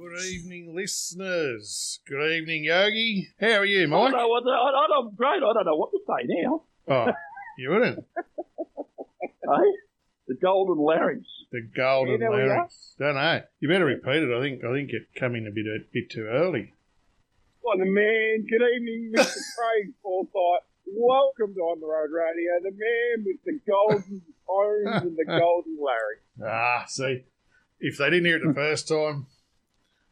Good evening, listeners. Good evening, Yogi. How are you, I Mike? don't know what to, I, I, I'm great. I don't know what to say now. Oh, you wouldn't. Hey, the golden larynx. The golden there we larynx. Don't know. You better repeat it. I think I think it come in a bit a bit too early. Well, the man. Good evening, Mr. Craig Forsyth. Welcome to On the Road Radio. The man with the golden tones and the golden larynx. Ah, see, if they didn't hear it the first time,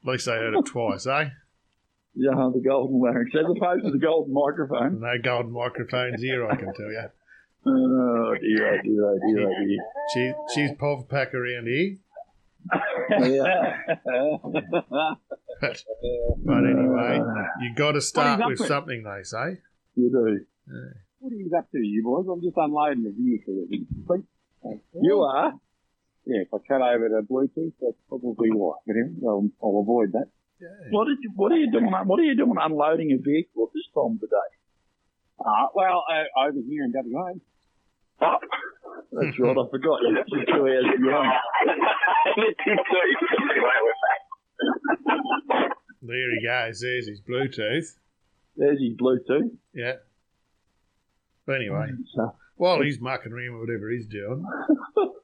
least they heard it twice, eh? Yeah, the golden larynx, as opposed to the golden microphone. No golden microphones here, I can tell you. Oh dear, oh dear, oh dear, oh dear. She, she's pov pack around here. Yeah. But, but anyway, you got to start up with something, they say. you do. What are you up to, you boys? I'm just unloading the vehicle. You are. Yeah, if I cut over to Bluetooth, that's probably why. But anyway, I'll, I'll avoid that. Yeah. What did you? What are you doing? What are you doing unloading a vehicle at this time of the day? Uh, well, uh, over here in WA. Oh, that's right. I forgot. You're you're two hours behind. There he goes. There's his Bluetooth. There's his Bluetooth. Yeah. But anyway, So, while he's mucking around with whatever he's doing,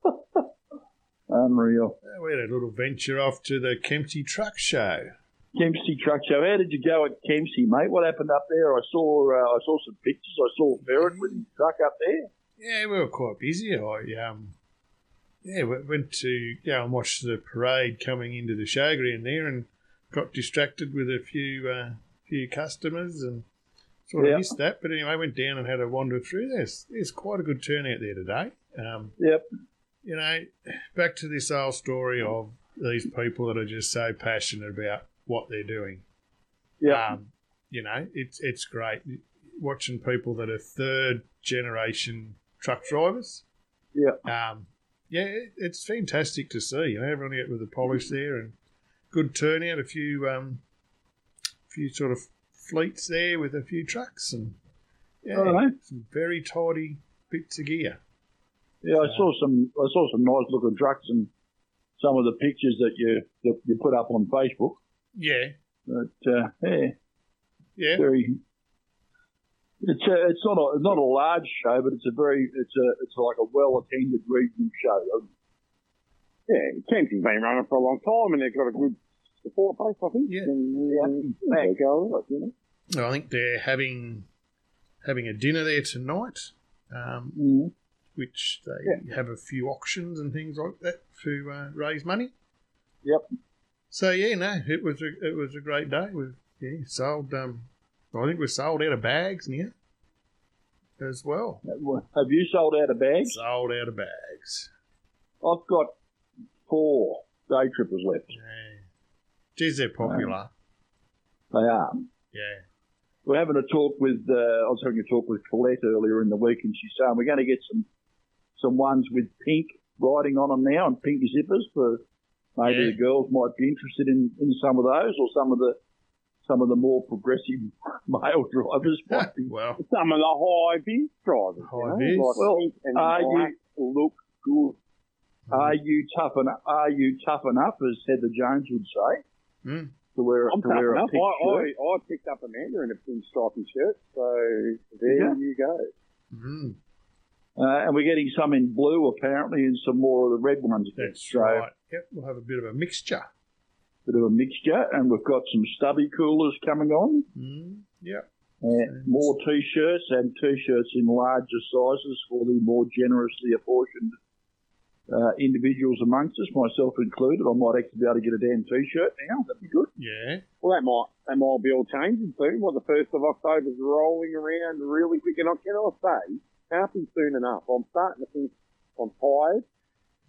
unreal. we had a little venture off to the Kempsey Truck Show. Kempsey Truck Show. How did you go at Kempsey, mate? What happened up there? I saw. Uh, I saw some pictures. I saw Ferret with his truck up there. Yeah, we were quite busy. I um, yeah, we went to go and watch the parade coming into the showground there, and got distracted with a few uh, few customers and sort of missed that. But anyway, went down and had a wander through. There's there's quite a good turnout there today. Um, Yep. You know, back to this old story of these people that are just so passionate about what they're doing. Yep. Um, you know, it's it's great watching people that are third generation truck drivers. Yep. Um, yeah, it's fantastic to see. You know, everyone out with the polish there and good turnout. A few, um, few sort of fleets there with a few trucks and yeah, right. some very tidy bits of gear. Yeah, I saw some. I saw some nice looking trucks and some of the pictures that you that you put up on Facebook. Yeah, But uh, yeah, yeah, very. It's a, it's not a not a large show, but it's a very it's a it's like a well attended regional show. Yeah, Kempsey's been running for a long time, and they've got a good support base, I think. Yeah. And, Yeah. um, They go, you know. I think they're having having a dinner there tonight, um, Mm. Which they have a few auctions and things like that to uh, raise money. Yep. So yeah, no, it was a it was a great day. We yeah sold. Um, I think we sold out of bags now as well. Have you sold out of bags? Sold out of bags. I've got four day trippers left. Yeah. Geez, they're popular. They are. Yeah. We're having a talk with. Uh, I was having a talk with Colette earlier in the week, and she's saying we're going to get some some ones with pink writing on them now and pink zippers for maybe Yeah. the girls might be interested in, in some of those or some of the some of the more progressive male drivers might be. well, Some of the high vis drivers. High you know, like Well, and are you- look good. Are you tough enough? Are you tough enough, as Heather Jones would say, Mm. to wear I'm to tough wear a enough. pink I, shirt? I, I picked up Amanda in a pink stripy shirt, so there Yeah. you go. mm, Uh, and we're getting some in blue apparently, and some more of the red ones. that's so, right. Yep, we'll have a bit of a mixture. Bit of a mixture, and we've got some stubby coolers coming on. Mm, yep. And more t-shirts and t-shirts in larger sizes for the more generously apportioned uh, individuals amongst us, myself included. I might actually be able to get a damn t-shirt now. That'd be good. Yeah. Well, that might that might be all changing soon. Well, the first of October's rolling around really quick, and I can I say, happy soon enough. I'm starting to think I'm tired.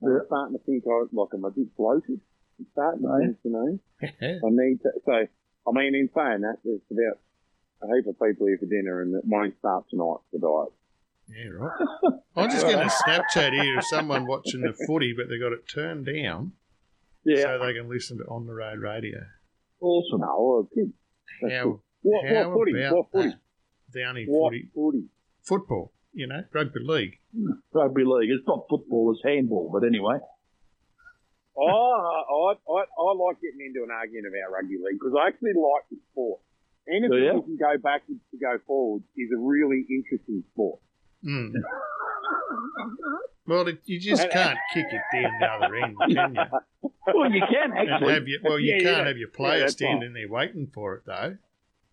I'm starting to think I like I'm a bit bloated. I'm starting to oh, think, you know, I need to. So, I mean, in saying that, there's about a heap of people here for dinner, and it won't start tonight. The diet. Yeah, right. I'm just getting a Snapchat here of someone watching the footy, but they got it turned down Yeah, so they can listen to on the road radio. awesome. No, well, good. How, good. What, how what footy? about What footy? that? The only What footy footy? football, you know, rugby league. Rugby league. It's not football, it's handball. But anyway, I, I, I like getting into an argument about rugby league because I actually like the sport. Anything Do you? you can go backwards to go forward is a really interesting sport. Mm. Well, it, you just can't kick it down the other end, can you? Well, you can actually. Have your, well, you yeah, can't yeah. have your Yeah, player that's standing there waiting for it, though.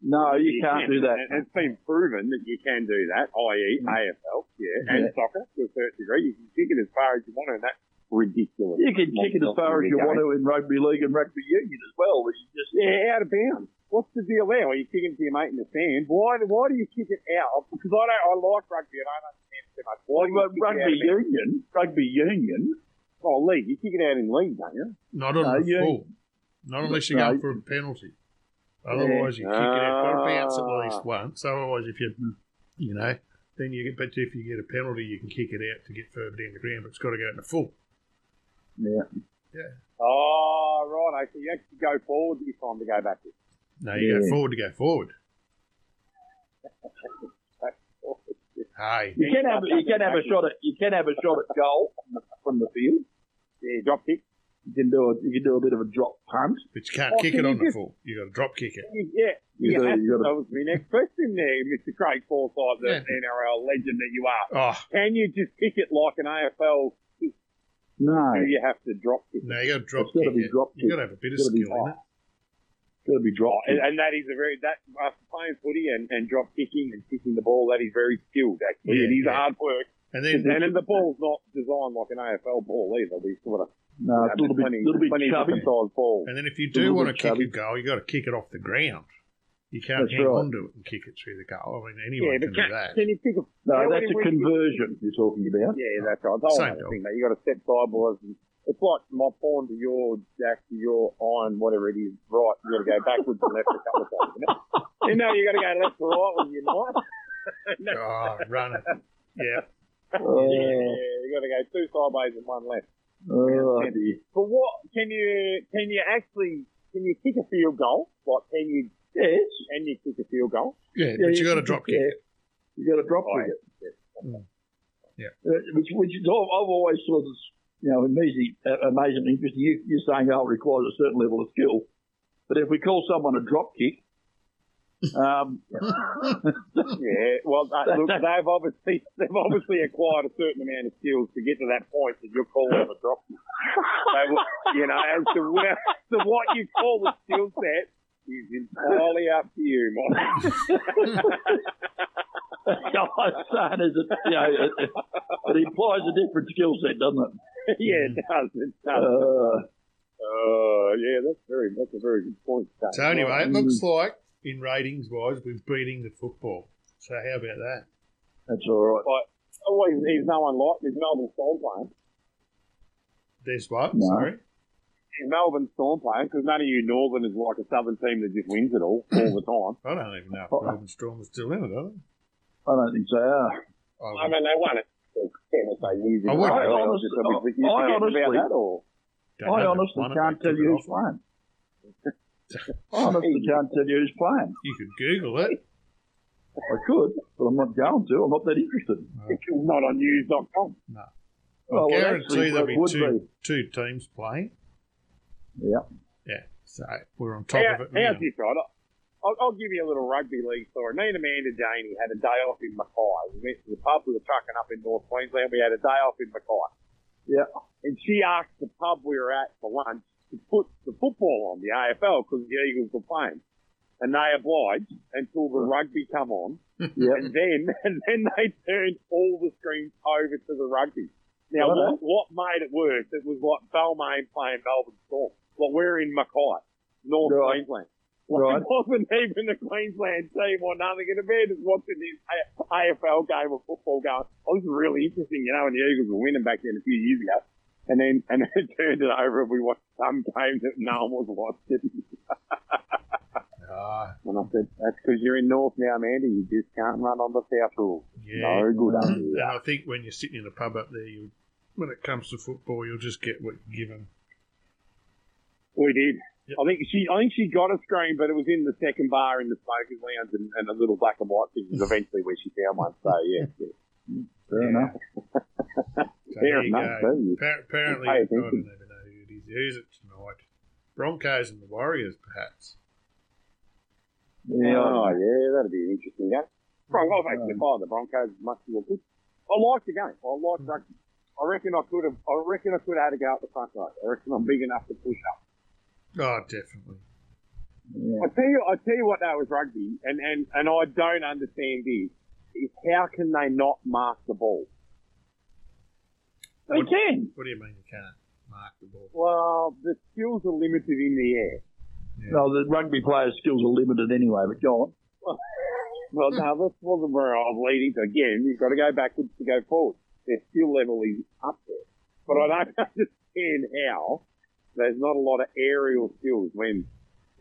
No, you can't do that. And it's been proven that you can do that, i.e. Mm-hmm. AFL, yeah, and soccer to a certain degree. You can kick it as far as you want, to and that's ridiculous. You can kick it as far as you want to in rugby league and rugby union as well. But you just Yeah, out of bounds. What's the deal there? Are you kicking to your mate in the stand? Why? Why do you kick it out? Because I don't. I like rugby. and I don't understand it too much. Why do you Well, kick it out rugby of union, rugby union. Oh, league. You kick it out in league, don't you? Not on No, the you- full. Not unless you're No. going for a penalty. Otherwise, you kick it out for a bounce at least Ah. once. Otherwise, if you, you know, then you get. But if you get a penalty, you can kick it out to get further down the ground. But it's got to go in the full. Yeah. Yeah. Oh, right. So you actually go forward this time to go backwards. No, you go forward to go forward. Hey, You can have you can have a shot at you can have a shot at goal from the, from the field. Yeah, drop kick. You can do a you can do a bit of a drop punt. but you can't Oh, kick can it on the just- full. You got to drop kick it. Yeah, You you gotta- you gotta- that was my next question there, Mr. Craig Forsyth, the Yeah. NRL legend that you are. Oh Can you just kick it like an AFL? No, Do you have to drop kick? no, you got to drop It's gotta kick be it. drop You got to have a bit of It's gotta be skill in it. it's got to be drop. Oh, and, and that is a very that after playing footy and, and drop kicking and kicking the ball, that is very skilled. Actually, Yeah, it is yeah. hard work, And then, and, then and the ball's not designed like an AFL ball either. We sort of no, it's a little bit plenty, little bit plenty chubby. different size balls. And then if you do want to bit kick chubby. a goal, you got to kick it off the ground. You can't That's hang right. on to it and kick it through the goal. I mean, Yeah, anyone but can do that. can you pick a? No, Yeah, that's a conversion you're talking about. Yeah, that's right. It's the whole Same other deal. thing, mate. You got to step sideways. And it's like my pawn to your jack to your iron, whatever it is. Right, you got to go backwards and left a couple of times. You know, you, know, you got to go left to right with your knife. No. Oh, run it. Yeah. Oh, yeah, you got to go two sideways and one left. Yeah. dear. But what can you can you actually can you kick a field goal? Like can you Yes, can you kick a field goal? Yeah, Yeah, but you got to drop kick yeah. it. You got to drop Oh, kick it. Mm. Yeah. Uh, which, which is I've always thought is, you know, amazing, uh, amazingly interesting. You, you're saying, oh, it requires a certain level of skill. But if we call someone a drop kick, um, Yeah, well, uh, look, they've obviously they've obviously acquired a certain amount of skills to get to that point that you're calling them a drop. They will- you know, as to, where, to what you call the skill set is entirely up to you, Mike. all I'm saying is that, you know, it, it, it implies a different skill set, doesn't it? yeah, it does. It does. Uh, Uh, yeah, that's very that's a very good point. Dave. So anyway, it looks like in ratings wise, we're beating the football. So how about that? that's all right. Like, always, there's no one like there's Melbourne Storm playing. There's what? No. Sorry. There's Melbourne Storm playing because none of you Northerners like a Southern team that just wins it all all the time. I don't even know if Oh. Melbourne Storm is still in it, are they? I don't think so. Uh, I I mean, they won it for ten or so years I ago. wouldn't- I I honestly- obviously I honestly- about that, or don't I honestly can't tell you it who's off. Playing. I honestly can't tell you who's playing. You could Google it. I could, but I'm not going to. I'm not that interested. it's not on news.com. I Oh, well, guarantee actually, there'll be would two, two teams playing. Yeah. Yeah. So we're on top How, of it now. how's this, right? I'll, I'll give you a little rugby league story. Me and Amanda Janey had a day off in Mackay. We went to the pub. We were trucking up in North Queensland. We had a day off in Mackay. Yeah. And she asked the pub we were at for lunch to put the football on, the AFL, because the Eagles were playing. And they obliged until the rugby come on. Yeah. And then, and then they turned all the screens over to the rugby. Now, Righto. what, what made it worse? It was like Balmain playing Melbourne Storm. Well, we're in Mackay, North Right. Queensland. Right. It wasn't even the Queensland team or nothing. And Amanda's watching this AFL game of football going, oh, this is really interesting, you know, and the Eagles were winning back then a few years ago. And then, and then it turned it over and we watched some game that no one was watching. Ah, And I said, that's because you're in North now, Amanda. You just can't run on the South rules. yeah. No good And. I think when you're sitting in a pub up there, you, when it comes to football, you'll just get what you're given. We did. Yep. I think she, I think she got a screen, but it was in the second bar in the smoking lounge, and, and a little black and white thing was eventually where she found one. So yeah, yeah. Fair enough. So Fair there you enough, go. Apparently, I don't even know who it is use it tonight. Broncos and the Warriors, perhaps. Yeah, Oh, yeah, that'd be an interesting game. Bron- I've actually followed the Broncos as much as I. I like the game. I like mm-hmm. rugby. I reckon I could have. I reckon I could have had to go up the front row. I reckon I'm big enough to push up. Oh, definitely. yeah. I tell you, I tell you what, that was rugby, and and and I don't understand this. Is how can they not mark the ball? They can. What do you mean you can't mark the ball? Well, the skills are limited in the air. No, the rugby players' skills are limited anyway, but go on. Well, no, this wasn't where I was leading to. Again, you've got to go backwards to go forward. Their skill level is up there. But I don't understand how there's not a lot of aerial skills when,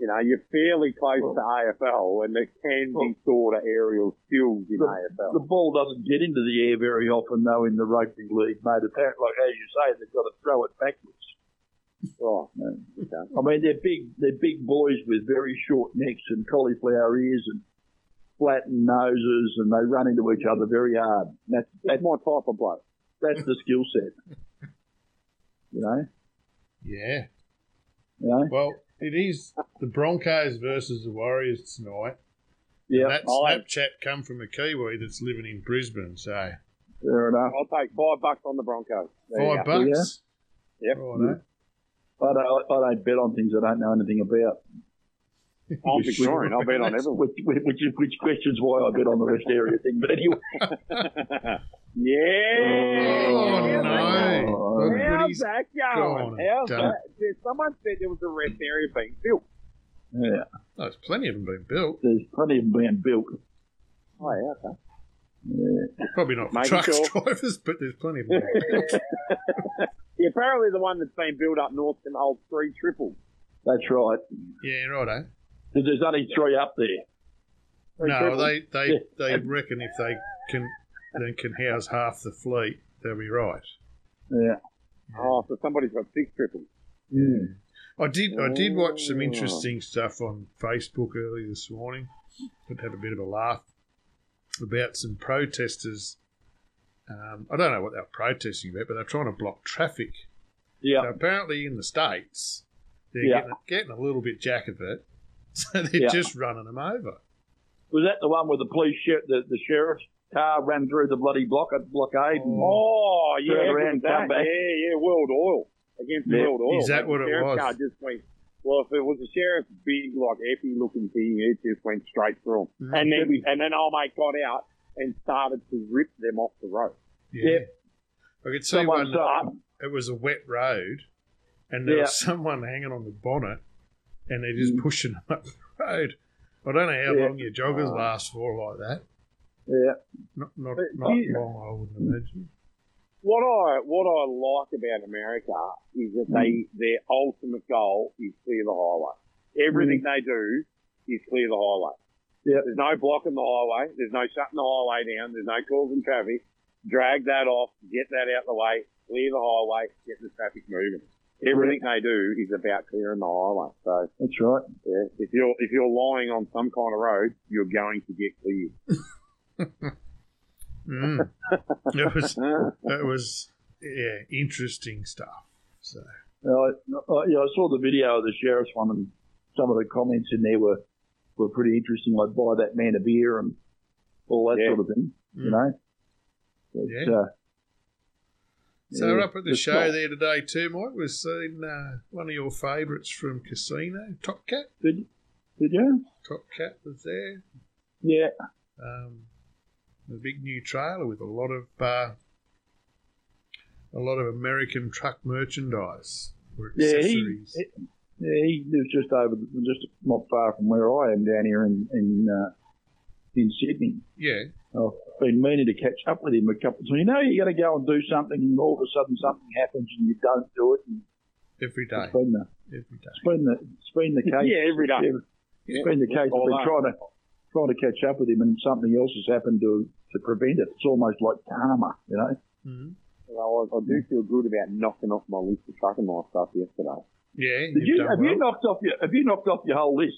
you know, you're fairly close Well- to AFL and there can Well- be sort of aerial skills in The AFL. The ball doesn't get into the air very often, though, in the rugby league, mate. Apparently, like as you say, they've got to throw it backwards. Right. No. Okay. I mean, they're big, they're big boys with very short necks and cauliflower ears and flattened noses, and they run into each other very hard. That's That's that's, my type of bloke. that's the skill set. You know, Yeah. you know, Well, it is the Broncos versus the Warriors tonight. yeah, That I- Snapchat come from a Kiwi that's living in Brisbane, so fair enough. I'll take five bucks on the Broncos. There five go. bucks. Yep. Righto. Eh? I don't, I don't bet on things I don't know anything about. I'm Victorian. I'll bet on everyone. Which, which, which, which questions why I bet on the rest area thing. But anyway, yeah. Oh, Yeah, no. Oh, Look what How's he's that going? How's done. that? There- Someone said there was a rest area being built. yeah, Oh, there's plenty of them being built. there's plenty of them being built. Oh, yeah, okay. Yeah. Probably not for Making truck sure. drivers, but there's plenty of them. Yeah, apparently the one that's been built up north can hold three triples. That's right. yeah, righto. There's only three up there. Three No, triples. they they Yeah. they reckon if they can they can house half the fleet, they'll be right. Yeah. Oh, so somebody's got six triples. Mm. I did I did watch some Oh. interesting stuff on Facebook early this morning. I'd have a bit of a laugh about some protesters. Um, I don't know what they're protesting about, but they're trying to block traffic. Yeah. So apparently in the states, they're Yeah. getting, getting a little bit jack of it, so they're Yeah. just running them over. Was that the one with the police sheriff, the, the sheriff's car ran through the bloody block blockade? and- Oh, yeah. Around, that. back. Yeah, yeah, World Oil. Against Yeah. World Oil. Is that what the it was? Car just went, well, if it was a sheriff's big, like, effie looking thing, it just went straight through 'em. Mhm. And then, and then old mate got out and started to rip them off the road. Yeah. Yeah. I could see Someone's one. up. It was a wet road, and there Yeah. was someone hanging on the bonnet, and they're just Mm. pushing them up the road. I don't know how Yeah. long your joggers Oh. last for like that. Yeah. Not not, not you- long, I wouldn't imagine. What I what I like about America is that they mm. their ultimate goal is clear the highway. Everything mm. they do is clear the highway. Yep. There's no blocking the highway. There's no shutting the highway down. There's no causing traffic. Drag that off. Get that out of the way. Clear the highway. Get the traffic moving. Everything they do is about clearing the highway. So That's right. yeah, if you're if you're lying on some kind of road, you're going to get cleared. Mm. it was it was yeah interesting stuff. So Uh, I, I, yeah, I saw the video of the sheriff's one, and some of the comments in there were were pretty interesting. Like buy that man a beer and all that Yeah. sort of thing. You Mm. know. But, Yeah. uh, so yeah, up at the show not- there today too, Mike. Was seen uh, one of your favourites from Casino, Top Cat. Did, did you? Top Cat was there. Yeah. um, a big new trailer with a lot of uh, a lot of American truck merchandise Yeah, he, he, yeah, he lives just over, the- just not far from where I am down here in in uh, in Sydney. yeah, I've been meaning to catch up with him a couple of times. You know, you got to go and do something, and all of a sudden something happens, and you don't do it. And every day, it's been the every day. it's been the it's been the case. Yeah, every day. It's been the case. I've been trying to trying to catch up with him, and something else has happened to to prevent it. It's almost like karma, you know. Mhm. Well, I, I do feel good about knocking off my list of trucking my stuff yesterday. Yeah, Did you've you you knocked off your have you knocked off your whole list?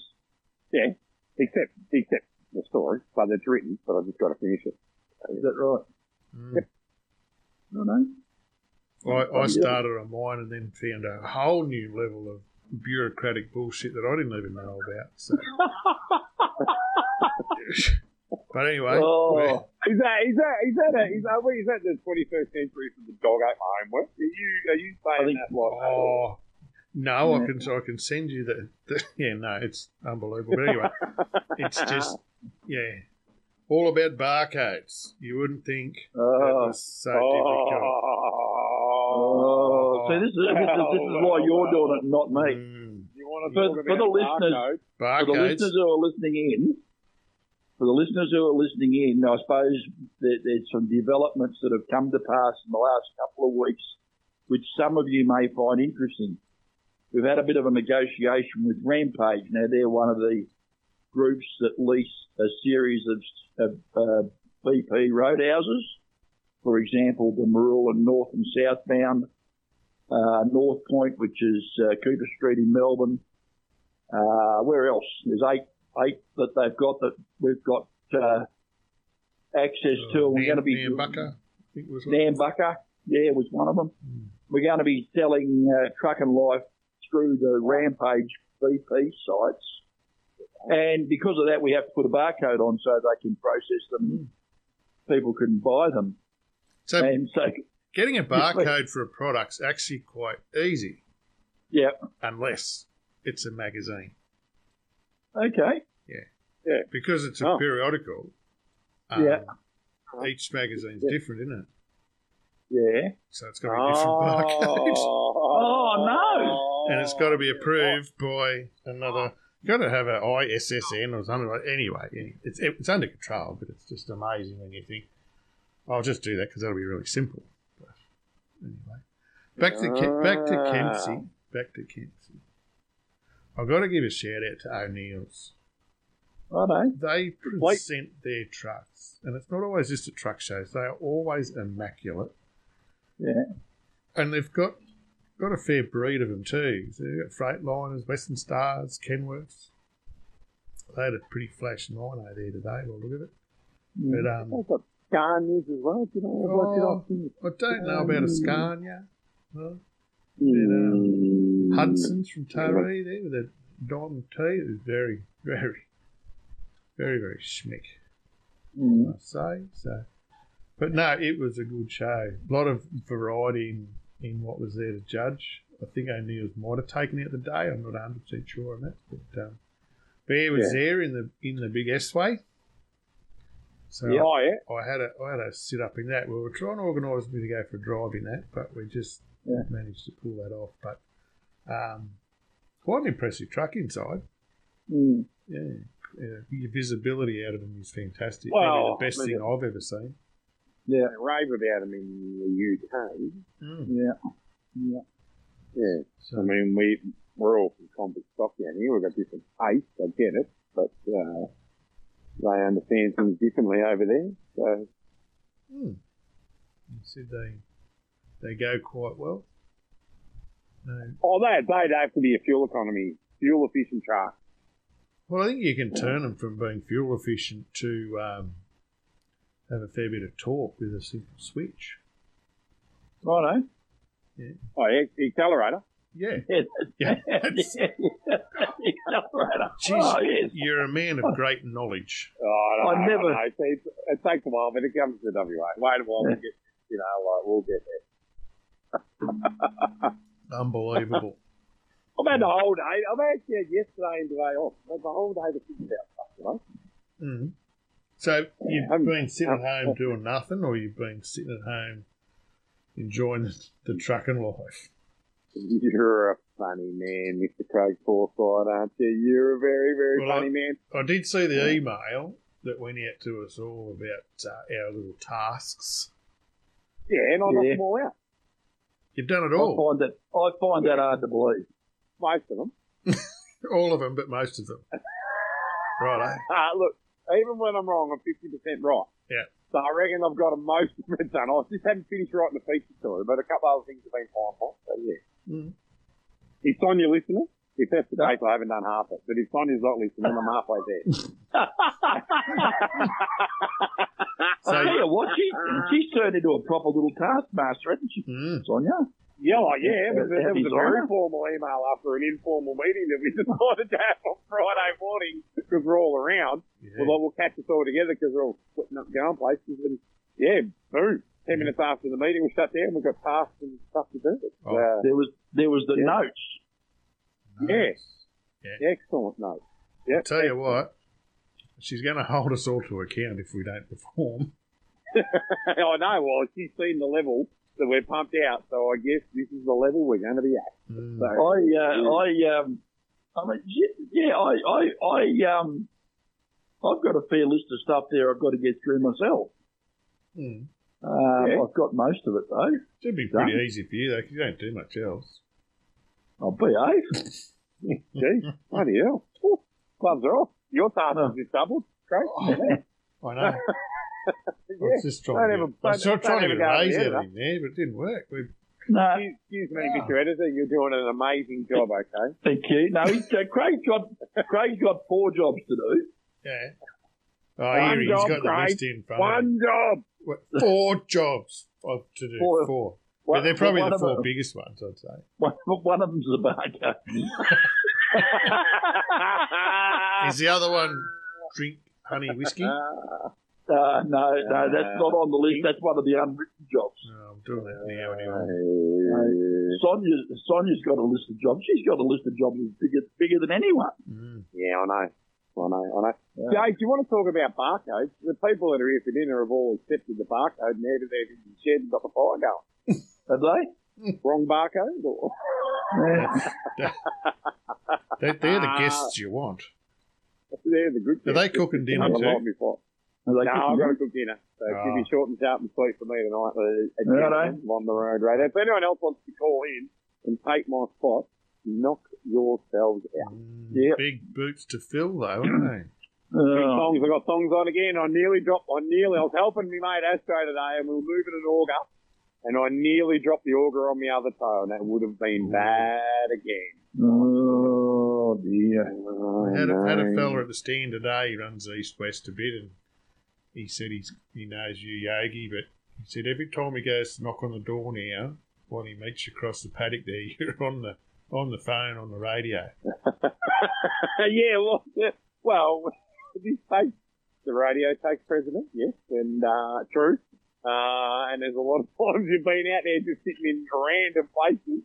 Yeah, except except the story, but it's written, but I just got to finish it. Is that right? Mm. I know. I, I started on mine and then found a whole new level of bureaucratic bullshit that I didn't even know about. So. but anyway, Oh, Is that is that is that a, is that what is that the twenty first century for the dog ate my homework? Are you are you saying think- that like oh no, I Yeah. can I can send you the, the yeah no, it's unbelievable. But anyway, it's just yeah, all about barcodes. You wouldn't think that oh, was so difficult. oh. See, this is, this, is, this is why you're doing it, not me. Mm, You want to For- talk for about the listeners- barcodes? For the listeners who are listening in, for the listeners who are listening in, I suppose there's some developments that have come to pass in the last couple of weeks, which some of you may find interesting. We've had a bit of a negotiation with Rampage. Now they're one of the groups that lease a series of, of uh, BP roadhouses. For example, the Marulan North and Southbound, uh, North Point, which is uh, Cooper Street in Melbourne. Uh, where else? There's eight eight that they've got that we've got uh, access to. We're going to be Nambucca, I think was was. Nambucca, yeah, was one of them. Mm. We're going to be selling uh, Trucking Life through the Rampage BP sites. And because of that, we have to put a barcode on so they can process them. People can buy them. So so, getting a barcode for a product's actually quite easy, yeah, unless it's a magazine. Okay. Yeah. Yeah. Because it's a Oh. periodical. Um, yeah. Uh-huh. Each magazine's Yeah. different, isn't it? Yeah. So it's got to be different oh. barcodes. Oh, no. And it's got to be approved by another. Got to have an ISSN or something like. Anyway, it's it's under control, but it's just amazing when you think, "I'll just do that because that'll be really simple." But anyway, back to Ke- back to ah. Kempsey. Back to Kempsey. I've got to give a shout out to O'Neill's. Righto. They Wait. present their trucks, and it's not always just at truck shows. They are always immaculate, Yeah. and they've got got a fair breed of them too. So they've got Freightliners, Western Stars, Kenworths. They had a pretty flash nine there today. By look at it, but um, They've got Scanias as well. You know, I Oh. I don't know about a Scania. No. Mm. Hudson's from Taree there with a diamond T. It was very, very, very, very schmick. Mm. I say so. But no, it was a good show. A lot of variety in, in what was there to judge. I think O'Neill's might have taken out the day. I'm not 100 percent sure on that, but um, Bear was Yeah. there in the in the big S way. So Yeah. Oh yeah. I had a I had a sit up in that. We were trying to organise me to go for a drive in that, but we just Yeah. managed to pull that off. But um, quite an impressive truck inside. Mm. Yeah. yeah. Your visibility out of them is fantastic. Well, Probably the best thing I've ever seen. Yeah. They rave about them in the UK. Mm. Yeah. Yeah. Yeah. So, I mean, we we're all from compact stock down here. We've got different tastes. I get it, but uh, they understand things differently over there. So mm. You said they they go quite well. No. oh, they they'd have to be a fuel economy, fuel efficient truck. Well, I think you can turn them from being fuel efficient to um, have a fair bit of torque with a simple switch. Righto. Oh, yeah, accelerator. Yeah. Yeah. Yeah. That's, Accelerator. Jeez, Oh, yes. you're a man of great knowledge. Oh, I, I know, never- I don't know. It, it takes a while, but it comes to WA. Wait a while, we'll get, you know, like, we'll get there. Unbelievable. I've had the whole day. I've actually had yesterday and today off. I've had the whole day to think about stuff, you know. mm. So you've Um, been sitting at um, home doing nothing, or you've been sitting at home enjoying the, the trucking life? You're a funny man, Mr. Craig Forsyth, aren't you? You're a very, very Well, funny I- man. I did see the email that went out to us all about uh, our little tasks. Yeah, and I knocked Yeah. them all out. You've done it all. I find that I find that hard to believe. Most of them. all of them, but most of them. Right, Uh, look, even when I'm wrong, I'm 50% right. Yeah. So I reckon I've got them most of it done. I just haven't finished writing the feature story, but a couple other things have been fine for. So yeah. Mm. It's on your listeners. If that's the case, I haven't done half it. But if Sonia's not listening, I'm halfway there. I tell you what, she, she's turned into a proper little taskmaster, hasn't she, Mm. Sonia? Yeah, like, yeah, but there Happy was a very formal email after an informal meeting that we decided to have on Friday morning because we're all around. Yeah. We're like, we'll catch us all together because we're all splitting up going places. And yeah, boom. Ten minutes after the meeting, we shut down. We got tasks and stuff to do. Oh. uh, There was there was the Yeah. notes. Yes. Yeah. Excellent note. Yeah. Tell you what, she's going to hold us all to account if we don't perform. I know. Well, she's seen the level that we're pumped out, so I guess this is the level we're going to be at. Mm. So, I uh, I um I mean yeah I I I um I've got a fair list of stuff there I've got to get through myself. Mm. Um, Yeah. I've got most of it though. Should be pretty Done. easy for you though, because you don't do much else. I'll be eh? gee, bloody hell. Ooh, Gloves are off. Your task Oh. is just doubled. Great. I know. I was just trying Don't to, ever- get, I was don't- trying to get a raise over out of him there, but it didn't work. We, No, Excuse, excuse me, Ah. Mr. Editor, you're doing an amazing job, okay? thank you. No, he's, uh, Craig's got Craig's got four jobs to do. yeah. Oh, One here he's job, got the Craig. list in front of him. One job. What, Four jobs of to do. Four. Four. One- but they're probably one the four them- biggest ones, I'd say. One, one of them's the barker. Is the other one drink honey whiskey? Uh, no, no, that's not on the list. That's one of the unwritten jobs. No, I'm doing that now anyway. Sonia, Sonia's got a list of jobs. She's got a list of jobs that's bigger, bigger than anyone. Mm. yeah, I know. I know, I know. Yeah. Jay, do you want to talk about barcodes? The people that are here for dinner have all accepted the barcode and headed there to the shed and got the fire going. Have they? Wrong barcode? Or? Yeah. They, they're the Ah. guests you want. They're the good Are they cooking dinner Have a too? lot before. No, cooking I've got to cook dinner. So Ah. keep it short and sharp and sweet for me tonight. Uh, a Righto. gentleman on the road radio. If anyone else wants to call in and take my spot, knock yourselves out. Mm, Yep. Big boots to fill, though, aren't Big Uh, songs. I got songs on again. I nearly dropped. I nearly. I was helping me mate Astro today, and we were moving an auger, and I nearly dropped the auger on my other toe, and that would have been bad again. oh dear. Oh. I had, a, had a fella at the stand today. He runs east west a bit, and he said he's he knows you, Yogi, but he said every time he goes to knock on the door now, when he meets you across the paddock there, you're on the on the phone on the radio. yeah, well, yeah, well, this takes the radio takes precedent, yes, and uh, true. Uh, and there's a lot of times you've been out there just sitting in random places,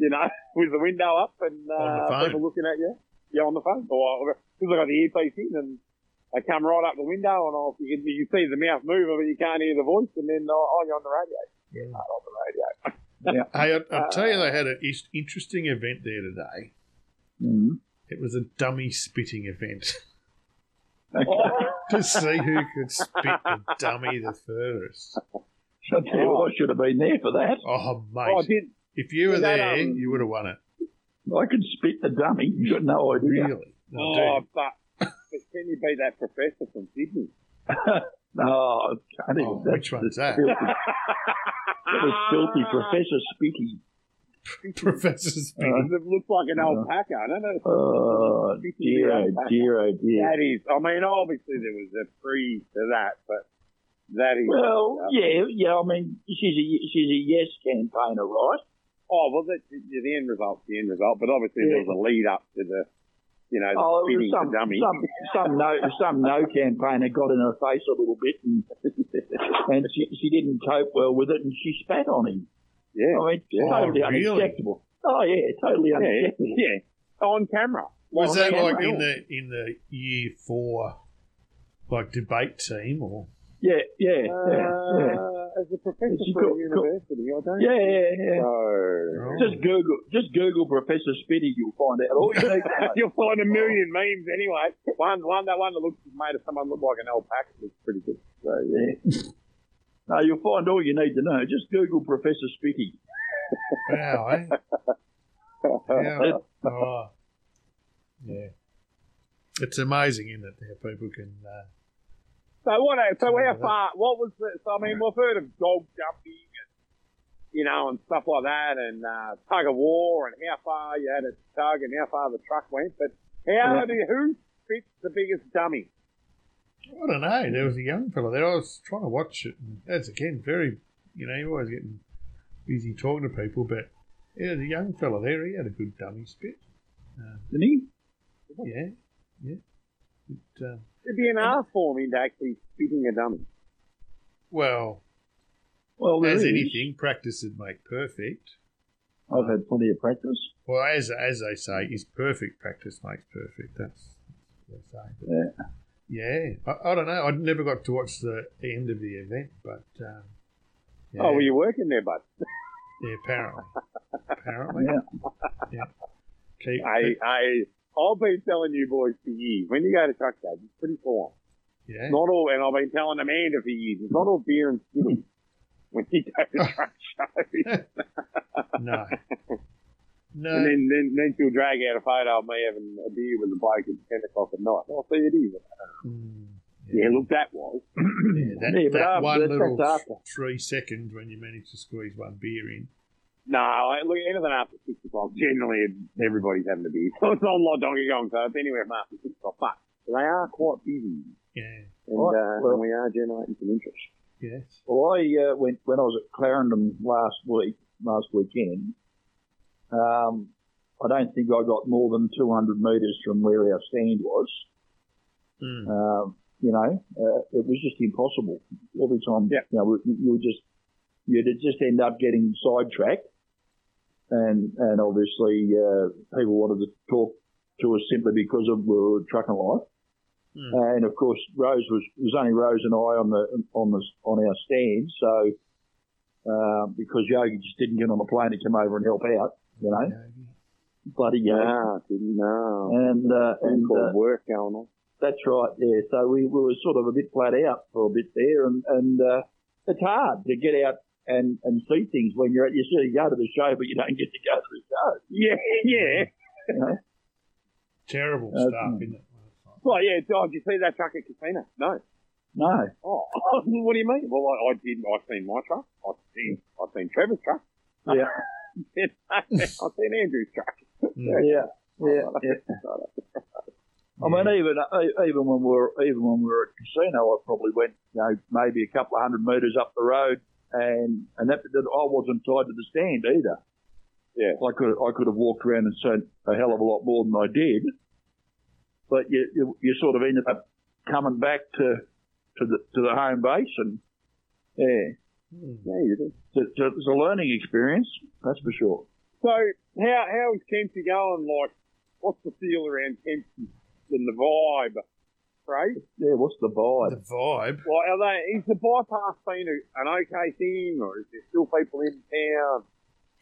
you know, with the window up and uh, people looking at you. Yeah, on the phone. Or because I got the earpiece in and they come right up the window and I'll, you, can, you can see the mouth moving, but you can't hear the voice. And then, oh, oh you're on the radio. Yeah, on the radio. Yeah. Hey, I, I'll tell you, they had an interesting event there today. Mm. It was a dummy spitting event Oh, to see who could spit the dummy the furthest. I tell you what, I should have been there for that. Oh, mate. oh, I did. If you were that, there, um, you would have won it. I could spit the dummy. You've got no idea. Really? No, Oh, dude. but, but can you be that professor from Sydney? no, I can't even. Oh, That's which one's that? filthy. That was filthy, Professor Spitty. Professor Spitty. Uh, it looks like an Uh, alpaca, doesn't it? Oh dear, oh dear, oh dear. That is, I mean, obviously there was a pre to that, but that is. Well, yeah, yeah. I mean, she's a she's a yes campaigner, right? Oh, well, the, the, the end result's the end result, but obviously there was a lead up to the, you know, the Oh, some the dummy. some some no some no campaigner got in her face a little bit, and and she she didn't cope well with it, and she spat on him. Yeah. I mean, Yeah. totally Oh, really? unacceptable. Oh yeah, totally yeah, unacceptable. yeah, on camera. Was On that camera. like in the in the year four, like debate team or? Yeah, yeah, yeah, yeah. Uh, as a professor She for a got- university, I don't. Yeah, yeah, yeah. So, Oh. Just Google, just Google Professor Spitty. You'll find out all you need. you'll find a million memes anyway. One, one, that one that looks made of someone look like an alpaca looks pretty good. So yeah. No, you'll find all you need to know. Just Google Professor Spitty. Wow, eh? Yeah. Oh. Yeah. It's amazing, isn't it, how people can. Uh, So what? So how far? What was the? So I mean, we've heard of dog jumping and you know, and stuff like that, and uh, tug of war, and how far you had to tug, and how far the truck went. But how do you, who fits the biggest dummy? I don't know. There was a young fella there. I was trying to watch it, and that's again very, you know, you're always getting busy talking to people, but yeah, there's a young fella there. He had a good dummy spit. Didn't he? Yeah, yeah. It, um, There'd be an art form into actually spitting a dummy. well, Well, there as is. anything, practice would make perfect. I've had plenty of practice. Well, as as they say, is perfect practice makes perfect. That's what they say. But Yeah. Yeah, I, I don't know. I never got to watch the end of the event, but um, yeah, Oh, were you working there, bud? yeah, apparently, apparently, Yeah. Keep, I, keep- I, I've been telling you boys for years, when you go to truck shows, it's pretty full on. yeah, Not all, and I've been telling Amanda for years, it's not all beer and skinny when you go to truck shows. no, no. And then, then, then she'll drag out a photo of me having a beer with a bloke at 10 o'clock at night. I'll see it is. Mm, Yeah, look, that was. yeah, that, Yeah, but that after- one little after. three seconds when you manage to squeeze one beer in. No, I- look, anything after 6 o'clock, generally everybody's having a beer. So it's not like Donkey Kong, so it's anywhere from after 6 o'clock. But they are quite busy. Yeah, And, Right, uh, well- and we are generating some interest. yes. Well, I uh, went when I was at Clarendon last week, last weekend. Um, I don't think I got more than 200 metres from where our stand was. Mm. Um, you know, uh, it was just impossible. Every time, Yeah. you know, you would just, you'd just end up getting sidetracked. And, and obviously, uh, people wanted to talk to us simply because of we were trucking life. Mm. And of course, Rose was, was only Rose and I on the, on the, on our stand. So, uh, because Yogi just didn't get on the plane to come over and help out, you know, bloody Yogi. Ah, didn't know. And, uh, and, And uh, work going on. that's right, yeah. So we, we were sort of a bit flat out for a bit there, and and uh, it's hard to get out and and see things when you're at you sort of go to the show, but you don't get to go to the show. Yeah, yeah. You know? Terrible Uh, stuff, isn't it? Well, yeah, oh, did you see that truck at Casino? No. No, Oh, what do you mean? Well, I, I did. I've seen my truck. I've seen. I've seen Trevor's truck. yeah, I've seen Andrew's truck. Mm. yeah, yeah, yeah. I mean, even even when we were even when we were at casino, I probably went, you know, maybe a couple of hundred metres up the road, and and that, that I wasn't tied to the stand either. Yeah. I could I could have walked around and seen a hell of a lot more than I did, but you you, you sort of ended up coming back to to the to the home base, and yeah. Hmm. Yeah, you do. it's, a- it's a learning experience, that's for sure. So, how how is Kempsey going? Like, what's the feel around Kempsey and the vibe? Right? Yeah, what's the vibe? The vibe. Well, are they? Is the bypass been a, an okay thing, or is there still people in town?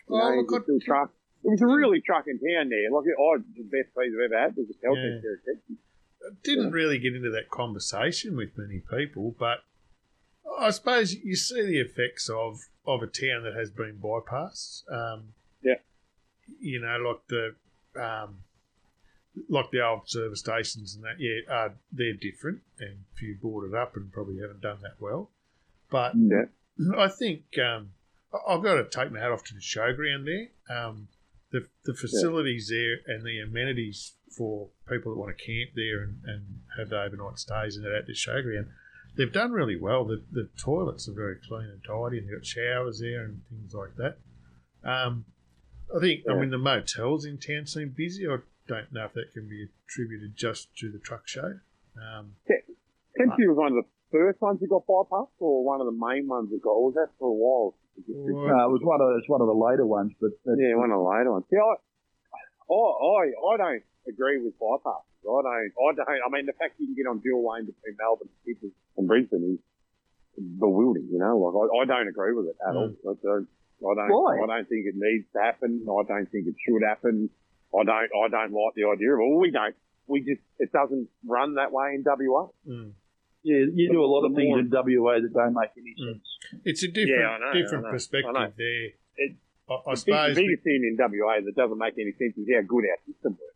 You Well, know, look, is there still truck? It was a really trucking town there. Like, I oh, the best place I've ever had was a Celtic Yeah. there at Kempsey. didn't really get into that conversation with many people, but I suppose you see the effects of, of a town that has been bypassed. Um, Yeah. You know, like the um, like the old service stations and that. Yeah, uh, they're different, and if you bought it up and probably haven't done that well. But Yeah. I think um, I've got to take my hat off to the showground there. Um, the the facilities there and the amenities for people that want to camp there and, and have the overnight stays and that at the showground, they've done really well. The the toilets are very clean and tidy, and they've got showers there and things like that. Um, I think I mean the motels in town seem busy. I don't know if that can be attributed just to the truck show. Um, Kempsey was one of the first ones that got bypassed, or one of the main ones that got. Or was that for a while? Well, No, it was one of it's one of the later ones, but but- Yeah, one of the later ones. See, I, I, I, I don't agree with bypasses. I don't, I don't, I mean, the fact you can get on dual lane between Melbourne, Sydney and Brisbane is bewildering, you know? Like, I, I don't agree with it at all. I don't, I don't, Why? I don't think it needs to happen. I don't think it should happen. I don't, I don't like the idea of it. Well, we don't, we just, it doesn't run that way in WA. mm. yeah, you do a lot of things more- in WA that don't make any Mm. sense. It's a different Yeah, know, different perspective I there. It- I, I The, suppose the biggest thing in WA that doesn't make any sense is how good our system works.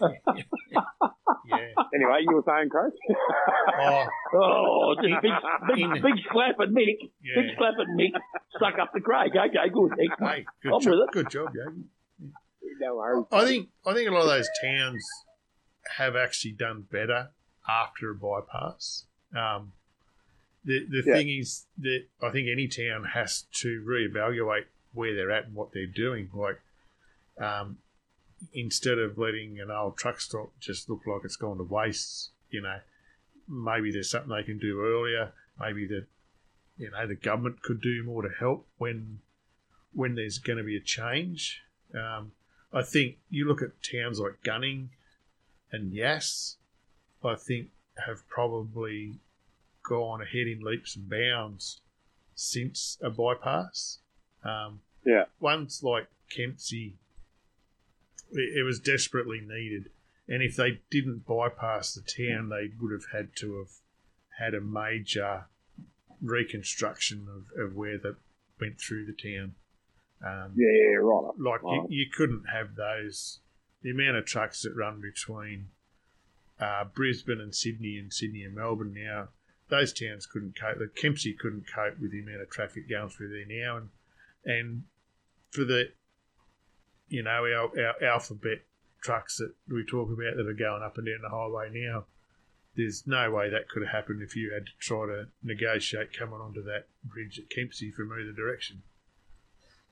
Yeah. Anyway, you were saying, Craig? Oh, Oh, just big, big, In- big slap at Mick. yeah. Big slap at Mick. Stuck up the Craig. Okay, good. Next. Hey, good I'm job. with it. Good job, Yogi. no worries. I think I think a lot of those towns have actually done better after a bypass. Um, the the Yeah. thing is that I think any town has to reevaluate where they're at and what they're doing. Like, um, instead of letting an old truck stop just look like it's gone to waste, you know, maybe there's something they can do earlier. Maybe the you know the government could do more to help when when there's going to be a change. Um, I think you look at towns like Gunning and Yass, I think have probably gone ahead in leaps and bounds since a bypass. Um, Yeah. Ones like Kempsey, it, it was desperately needed. And if they didn't bypass the town, they would have had to have had a major reconstruction of, of where they went through the town. Um, Yeah, yeah, right. like you, you couldn't have those the amount of trucks that run between uh, Brisbane and Sydney and Sydney and Melbourne now those towns couldn't cope the Kempsey couldn't cope with the amount of traffic going through there now and and for the you know our, our alphabet trucks that we talk about that are going up and down the highway now there's no way that could have happened if you had to try to negotiate coming onto that bridge at Kempsey from either direction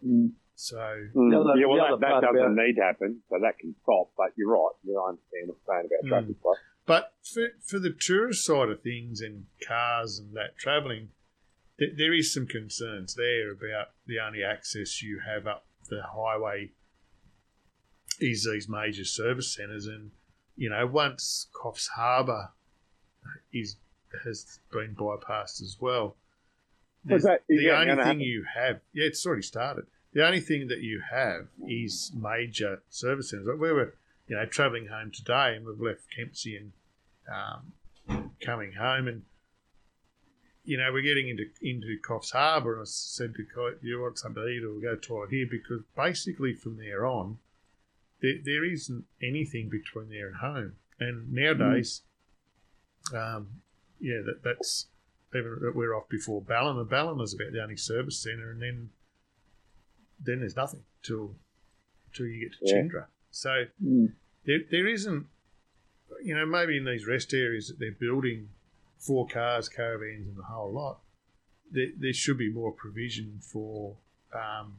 Mm. so Mm. Other- yeah, well, that, that doesn't about- need to happen, so that can stop. But you're right. You understand what I'm saying about Mm. traffic flow. But for, for the tourist side of things and cars and that travelling, th- there is some concerns there about the only access you have up the highway is these major service centres. And, you know, once Coffs Harbour is has been bypassed as well, Is that- is the only thing happen? you have, yeah, it's already started. The only thing that you have is major service centres. Like we were, you know, travelling home today and we've left Kempsey and um, coming home and, you know, we're getting into into Coffs Harbour and I said to do you want something to eat or go to toilet here? Because basically from there on, there, there isn't anything between there and home. And nowadays, um, yeah, that, that's even that we're off before Ballina. Ballina's about the only service centre, and then then there's nothing till till you get to Yeah. Chinderah. So Mm. there there isn't, you know, maybe in these rest areas that they're building for cars, caravans, and the whole lot. There, there should be more provision for, um,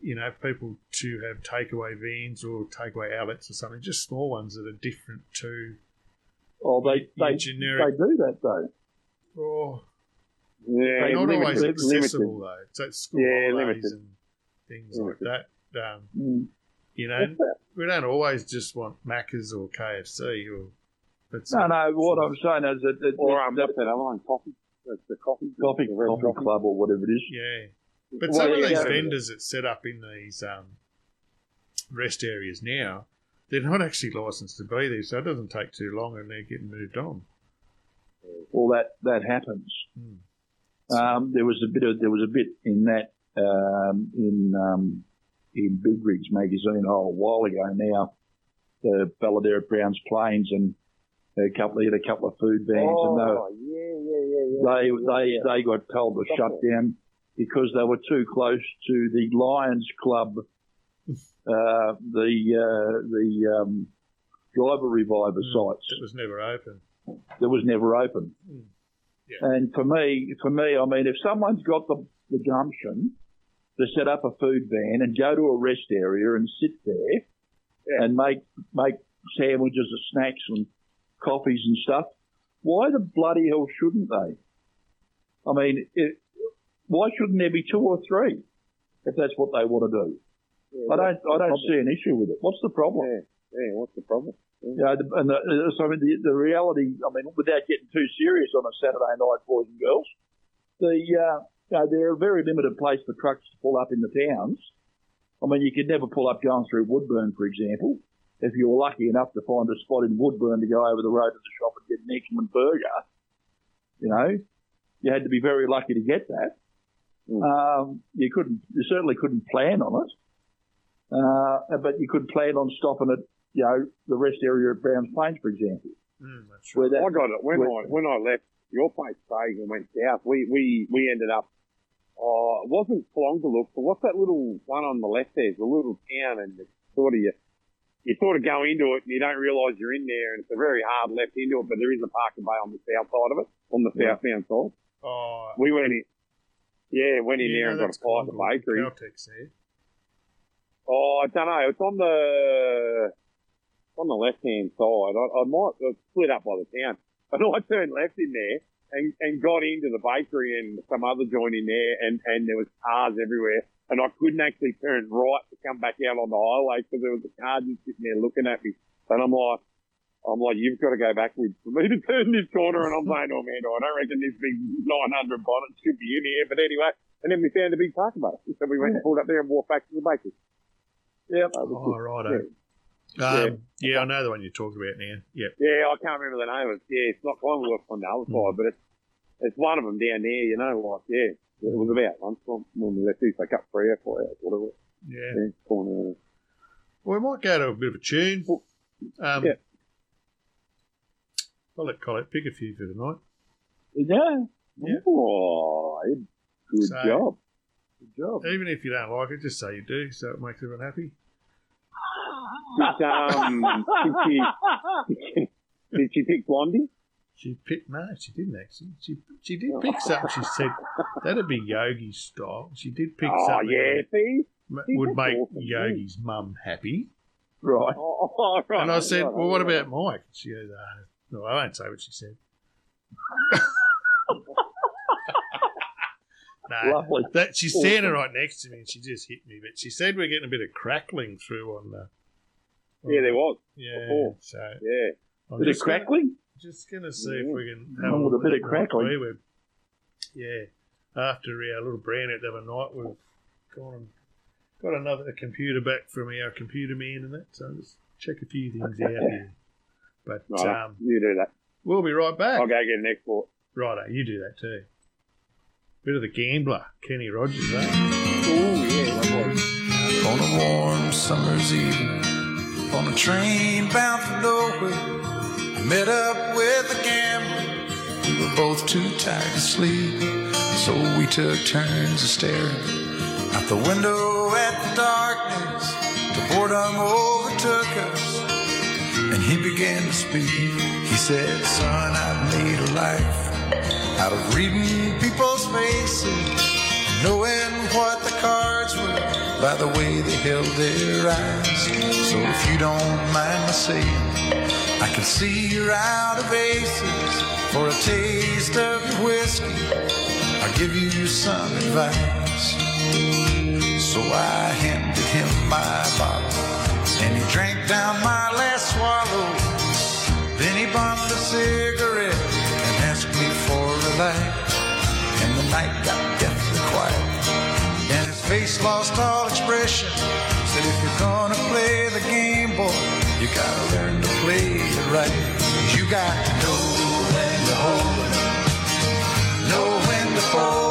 you know, people to have takeaway vans or takeaway outlets or something, just small ones that are different to Oh, they they, generic they do that, though. or Yeah, they're not limited, always limited. accessible though. So it's school Yeah, holidays limited. and things like that. Um, Mm. you know, we don't always just want Macca's or KFC or. But No, no, what I'm saying is that, that, Or um, that what's that other one? Coffee. The, the coffee. coffee, coffee club or whatever it is. Yeah, but Well, some of these vendors that set up in these um, rest areas now, they're not actually licensed to be there, so it doesn't take too long, and they're getting moved on. Well, that that happens. Hmm. Um, there was a bit of there was a bit in that um, in um, in Big Rigs magazine oh, a while ago now. The fella there at Browns Plains and a couple, he had a couple of food vans, and they, were- Oh, yeah, yeah, yeah, yeah. they yeah, they yeah. they got told to shut down because they were too close to the Lions Club, uh, the uh, the um, driver reviver Hmm. sites It was never open. It was never open. Hmm. Yeah. And for me, for me, I mean, if someone's got the, the gumption to set up a food van and go to a rest area and sit there Yeah. and make make sandwiches and snacks and coffees and stuff, why the bloody hell shouldn't they? I mean, it, why shouldn't there be two or three if that's what they want to do? Yeah, I don't, I don't see an issue with it. What's the problem? Yeah, yeah. What's the problem? You know, the, and the, uh, so I mean, the, the reality, I mean, without getting too serious on a Saturday night, boys and girls, the, uh, you know, they're a very limited place for trucks to pull up in the towns. I mean, you could never pull up going through Woodburn, for example. If you were lucky enough to find a spot in Woodburn to go over the road to the shop and get an excellent burger, you know, you had to be very lucky to get that. Mm. Um, you couldn't, you certainly couldn't plan on it. Uh, but you could plan on stopping at you know, the rest area at Browns Plains, for example. Mm, that's right. that, I got it when Where- I when I left your place, Craig, and went south. We we we ended up. Oh, it wasn't long to look, but what's that little one on the left there? It's a little town, and it's sort of you, you sort of go into it and you don't realise you're in there, and it's a very hard left into it, but there is a parking bay on the south side of it, on the Yeah. southbound side. Oh, We went in. Yeah, went in yeah, there and got a pie at the bakery. Caltex there. Oh, I don't know. It's on the on the left hand side. I, I might it's split up by the town, but I turned left in there and, and got into the bakery and some other joint in there, and and there was cars everywhere, and I couldn't actually turn right to come back out on the highway because there was a car just sitting there looking at me, and I'm like. I'm like, you've got to go backwards for me to turn this corner, and I'm saying, oh man, I don't reckon this big 900 bonnet should be in here. But anyway, and then we found a big parking bay, so we went and pulled up there and walked back to the bakery. yeah, That was Oh, good. righto. Yeah. Um, yeah, I know the one you're talking about now. Yep. Yeah, I can't remember the name of it. Yeah, it's not Collingwood on the other side, but it's it's one of them down there. You know, like yeah, it was about lunchtime when we left. They cut three or four hours, whatever. Yeah. Yeah, corner. Well, we might go to a bit of a tune. Um, Yeah. I'll let Colette pick a few for tonight. yeah, Yeah. Oh, good So- job. good job. Even if you don't like it, just say you do, so it makes everyone happy. Did, um, did she did she pick Blondie? She picked no, she didn't actually. She she did pick something. She said that'd be Yogi's style. She did pick Oh something yeah, see. would make awesome. Yogi's mum happy. Right. Oh, oh, right, And I said, right, "Well, what right. about Mike?" She goes, uh, "No, I won't say what she said." no, Lovely. that she's Awesome. standing right next to me, and she just hit me. But she said we're getting a bit of crackling through on the. on Yeah, there was. Yeah, before. so Yeah. I'm Is it just gonna- crackling? Just going to see if we can Oh, have with a bit of crackling. Were, yeah. After our little brand out the other night, we've gone and got another computer back from our computer man and that. So just check a few things out here. But Right, um, you do that. we'll be right back. I'll go get an export. Righto, you do that too. Bit of the gambler, Kenny Rogers, eh? Oh yeah, lovely. On a warm summer's evening, on a train bound for nowhere, I met up with a gambler. We were both too tired to sleep, so we took turns of staring out the window at the darkness. The boredom overtook us, and he began to speak. He said, Son, I've made a life out of reading people's faces, knowing what the cards were by the way they held their eyes. So if you don't mind my saying, I can see you're out of aces. For a taste of your whiskey, I'll give you some advice. So I handed him my bottle, bummed a cigarette and asked me for a light. And the night got deathly quiet. And his face lost all expression. Said, if you're gonna play the game, boy, you gotta learn to play it right. You got to know when to hold know when to fold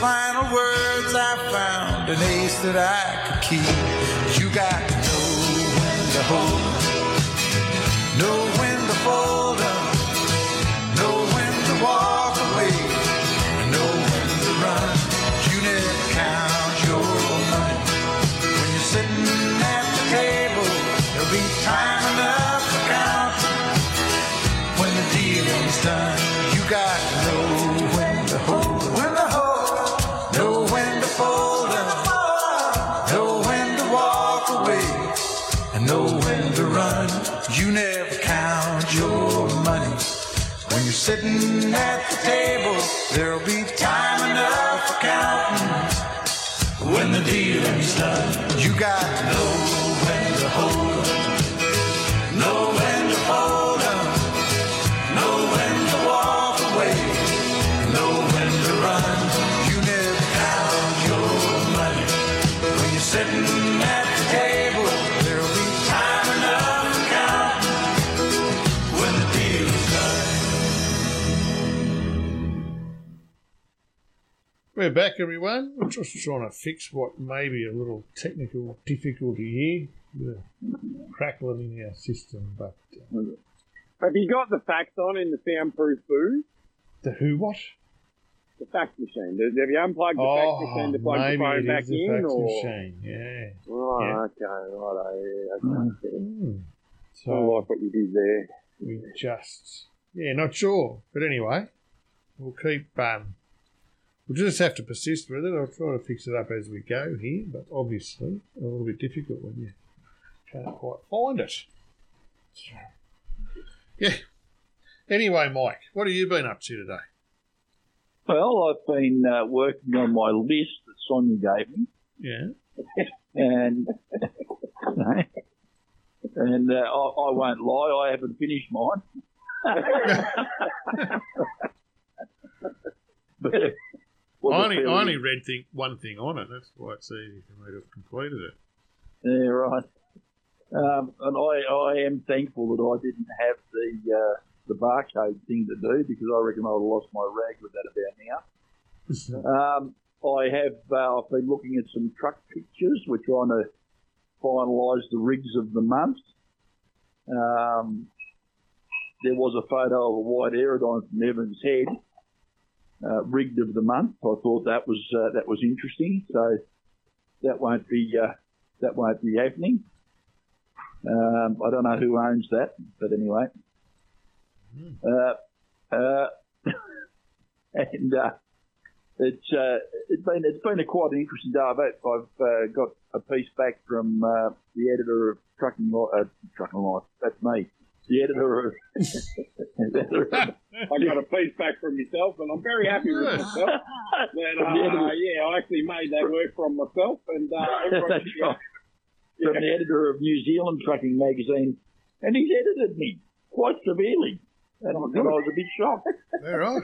final words, I found an ace that I could keep. You got to know when to hold We're back, everyone. We're just trying to fix what may be a little technical difficulty here. The crackling in our system, but uh, Have you got the fax on in the soundproof booth? the who what? The fax machine. Have you unplugged the Oh, fax machine to plug the phone it back is the in? fax or... machine. Yeah. Right, Yeah. okay, right. Yeah, okay. Hmm. I like what you did there. we just yeah, not sure, but anyway, we'll keep. Um, we'll just have to persist with it. I'll try to fix it up as we go here, but obviously a little bit difficult when you can't quite find it. Yeah. Anyway, Mike, what have you been up to today? Well, I've been uh, working on my list that Sonia gave me, Yeah. and and uh, I, I won't lie, I haven't finished mine. but, I only, I only read thing, one thing on it. That's why it's easy for me to have completed it. Yeah, right. Um, and I, I am thankful that I didn't have the uh, the barcode thing to do because I reckon I would have lost my rag with that about now. Um, I have uh, I've been looking at some truck pictures. We're trying to finalise the rigs of the month. Um, there was a photo of a white aerodyne from Evans Head, uh, rigged of the month. I thought that was uh, that was interesting. So that won't be uh, that won't be happening. Um, I don't know who owns that, but anyway. Uh, uh, and uh, it's uh, it's been it's been a quite an interesting day. I've, I've uh, got a piece back from uh, the editor of Trucking Life. Uh, Trucking Life. That's me. The editor of. the editor of I got a piece back from myself, and I'm very happy with myself. That, From the uh, yeah, I actually made that work from myself, and uh, everyone That's right. From the editor of New Zealand Trucking Magazine, and he's edited me quite severely, and, and I was a bit shocked. All right.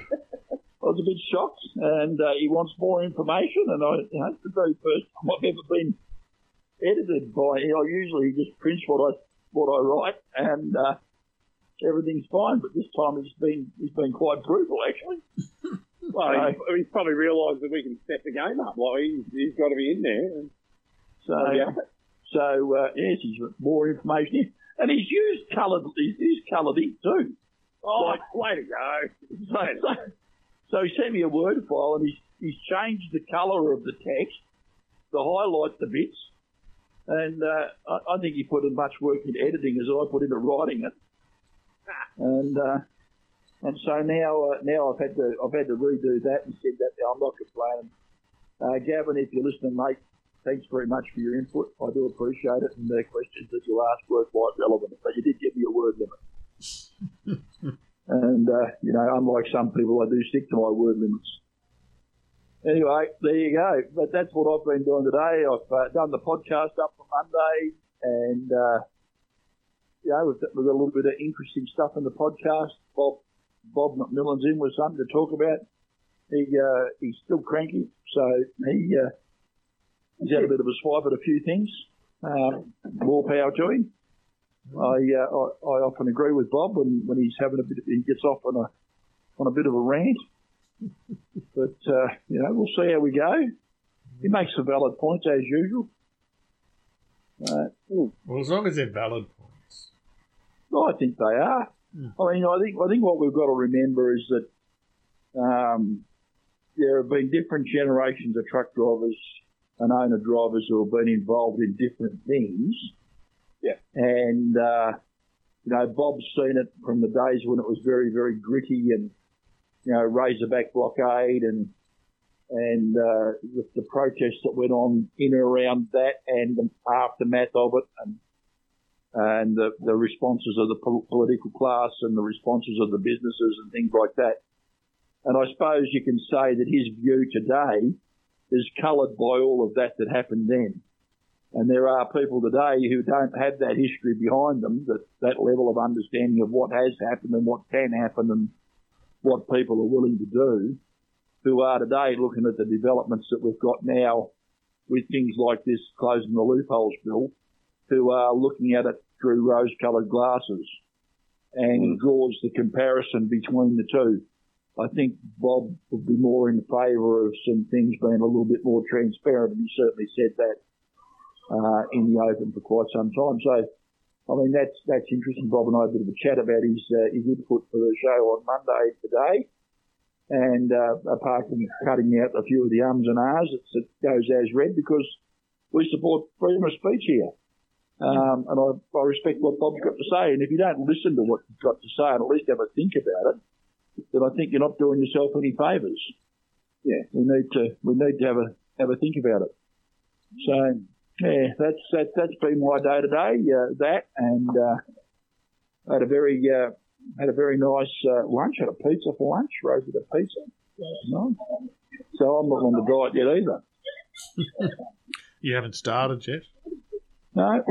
I was a bit shocked, and uh, he wants more information. And I, you know, it's the very first time I've ever been edited by. I usually just print what I what I write, and uh, everything's fine. But this time he's been he's been quite brutal, actually. Well, he's, he's probably realised that we can set the game up. Like he's, he's got to be in there. And, So, yeah. so uh, yes, he's got more information, here. and he's used coloured he's used coloured ink too. oh, Like- way to go! So, so, so he sent me a word file, and he's he's changed the colour of the text to highlight the bits. And uh, I, I think he put as much work into editing as I put into writing it. And uh, and so now uh, now I've had to I've had to redo that and said that I'm not complaining. Uh, Gavin, if you're listening, mate, thanks very much for your input. I do appreciate it, and the questions that you asked were quite relevant. But you did give me a word limit. And, uh, you know, unlike some people, I do stick to my word limits. Anyway, there you go. But that's what I've been doing today. I've uh, done the podcast up for Monday, and, uh, you know, we've, got a little bit of interesting stuff in the podcast. Bob, Bob McMillan's in with something to talk about. He, uh, he's still cranky, so he, uh, he's had a bit of a swipe at a few things. Um, more power to him. I, uh, I I often agree with Bob when, when he's having a bit. He gets off on a on a bit of a rant, but uh, you know we'll see how we go. He makes some valid points as usual. Uh, Well, as long as they're valid points. Well, I think they are. I mean, I think I think what we've got to remember is that um, there have been different generations of truck drivers and owner drivers who have been involved in different things. Yeah. And uh, you know, Bob's seen it from the days when it was very, very gritty and you know, Razorback blockade and and uh, the, the protests that went on in and around that and the aftermath of it and and the, the responses of the pol- political class and the responses of the businesses and things like that. And I suppose you can say that his view today is coloured by all of that that happened then. And there are people today who don't have that history behind them, that, that level of understanding of what has happened and what can happen and what people are willing to do, who are today looking at the developments that we've got now with things like this closing the loopholes bill, who are looking at it through rose-coloured glasses and draws the comparison between the two. I think Bob would be more in favour of some things being a little bit more transparent, and he certainly said that uh, in the open for quite some time. So, I mean, that's that's interesting. Bob and I had a bit of a chat about his uh, his input for the show on Monday today, and uh, apart from cutting out a few of the ums and ahs, it goes as read because we support freedom of speech here. Um, and I, I respect what Bob's got to say. And if you don't listen to what he's got to say and at least have a think about it, then I think you're not doing yourself any favours. Yeah, we need to we need to have a have a think about it. So yeah, that's that, that's been my day today. Uh, that and uh, had a very uh, had a very nice uh, lunch. Had a pizza for lunch. Rose with a pizza. No. So I'm not on the diet yet either. You haven't started yet. No.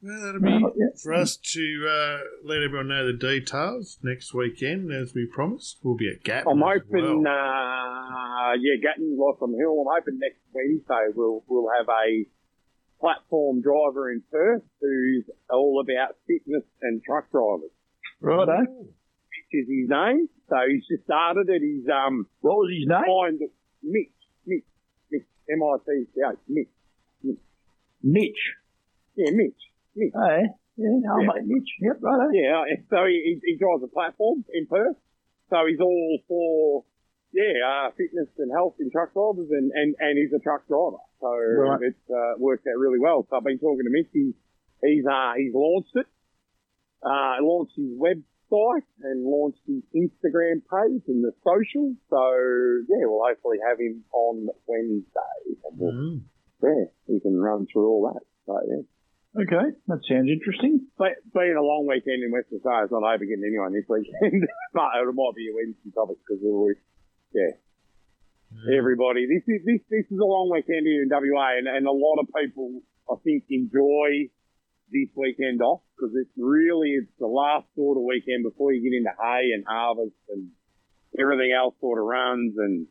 Well, that'll be No, yeah. for us to uh, let everyone know the details next weekend, as we promised. We'll be at Gatton. I'm hoping, well. uh, yeah, Gatton, Lotham Hill. I'm hoping next Wednesday we'll we'll have a platform driver in Perth who's all about fitness and truck drivers. Righto. Mitch is his name. So he's just started it. He's um What was his name? find Mitch, Mitch, Mitch, M I C C H, Mitch. Mitch. Yeah, Mitch, Mitch. Oh, yeah. Yeah, Yeah. make Mitch. Yep, righto. Yeah, so he, he, he drives a platform in Perth. So he's all for, yeah, uh, fitness and health in truck drivers and, and, and he's a truck driver. So Right. it's, uh, worked out really well. So I've been talking to Mitch. He's, he's, uh, he's launched it, uh, launched his website and launched his Instagram page and the social. So yeah, we'll hopefully have him on Wednesday. And we'll, yeah, he can run through all that. So yeah. Okay, that sounds interesting. But being a long weekend in Western Australia, it's not over getting anyone this weekend. but it might be a Wednesday topic because we'll, yeah, everybody. This is this this is a long weekend here in WA, and, and a lot of people I think enjoy this weekend off because it's really it's the last sort of weekend before you get into hay and harvest and everything else sort of runs, and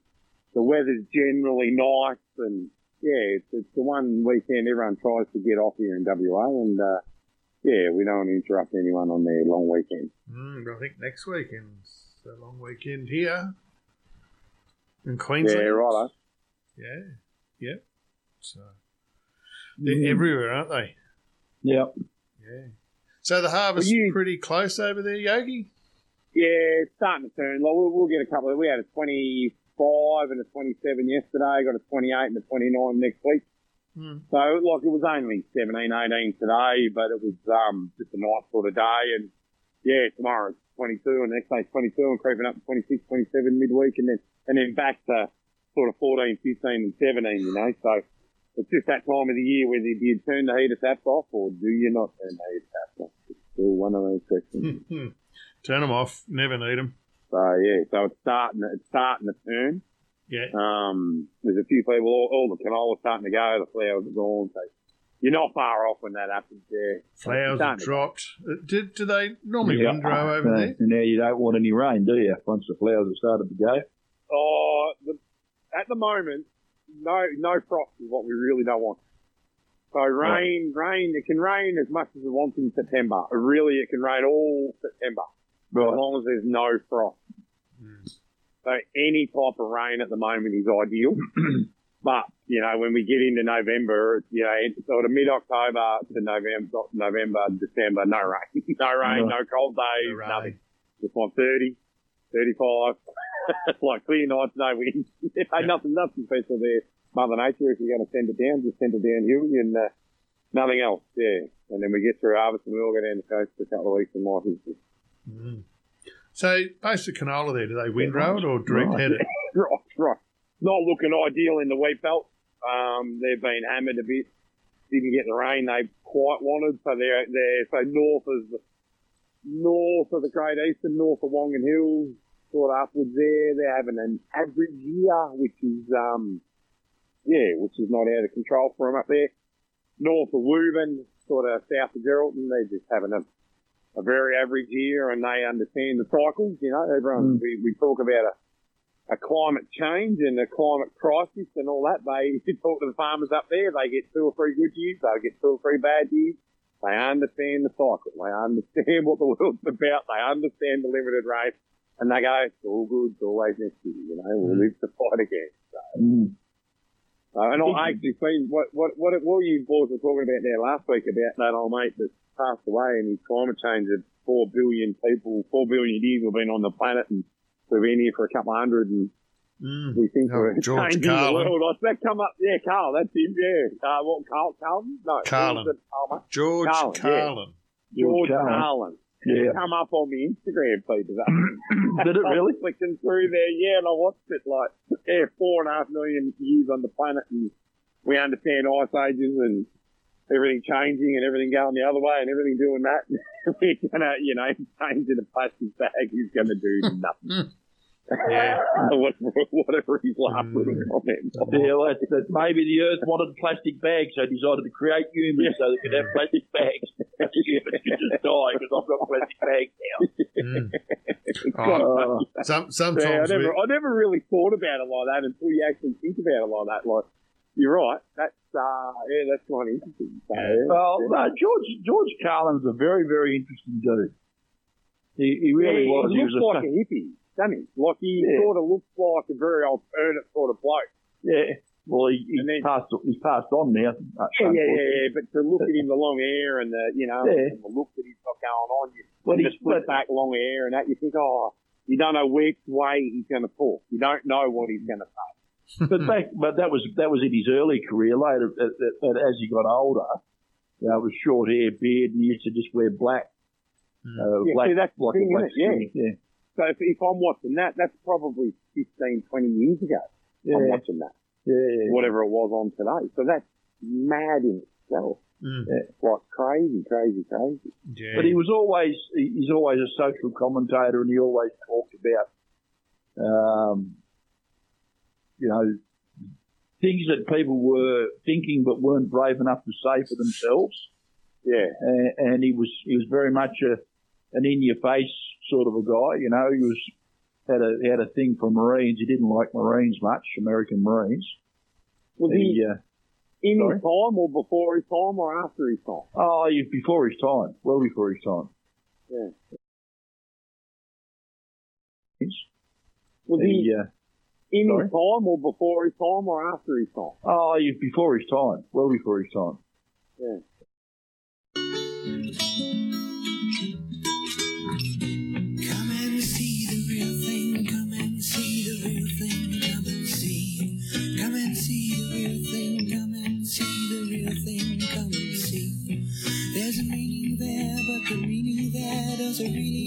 the weather's generally nice and. Yeah, it's, it's the one weekend everyone tries to get off here in WA, and uh, yeah, we don't want to interrupt anyone on their long weekend. Mm, I think next weekend's a long weekend here in Queensland. Yeah, righto. Yeah, yep. So they're everywhere, aren't they? Yep. Yeah. So the harvest's Well, you- pretty close over there, Yogi. Yeah, it's starting to turn. Like, we'll, we'll get a couple. Of, we had a 25 and a 27 yesterday. Got a 28 and a 29 next week. Hmm. So, like, it was only 17, 18 today, but it was um just a nice sort of day. And yeah, tomorrow it's 22, and next day's 22, and creeping up to 26, 27 midweek, and then and then back to sort of 14, 15, and 17. You know, so it's just that time of the year whether do you turn the heater taps off or do you not turn the heater taps off? It's still one of those questions. Turn them off. Never need them. So yeah, so it's starting. It's starting to turn. Yeah. Um, there's a few people. All, all the canola's starting to go. The flowers are gone. So you're not far off when that happens. Yeah. Flowers It's have starting to- dropped. Uh, Do, do they normally Yeah. windrow over Uh, there? And now you don't want any rain, do you? Once the flowers have started to go. Oh, the, at the moment, no, no frost is what we really don't want. So rain, rain. It can rain as much as it wants in September. Really, it can rain all September as long as there's no frost. Mm. So any type of rain at the moment is ideal. but, you know, when we get into November, you know, it's sort of mid-October to November, November, December, no rain. no rain, no cold days, No nothing. Just want 30, 35. like clear nights, no wind. Ain't nothing, nothing special there. Mother Nature, if you're going to send it down, just send it downhill and, uh, nothing else, yeah. And then we get through harvest and we all go down the coast for a couple of weeks and life is just Mm. So, post of canola there, do they windrow it or direct Right. head it? right, right. Not looking ideal in the wheat belt. Um, they've been hammered a bit. didn't get the rain they quite wanted. So they're, they're, so north of, north of the Great Eastern, north of Wongan Hills, sort of upwards there, they're having an average year, which is, um, yeah, which is not out of control for them up there. North of Wubin, sort of south of Geraldton, they're just having a, a very average year and they understand the cycles, you know, everyone, Mm. we, we talk about a, a climate change and a climate crisis and all that. They, you talk to the farmers up there, they get two or three good years, they'll get two or three bad years. They understand the cycle. They understand what the world's about. They understand the limited race. And they go, it's all good. It's always next year, you know, we'll live to fight again. Mm. Uh, and I actually seen what, what, what, what you boys were talking about there last week about that old mate that passed away and his climate change of four billion people, four billion years we've been on the planet and we've been here for a couple of hundred and Mm. we think Oh, we're George changing Carlin. the world. I that come up, yeah, Carl, that's him, yeah. Uh, what, Carl, Carlton? No, Carlin. who it? Oh. George Carlin, yeah. Carlin. George Carlin. Carlin. Yeah. Come up on my Instagram feed today. Did it I really? was flicking through there, yeah, and I watched it like, yeah, four and a half million years on the planet, and we understand ice ages and everything changing and everything going the other way and everything doing that. We're gonna, you know, changing a plastic bag is gonna do nothing. Yeah. whatever, whatever his last little Mm. comment. Yeah, well, that's, that maybe the Earth wanted plastic bags, so decided to create humans so they could have plastic bags. humans could just die because I've got plastic bags now. Mm. Oh, Uh, some, Yeah, I sometimes never, we, I never really thought about it like that until you actually think about it like that. Like, you're right. That's, uh, yeah, that's of interesting. So, yeah, well, yeah. no, George George Carlin's a very very interesting dude. He, he really Yeah, was. He, He was looks a like a hippie, doesn't he? Like he sort of looks like a very alternate sort of bloke. yeah. Well, he, he's then- passed. He's passed on now. Yeah, yeah, yeah. But to look at him, the long hair and the, you know, Yeah. and the look that he's got going on, you, But he's split back long hair and that, you think, oh, you don't know which way he's going to pull. You don't know what he's going to say. But back, but that was that was in his early career. Later, uh, uh, uh, as he got older, you know, it was short hair, beard, and he used to just wear black. Mm. Uh, Yeah, black, see, that's the like a thing, black isn't it? yeah. So if, if I'm watching that, that's probably 15, 20 years ago. I'm Yeah, watching that. yeah, yeah. whatever it was on today. So that's mad in itself. Mm. Like crazy, crazy, crazy. Yeah. But he was always he's always a social commentator, and he always talked about, um, you know, things that people were thinking but weren't brave enough to say for themselves. Yeah. And, and he was he was very much a an in your face sort of a guy. You know, he was had a he had a thing for Marines. He didn't like Marines much, American Marines. Was he He, uh, in sorry? his time or before his time or after his time? oh, he was before his time, well before his time. Yeah. Was he He, uh, in sorry? his time or before his time or after his time? oh, he was before his time, well before his time. Yeah. Come and see the real thing. Come and see the real thing. Come and see. Come and see the real thing. Come and see the real thing. Come and see. There's a meaning there, but the meaning there doesn't really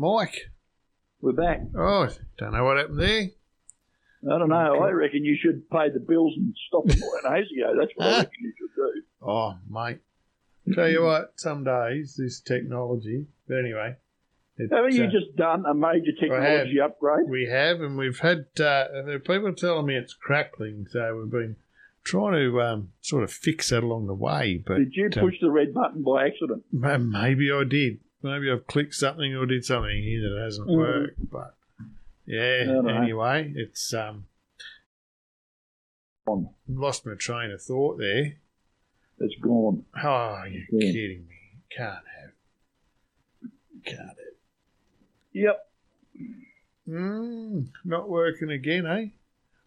Mike. We're back. Oh, don't know what happened there. I don't know. I reckon you should pay the bills and stop an ASIO. That's what I reckon you should do. Oh, mate. Tell you what, some days this technology. But anyway, it, Haven't you uh, just done a major technology upgrade? we have, and we've had uh, there are people telling me it's crackling, so we've been trying to um, sort of fix that along the way. But Did you um, push the red button by accident? Maybe I did. Maybe I've clicked something or did something here that hasn't Mm. worked. But yeah, don't know. anyway, it's um On. lost my train of thought there. It's gone. Oh, you're Yeah. kidding me. Can't have. Can't have. Yep. Mm, not working again, eh?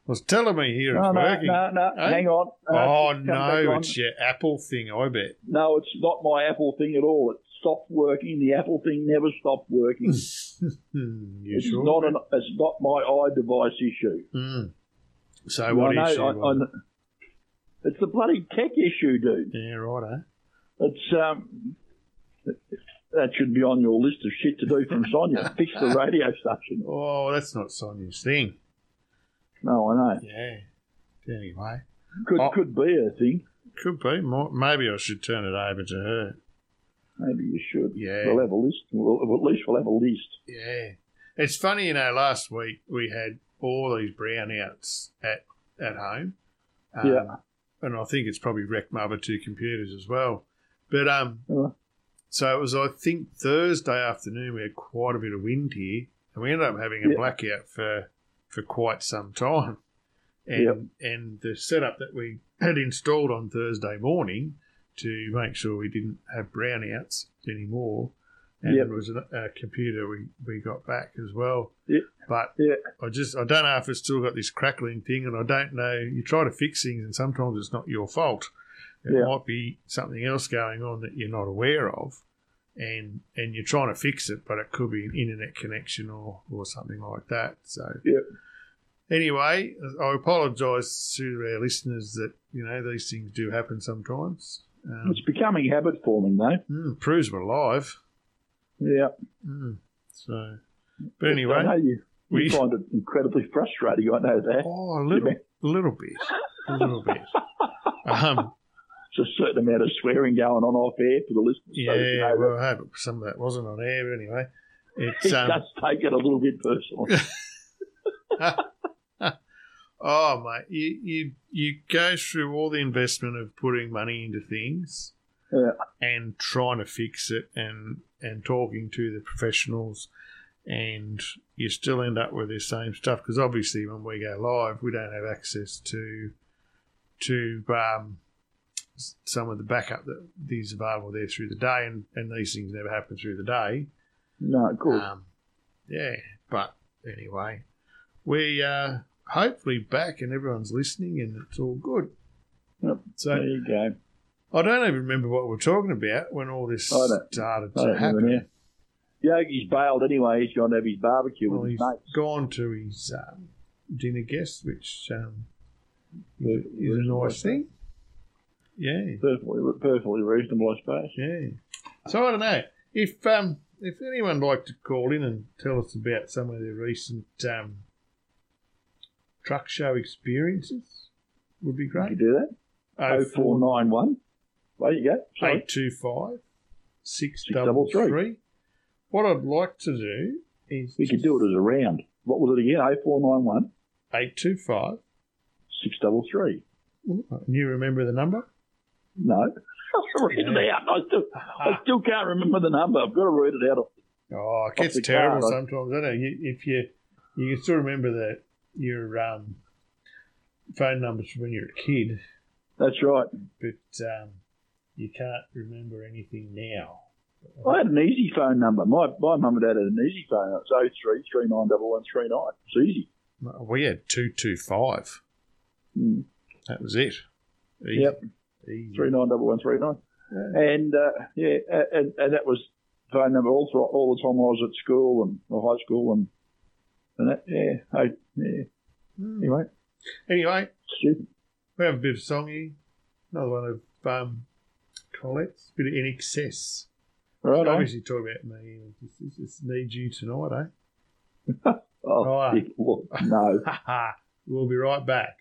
Was telling me here No, it's no, working. no, no. Eh? Hang on. Uh, oh no, it's your Apple thing, I bet. No, it's not my Apple thing at all. Stopped working. The Apple thing never stopped working. You it's sure? not an. It's not my iDevice issue. Mm. So what I issue? know, I- was I- it's the bloody tech issue, dude. Yeah, right, eh? It's um. That should be on your list of shit to do from Sonia. Fix the radio station. Oh, that's not Sonia's thing. No, I know. Yeah. Anyway, Could Oh. could be a thing. could be. More, maybe I should turn it over to her. Maybe you should. Yeah. We'll have a list. We'll, at least we'll have a list. Yeah. It's funny, you know, last week we had all these brownouts at, at home. Um, Yeah. And I think it's probably wrecked my other two computers as well. But um, Uh. so it was, I think, Thursday afternoon we had quite a bit of wind here, and we ended up having a Yeah. blackout for for quite some time. And Yep. and the setup that we had installed on Thursday morning to make sure we didn't have brownouts anymore. And Yep. it was a, a computer we, we got back as well. Yep. But Yeah. I just I don't know if it's still got this crackling thing, and I don't know. You try to fix things, and sometimes it's not your fault. It Yeah. might be something else going on that you're not aware of, and and you're trying to fix it, but it could be an internet connection or or something like that. So Yep. anyway, I apologise to our listeners that you know these things do happen sometimes. Um, It's becoming habit forming, though. mm, proves we're alive. Yeah. Mm, so, but I anyway, know you, you we find it incredibly frustrating. I know that. oh a little, a little bit, a little bit. Um, There's a certain amount of swearing going on off air for the listeners. so that you yeah, know well, I hope some of that wasn't on air but anyway. It's it um, does take it a little bit personal. oh mate, you you you go through all the investment of putting money into things Yeah. and trying to fix it and and talking to the professionals and you still end up with the same stuff because obviously when we go live we don't have access to to um, some of the backup that is available there through the day and, and these things never happen through the day No, good. um, yeah, but anyway, we are hopefully back and everyone's listening and it's all good. Yep. So there you go. I don't even remember what we we're talking about when all this started to happen. Yogi's bailed anyway. He's gone to have his barbecue Well, with his mates. gone to his um, dinner guest, which um, is, is a nice thing. Yeah, Perfectly, perfectly reasonable, I suppose. yeah. So I don't know if um, if anyone would like to call in and tell us about some of the recent um, truck show experiences would be great. could do that. Oh, 0491. There you go. Sorry. eight two five six Six double double three. three. What I'd like to do is We could do it as a round. What was it again? 0491 eight two five. 633. You remember the number? No. I've written it out. I still, I ah. still can't remember the number. I've got to read it out. Oh, it gets terrible card, sometimes. I know you, if you you can still remember that your um, phone numbers from when you're a kid, That's right. but um, you can't remember anything now. I had an easy phone number. My my mum and dad had an easy phone. Number. It's 03 391139. It's easy. We had two two five. Hmm. That was it. Easy. Yep. Easy. 391139. And uh, yeah, and, and that was phone number all through, all the time I was at school and or high school and and that. Yeah, yeah. Hmm. Anyway, Anyway, stupid. we have a bit of songy. Another one of um, Colette's. bit of INXS. Right on. Obviously, talk about me. Just, just need you tonight, eh? Oh, Right. well, no. We'll be right back.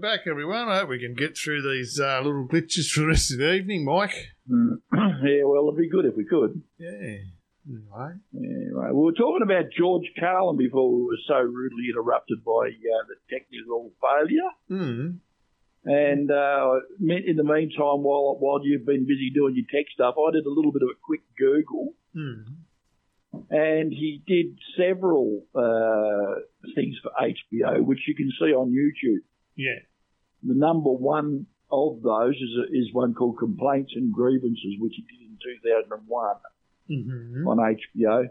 Back, everyone. I hope we can get through these uh, little glitches for the rest of the evening, Mike. Mm. yeah, well, it'd be good if we could. Yeah. Anyway. Anyway, we were talking about George Carlin before we were so rudely interrupted by uh, the technical failure. Hmm. And uh, in the meantime, while while you've been busy doing your tech stuff, I did a little bit of a quick Google, Hmm. and he did several uh, things for HBO, which you can see on YouTube. Yeah. The number one of those is a, is one called Complaints and Grievances, which he did in 2001 Mm-hmm. on HBO.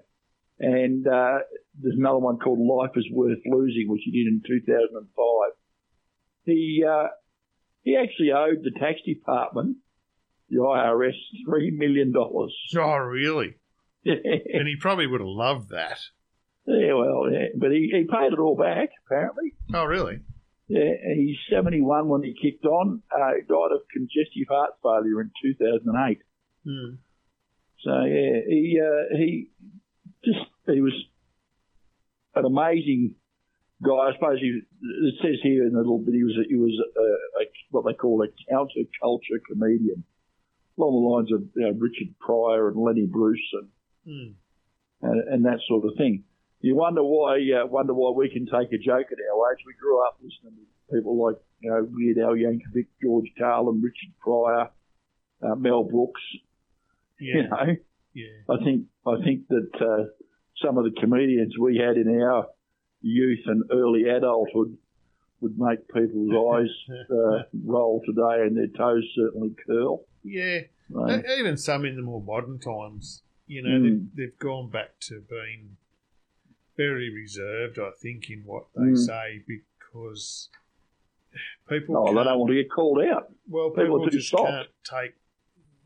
And uh, there's another one called Life is Worth Losing, which he did in 2005. he uh, he actually owed the tax department, the IRS, three million dollars. Oh, really? yeah, And he probably would have loved that. Yeah, well, yeah. but he, he paid it all back apparently. Oh, really? Yeah, he's 71 when he kicked on. Uh, he died of congestive heart failure in 2008. Hmm. So yeah, he uh, he just he was an amazing guy. I suppose he it says here in a little bit he was a, he was a, a, what they call a counterculture comedian, along the lines of you know, Richard Pryor and Lenny Bruce and, Hmm. and and that sort of thing. You wonder why uh, wonder why we can take a joke at our age. We grew up listening to people like you know Weird Al Yankovic, George Carlin, Richard Pryor, uh, Mel Brooks. Yeah. You know, Yeah. I think I think that uh, some of the comedians we had in our youth and early adulthood would make people's eyes uh, roll today and their toes certainly curl. Yeah. So, Even some in the more modern times, you know, Mm. they've, they've gone back to being very reserved, I think, in what they Mm. say because people. oh, they don't want to get called out. Well, People people just soft. can't take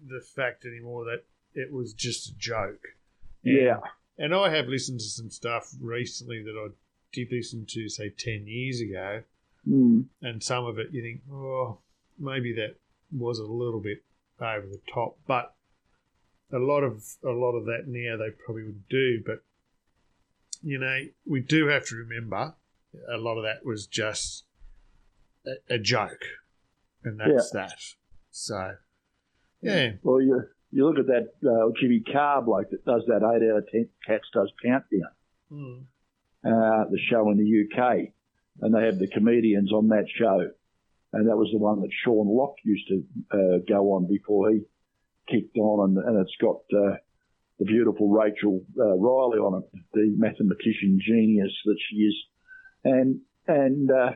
the fact anymore that it was just a joke. Yeah. And I have listened to some stuff recently that I did listen to, say, 10 years ago, Mm. and some of it you think, oh, maybe that was a little bit over the top. But a lot of a lot of that now they probably would do. But you know, we do have to remember a lot of that was just a, a joke, and that's that. So, yeah, Well, you you look at that uh, Jimmy Carr bloke that does that eight out of ten cats does countdown. Mm. uh, the show in the UK, and they have the comedians on that show, and that was the one that Sean Lock used to uh, go on before he kicked on, and, and it's got uh, the beautiful Rachel uh, Riley on it, the mathematician genius that she is, and and uh,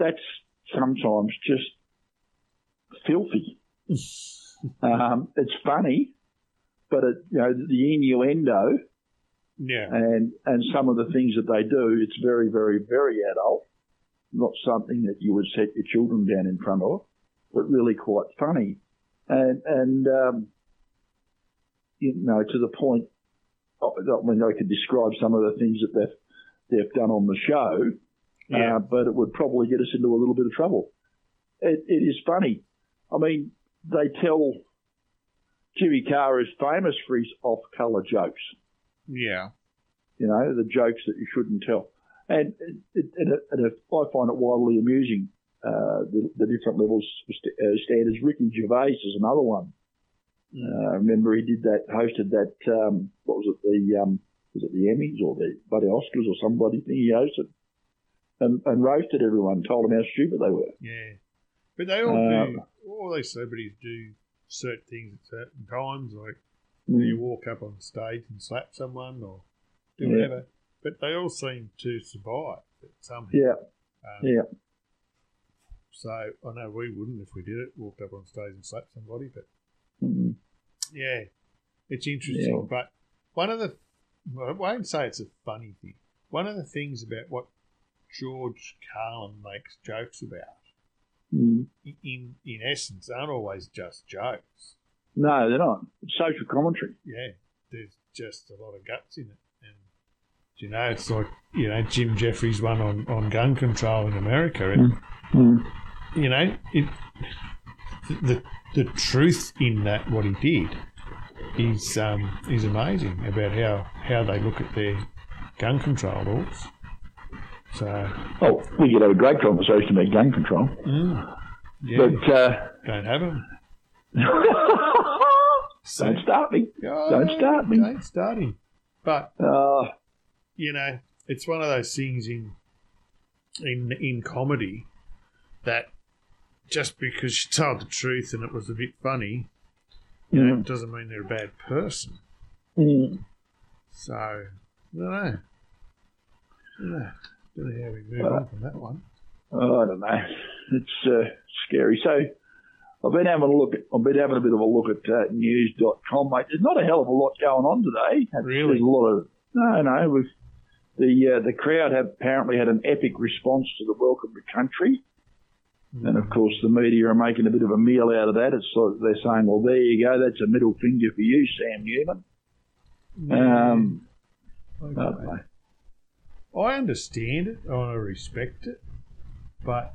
that's sometimes just filthy. um, it's funny, but it, you know the innuendo yeah, and and some of the things that they do, it's very, very, very adult. Not something that you would set your children down in front of, but really quite funny, and and um, you know to the point. I mean, I could describe some of the things that they've they've done on the show, yeah, uh, but it would probably get us into a little bit of trouble. It, it is funny. I mean, they tell Jimmy Carr is famous for his off-color jokes yeah, you know, the jokes that you shouldn't tell. And, it, it, and, it, and it, I find it wildly amusing, uh, the, the different levels of st- uh, standards. Ricky Gervais is another one. Uh, I remember he did that, hosted that, um, what was it, the, um, was it the Emmys or the bloody Oscars or somebody thing he hosted? And, and roasted everyone, told them how stupid they were. yeah. But they all Um, do. All these celebrities do certain things at certain times, like Mm. you walk up on stage and slap someone or do Yeah. whatever. But they all seem to survive somehow. Yeah, Um, yeah. So I know we wouldn't if we did it, walked up on stage and slapped somebody. But. Yeah, it's interesting. Yeah. But one of the, well, I won't say it's a funny thing. One of the things about what George Carlin makes jokes about, Mm. in in essence, aren't always just jokes. No, they're not. It's social commentary. Yeah, there's just a lot of guts in it. And you know, it's like you know Jim Jeffries one on, on gun control in America. And, Mm. you know, it, the the truth in that what he did is um, is amazing about how how they look at their gun control laws. So Oh, we could have a great conversation about gun control. mm, yeah, But uh, don't have them. don't start me. Don't start me. Don't start him. But Uh, you know, it's one of those things in in in comedy that just because she told the truth and it was a bit funny, you know, Mm. it doesn't mean they're a bad person. mm, So I don't know. don't know. Don't know how we move on from that one. I don't know. It's uh, scary. So I've been having a look. At, I've been having a bit of a look at uh, news.com, mate. There's not a hell of a lot going on today. Really? There's a lot of no, no. With the uh, the crowd have apparently had an epic response to the welcome to country. And of course, the media are making a bit of a meal out of that. It's like they're saying, "Well, there you go. That's a middle finger for you, Sam Newman." Um, I Okay. I understand it. I respect it, but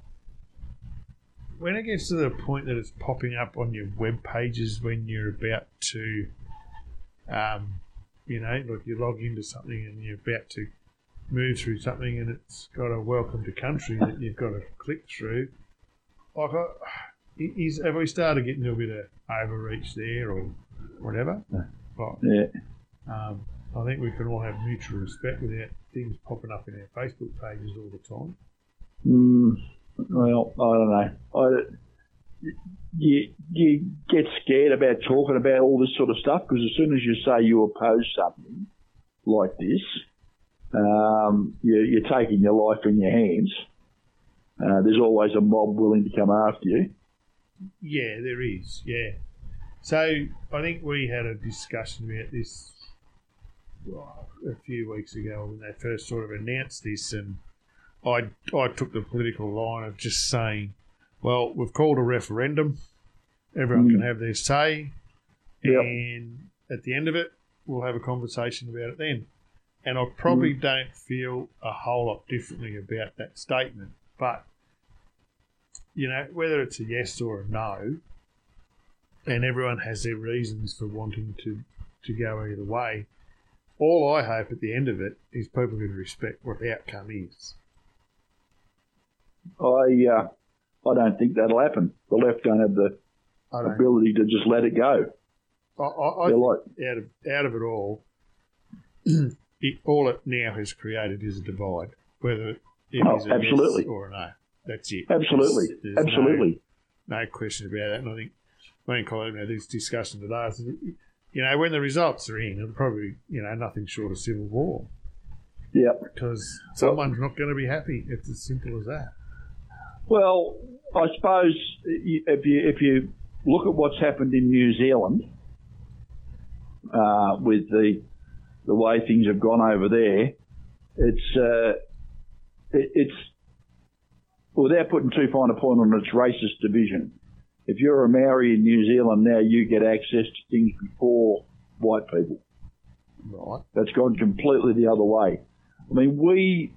when it gets to the point that it's popping up on your web pages when you're about to, um, you know, like you log into something and you're about to move through something and it's got a welcome to country that you've got to click through. Like, I, is have we started getting a little bit of overreach there or whatever? Like, Yeah. um, I think we can all have mutual respect without things popping up in our Facebook pages all the time. Mm, well, I don't know. I, you you get scared about talking about all this sort of stuff because as soon as you say you oppose something like this, um, you, you're taking your life in your hands. Uh, there's always a mob willing to come after you. Yeah, there is. Yeah. So I think we had a discussion about this well, a few weeks ago when they first sort of announced this, and I I took the political line of just saying, well, we've called a referendum. Everyone can have their say, Yep. and at the end of it, we'll have a conversation about it then. And I probably don't feel a whole lot differently about that statement, but you know, whether it's a yes or a no, and everyone has their reasons for wanting to, to go either way. All I hope at the end of it is people can respect what the outcome is. I uh, I don't think that'll happen. The left don't have the don't. ability to just let it go. I, I, I like, out of out of it all, it, all it now has created is a divide. Whether Oh, a absolutely. or no, that's it. absolutely, There's- there's absolutely. no question about that. And I think me and Colin had this discussion today. You know, when the results are in, it'll probably, you know, nothing short of civil war Yep. because someone's not going to be happy. It's as simple as that. Well, I suppose if you if you look at what's happened in New Zealand uh, with the the way things have gone over there, it's uh, it, it's without putting too fine a point on it, it's racist division. If you're a Maori in New Zealand now, you get access to things before white people. Right. That's gone completely the other way. I mean, we,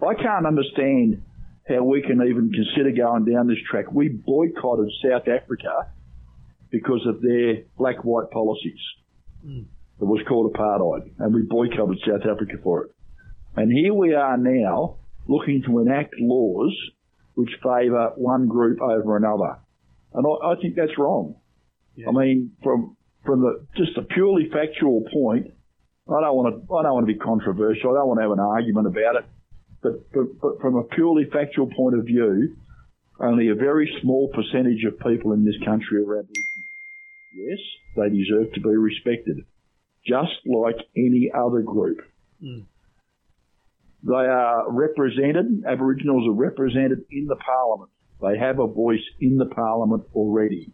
I can't understand how we can even consider going down this track. We boycotted South Africa because of their black-white policies. Hmm. It was called apartheid, and we boycotted South Africa for it. And here we are now looking to enact laws which favour one group over another. And I, I think that's wrong. Yeah. I mean, from from the just a purely factual point, I don't want to I don't want to be controversial. I don't want to have an argument about it. But, but but from a purely factual point of view, only a very small percentage of people in this country are Aboriginal. Yes, they deserve to be respected, just like any other group. Hmm. They are represented. Aboriginals are represented in the parliament. They have a voice in the parliament already.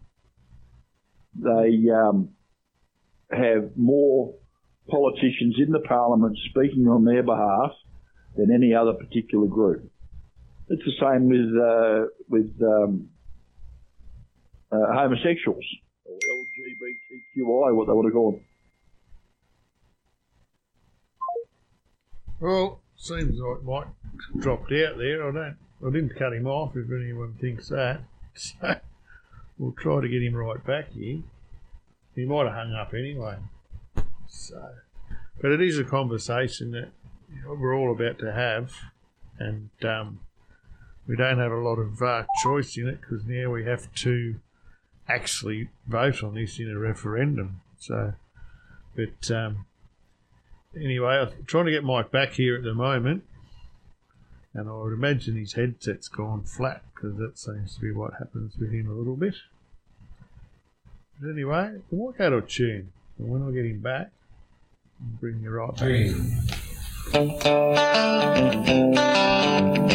They um, have more politicians in the parliament speaking on their behalf than any other particular group. It's the same with uh, with um, uh, homosexuals or LGBTQI, what they want to call them. Well, seems like Mike dropped out there. I don't. I didn't cut him off. If anyone thinks that, so we'll try to get him right back here. He might have hung up anyway. So, but it is a conversation that we're all about to have, and um, we don't have a lot of uh, choice in it because now we have to actually vote on this in a referendum. So, but um, anyway, I'm trying to get Mike back here at the moment, and I would imagine his headset's gone flat because that seems to be what happens with him a little bit. But anyway, we might go tune, and when I get him back, I'll bring you right back. We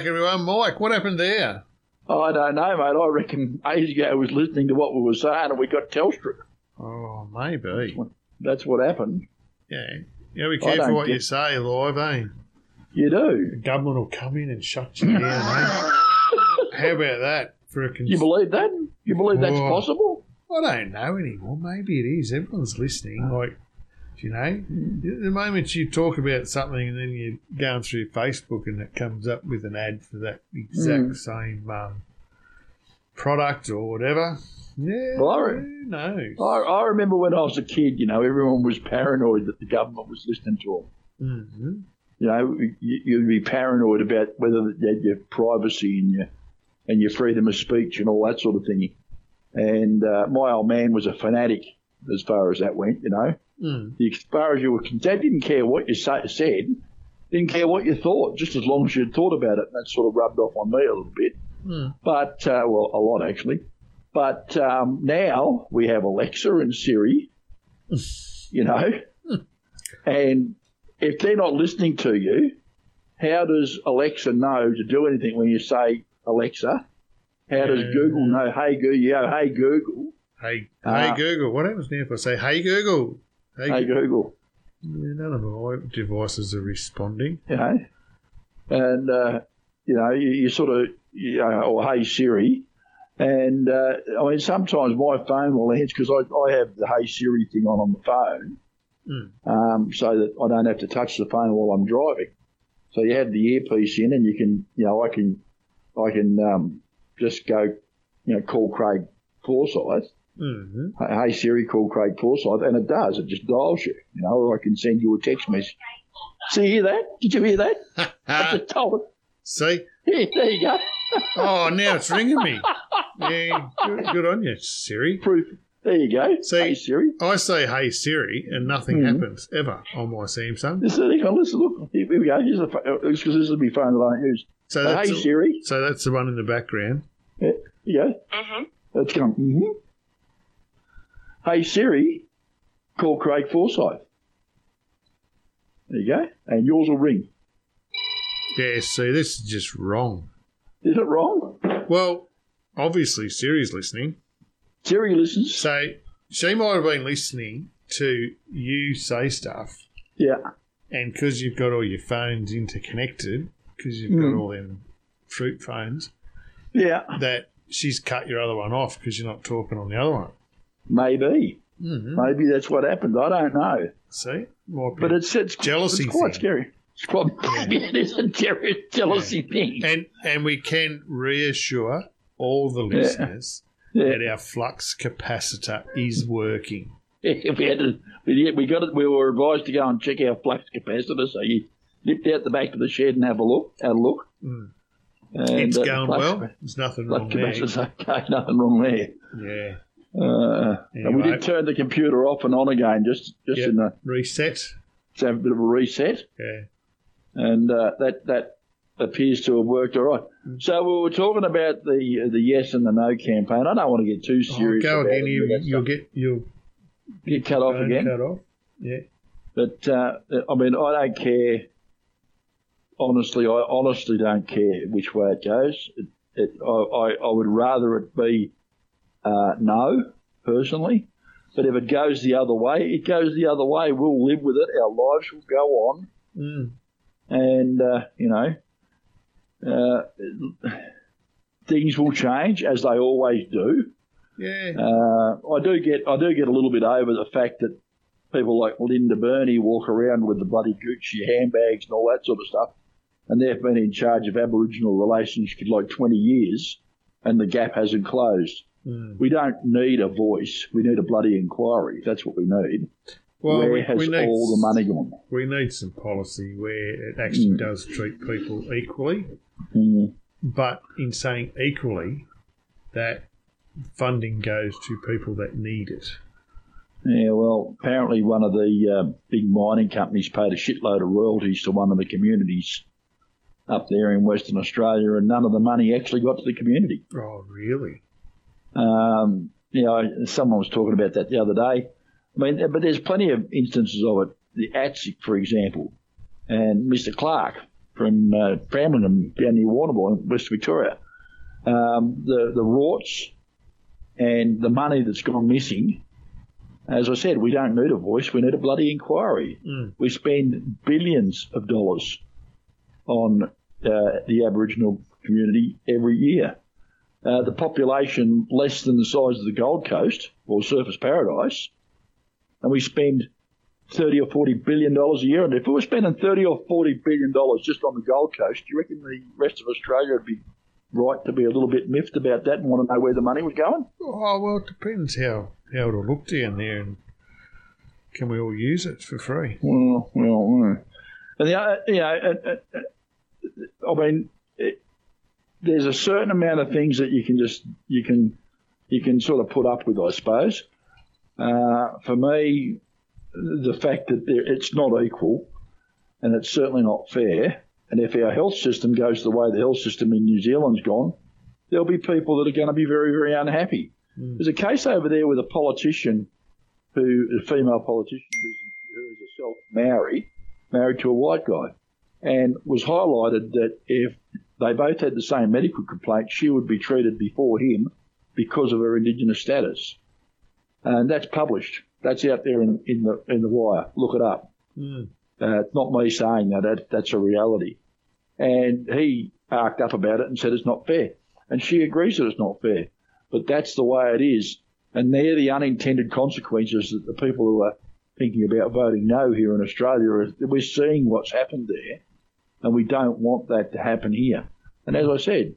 back, everyone. Mike, what happened there? I don't know, mate. I reckon ASIO was listening to what we were saying and we got Telstra. Oh, maybe. That's what happened. Yeah. You gotta be careful what you say live, eh? You do. The government will come in and shut you down, eh? How about that? For a cons- You believe that? You believe that's Oh. possible? I don't know anymore. Maybe it is. Everyone's listening. Like, you know, the moment you talk about something and then you're going through Facebook and it comes up with an ad for that exact Mm. same um, product or whatever. Yeah, Well, I re- who knows? I, I remember when I was a kid, you know, everyone was paranoid that the government was listening to them. hmm You know, you, you'd be paranoid about whether you had your privacy and your and your freedom of speech and all that sort of thing. And uh, my old man was a fanatic as far as that went. You know, Mm. as far as you were concerned, didn't care what you sa- said, didn't care what you thought, just as long as you'd thought about it. And that sort of rubbed off on me a little bit. Mm. But uh, well, a lot actually. But um, now we have Alexa and Siri. You know, and if they're not listening to you, how does Alexa know to do anything when you say Alexa? How does Yeah. Google know? Hey Google, hey Google, Hey, Uh, hey Google. What happens now if I say, "Hey Google"? Hey, hey Goo- Google. Yeah, none of my devices are responding. you know, and uh, you know, you, you sort of, you know, or hey Siri, and uh, I mean sometimes my phone will answer because I, I have the hey Siri thing on on the phone, Mm. um, so that I don't have to touch the phone while I'm driving. So you have the earpiece in, and you can, you know, I can, I can um, just go, you know, call Craig Forsyth. Hmm Hey Siri, call Craig Forsyth, and it does. It just dials you, you know, or I can send you a text message. See, you hear that? Did you hear that? I just told it. See? Yeah, there you go. Oh, now it's ringing me. Yeah, good, good on you, Siri. Proof. There you go. See- hey Siri. I say "Hey Siri" and nothing Mhm. happens ever on my Samsung. This is hang on, listen, look. Here we go. Here's the because this is my phone that I don't use. So Uh, that's hey Siri. so that's the one in the background. Yeah, here you go. Mm-hmm. It's going. Mm-hmm. Hey Siri, call Craig Forsyth. There you go, and yours will ring. Yeah, see, this is just wrong. Is it wrong? Well, obviously Siri's listening, Siri listens. so she might have been listening to you say stuff, Yeah. and because you've got all your phones interconnected, because you've Mm. got all them fruit phones, Yeah. that she's cut your other one off because you're not talking on the other one. Maybe. Mm-hmm. Maybe that's what happened. I don't know. See, But it's it's Jealousy It's quite thing. scary. It's quite maybe it is a jealousy thing. and and we can reassure all the listeners Yeah. that our flux capacitor is working. Yeah, we had to, we, we got it. We were advised to go and check our flux capacitor. So you nipped out the back of the shed and have a look. Had a look. Mm. And, it's uh, going flux- well. There's nothing wrong Flux there. okay. Nothing wrong there. Yeah. Uh, And we did turn the computer off and on again, just just Yep. in the Reset. to have a bit of a reset, Yeah. and uh, that that appears to have worked all right. Mm. So we were talking about the the yes and the no campaign. I don't want to get too Oh, serious. go about again. You, you'll get you'll get cut off again. Cut off. Yeah. But uh, I mean, I don't care. Honestly, I honestly don't care which way it goes. It, it, I, I, I would rather it be uh, no, personally. But if it goes the other way, it goes the other way. We'll live with it. Our lives will go on, Mm. and uh, you know, uh, things will change as they always do. Yeah. Uh, I do get I do get a little bit over the fact that people like Linda Burney walk around with the bloody Gucci handbags and all that sort of stuff, and they've been in charge of Aboriginal relations for like 20 years, and the gap hasn't closed. Mm. We don't need a voice. We need a bloody inquiry. That's what we need. Well, Where we, has we need all the money gone? We need some policy where it actually Mm. does treat people equally, Mm. but in saying equally, that funding goes to people that need it. Yeah, well, apparently one of the uh, big mining companies paid a shitload of royalties to one of the communities up there in Western Australia, and none of the money actually got to the community. Oh, really? Um, you know, someone was talking about that the other day. I mean, but there's plenty of instances of it. The ATSIC, for example, and Mr. Clark, from uh, Framlingham down near Warrnambool in West Victoria. Um, the the rorts and the money that's gone missing. As I said, we don't need a voice; we need a bloody inquiry. Mm. We spend billions of dollars on uh, the Aboriginal community every year. Uh, the population less than the size of the Gold Coast or Surfers Paradise, and we spend thirty or forty billion dollars a year. And if we were spending thirty or forty billion dollars just on the Gold Coast, do you reckon the rest of Australia would be right to be a little bit miffed about that and want to know where the money was going? Oh well, it depends how how it'll look down there, and can we all use it for free? Well, well, uh, and the other, you know, uh, uh, uh, I mean, there's a certain amount of things that you can just you can you can sort of put up with, I suppose. Uh, for me, the fact that there, it's not equal, and it's certainly not fair. And if our health system goes the way the health system in New Zealand's gone, there'll be people that are going to be very, very unhappy. There's a case over there with a politician who, a female politician who's, who is herself Maori, married to a white guy, and was highlighted that if they both had the same medical complaint, she would be treated before him because of her Indigenous status. And that's published. That's out there in, in the in the wire. Look it up. Mm. Uh, it's not me saying that, that. That's a reality. And he arced up about it and said it's not fair. And she agrees that it's not fair. But that's the way it is. And they're the unintended consequences that the people who are thinking about voting no here in Australia we're seeing what's happened there. And we don't want that to happen here. And as I said,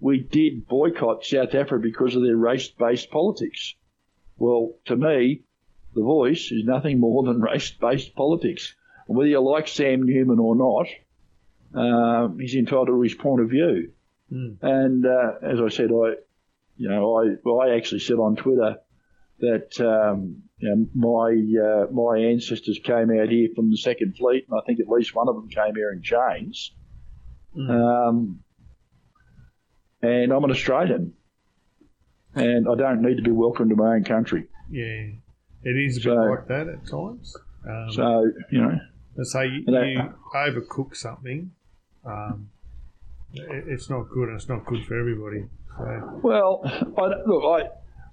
we did boycott South Africa because of their race-based politics. Well, to me, the voice is nothing more than race-based politics. And whether you like Sam Newman or not, uh, he's entitled to his point of view. Mm. And uh, as I said, I, you know, I, well, I actually said on Twitter that um, you know, my uh, my ancestors came out here from the Second Fleet, and I think at least one of them came here in chains. Um, and I'm an Australian, and I don't need to be welcomed to my own country. Yeah, it is a So- bit like that at times. Um, So you know, Let's say you, you overcook something, um, it's not good, and it's not good for everybody. So, Well, I, look, I,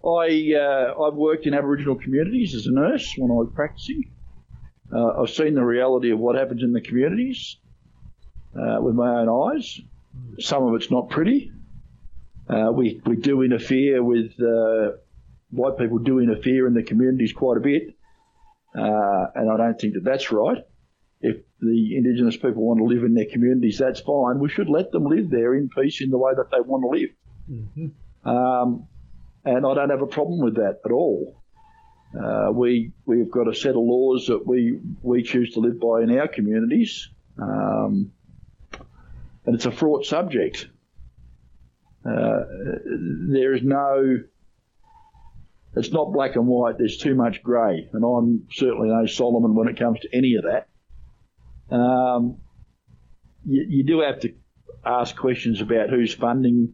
I, uh, I've worked in Aboriginal communities as a nurse when I was practicing. Uh, I've seen the reality of what happens in the communities uh, with my own eyes. Some of it's not pretty. Uh, we we do interfere with uh, white people do interfere in the communities quite a bit, uh, and I don't think that that's right. If the Indigenous people want to live in their communities, that's fine. We should let them live there in peace in the way that they want to live. mhm. Um, and I don't have a problem with that at all. Uh, we we've got a set of laws that we we choose to live by in our communities, um, and it's a fraught subject. Uh, there is no. It's not black and white. There's too much grey, and I'm certainly no Solomon when it comes to any of that. Um, you, you do have to ask questions about who's funding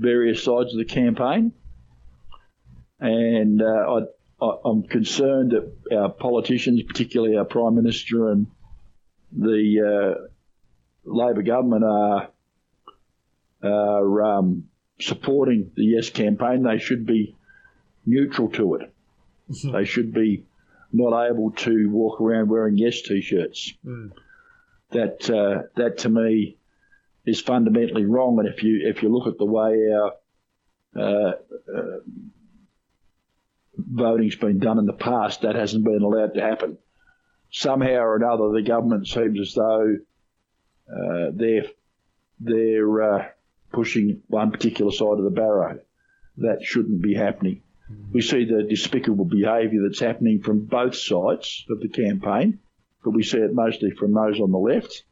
various sides of the campaign, and uh, I, I, I'm concerned that our politicians, particularly our prime minister and the uh, Labor government, are are um, supporting the Yes campaign. They should be neutral to it. they should be not able to walk around wearing Yes t-shirts. Mm. That uh, that to me is fundamentally wrong. And if you if you look at the way our uh, uh, voting's been done in the past, that hasn't been allowed to happen. Somehow or another, the government seems as though uh, they're they're uh, pushing one particular side of the barrow. That shouldn't be happening. We see the despicable behaviour that's happening from both sides of the campaign, but we see it mostly from those on the left,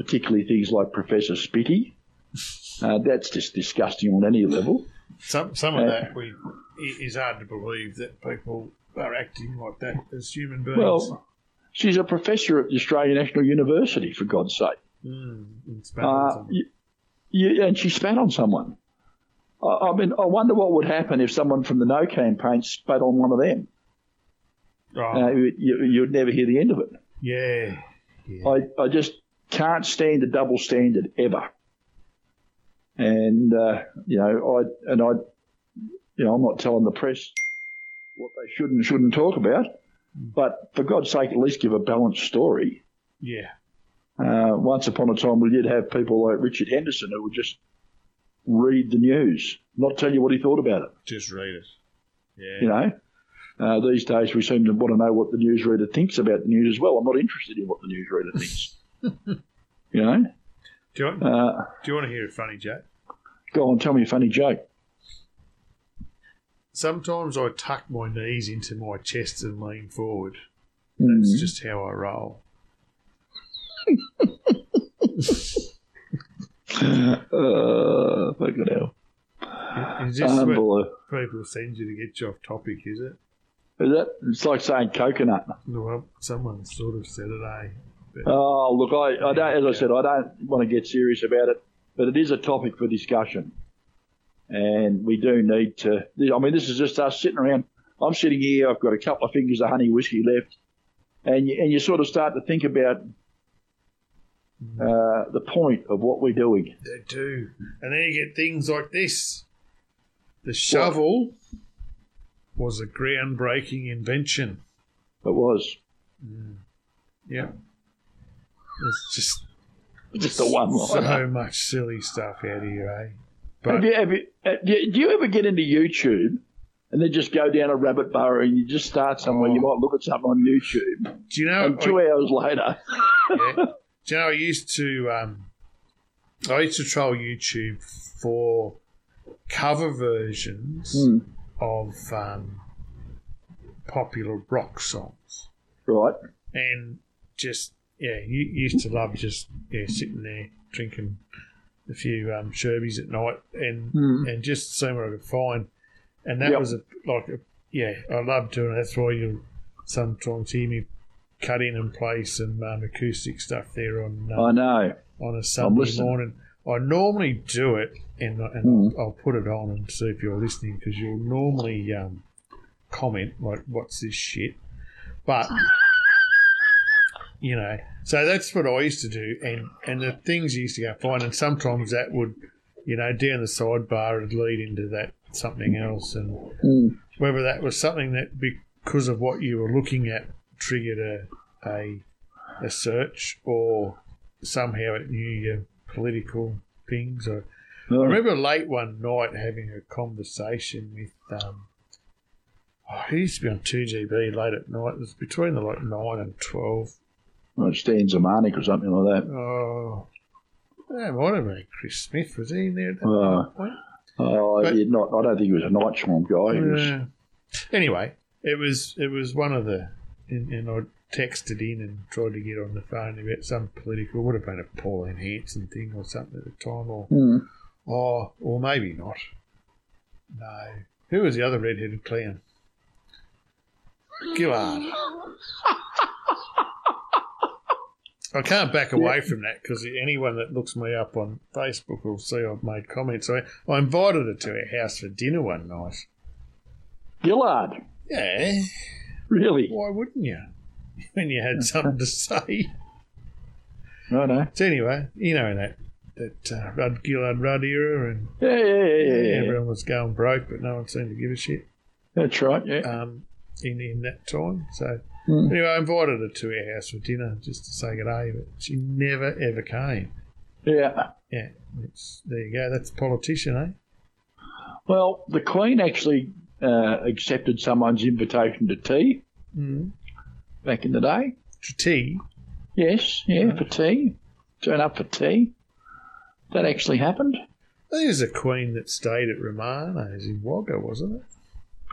particularly things like Professor Spitty. Uh, that's just disgusting on any level. Some some of Uh, that we it is hard to believe that people are acting like that as human beings. Well, she's a professor at the Australian National University, for God's sake. mm, and Uh, you, you, and she spat on someone. I, I mean, I wonder what would happen if someone from the No campaign spat on one of them. Oh, Uh, you, you'd never hear the end of it. yeah, yeah. I, I just can't stand a double standard ever. And uh, you know, I and I, you know, I'm not telling the press what they should and shouldn't talk about, but for God's sake, at least give a balanced story. Yeah. Uh, once upon a time, we did have people like Richard Henderson who would just read the news, not tell you what he thought about it. Just read it. Yeah. You know, uh, these days we seem to want to know what the newsreader thinks about the news as well. I'm not interested in what the newsreader thinks. You know, Do you, want, uh, do you want to hear a funny joke? go on, tell me a funny joke. Sometimes I tuck my knees into my chest and lean forward. Mm. That's just how I roll. Uh, fucking hell. Is this what people send you to get you off topic, is it? Is it? It's like saying coconut. Well, someone sort of said it, eh? Oh, look, I, I don't, as I said, I don't want to get serious about it, but it is a topic for discussion. And we do need to, I mean, this is just us sitting around. I'm sitting here, I've got a couple of fingers of honey whiskey left, and you, and you sort of start to think about uh, the point of what we're doing. They do. And then you get things like this. The shovel was a groundbreaking invention. It was Yeah. It's just just the one line. so much silly stuff out here, eh? But have you, uh, do you do you ever get into YouTube and then just go down a rabbit burrow and you just start somewhere? You Oh. might look at something on YouTube, do you know? and two hours later, yeah. Do you know, I used to, um, I used to troll YouTube for cover versions Hmm. of um, popular rock songs. right? and just yeah, you used to love just yeah sitting there drinking a few um, sherbies at night and Hmm. and just seeing what I could find, and that Yep. was a like a, yeah I love doing it. That's why you sometimes hear me cut in and play some um, acoustic stuff there on uh, I know. on a Sunday morning. I normally do it, and, and Mm. I'll, I'll put it on and see if you're listening because you'll normally um, comment like, "What's this shit?" But you know, so that's what I used to do, and and the things you used to go find, and sometimes that would, you know, down the sidebar would lead into that something else, and Mm. whether that was something that because of what you were looking at triggered a a, a search or somehow it knew your political things or I Oh, remember late one night having a conversation with um oh, he used to be on 2GB late at night. It was between the like 9 and 12. Well, Stan Zemanek or something like that. Oh, that might have been Chris Smith. Was he in there at that Uh, point? Oh, But- not. I don't think he was a night swarm guy. He was, Yeah. Anyway, it was it was one of the, and, and I texted in and tried to get on the phone about some political. It Would have been a Pauline Hanson thing or something at the time, or Mm. oh, or maybe not. No, who was the other red-headed clown? Gillard. I can't back away from that because anyone that looks me up on Facebook will see I've made comments. I, I invited her to our house for dinner one night. Gillard, Yeah, really? why wouldn't you? When you had something to say. No, no. So anyway, you know that that uh, Rudd Gillard Rudd era, and Yeah, yeah, yeah, yeah, yeah. everyone was going broke, but no one seemed to give a shit That's right. Yeah. um, in in that time. So Mm. anyway, I invited her to our house for dinner just to say good day, but she never ever came. Yeah. Yeah, it's, there you go. That's a politician, eh? Well, the Queen actually uh, accepted someone's invitation to tea Mm. back in the day. To tea. Yes, yeah, for tea. Turn up for tea. That actually happened. I think it was a queen that stayed at Romano's in Wagga, wasn't it?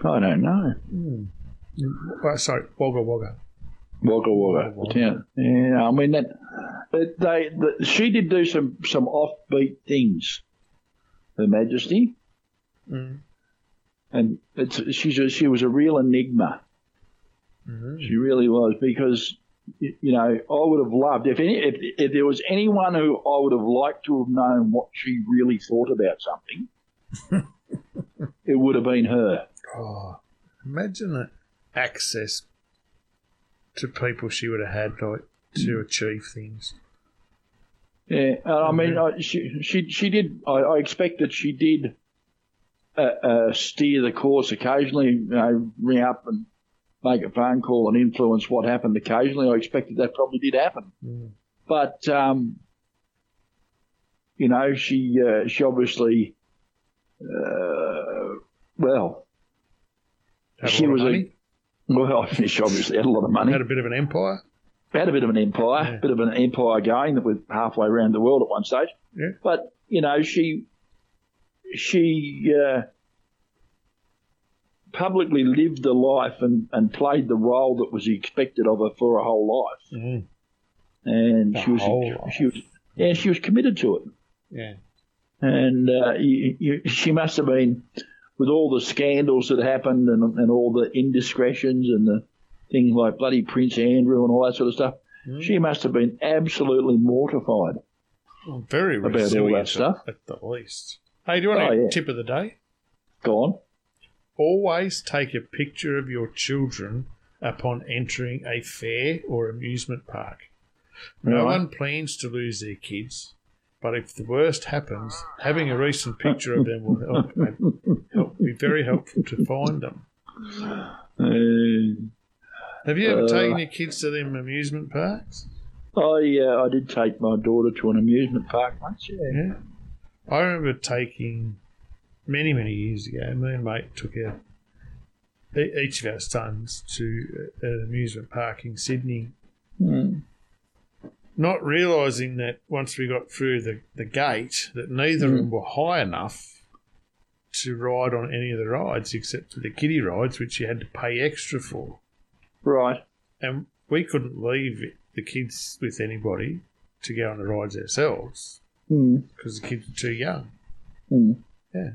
I don't know. Mm. Oh, sorry, Wagga Wagga. Wagga Wagga, Wagga. the. Yeah, I mean that. that They, the, she did do some some offbeat things, Her Majesty, Mm. and it's she's a, she was a real enigma. Mhm. She really was because you know I would have loved if any if, if there was anyone who I would have liked to have known what she really thought about something, it would have been her. Oh, imagine the access to people she would have had like to achieve things. Yeah, and I mean, I, she she she did. I, I expect that she did uh, uh, steer the course occasionally. You know, ring up and make a phone call and influence what happened occasionally. I expected that probably did happen, but um, you know, she uh, she obviously, uh, well, She was a- well, she obviously had a lot of money. had a bit of an empire. had a bit of an empire, Yeah. bit of an empire going that was halfway around the world at one stage. Yeah. But you know, she she uh, publicly lived the life and, and played the role that was expected of her for her whole life, Mm. and The she was she was yeah she was committed to it, Yeah. and uh, you, you, she must have been with all the scandals that happened and and all the indiscretions and the things like bloody Prince Andrew and all that sort of stuff. Mm. She must have been absolutely mortified. Well, very About all that stuff. At, the least. Hey, do you want Oh, a yeah. tip of the day? Go on. Always take a picture of your children upon entering a fair or amusement park. No Right. one plans to lose their kids, but if the worst happens, having a recent picture of them will help, help be very helpful to find them. Uh, Have you ever Uh, taken your kids to them amusement parks? I uh, I did take my daughter to an amusement park once. Yeah. Yeah. I remember taking many, many years ago, me and mate took our, each of our sons to an amusement park in Sydney, Mm. Not realising that once we got through the, the gate, that neither of them were high enough to ride on any of the rides except for the kiddie rides, which you had to pay extra for. Right. And we couldn't leave the kids with anybody to go on the rides ourselves Mm. because the kids were too young. Mm. Yeah.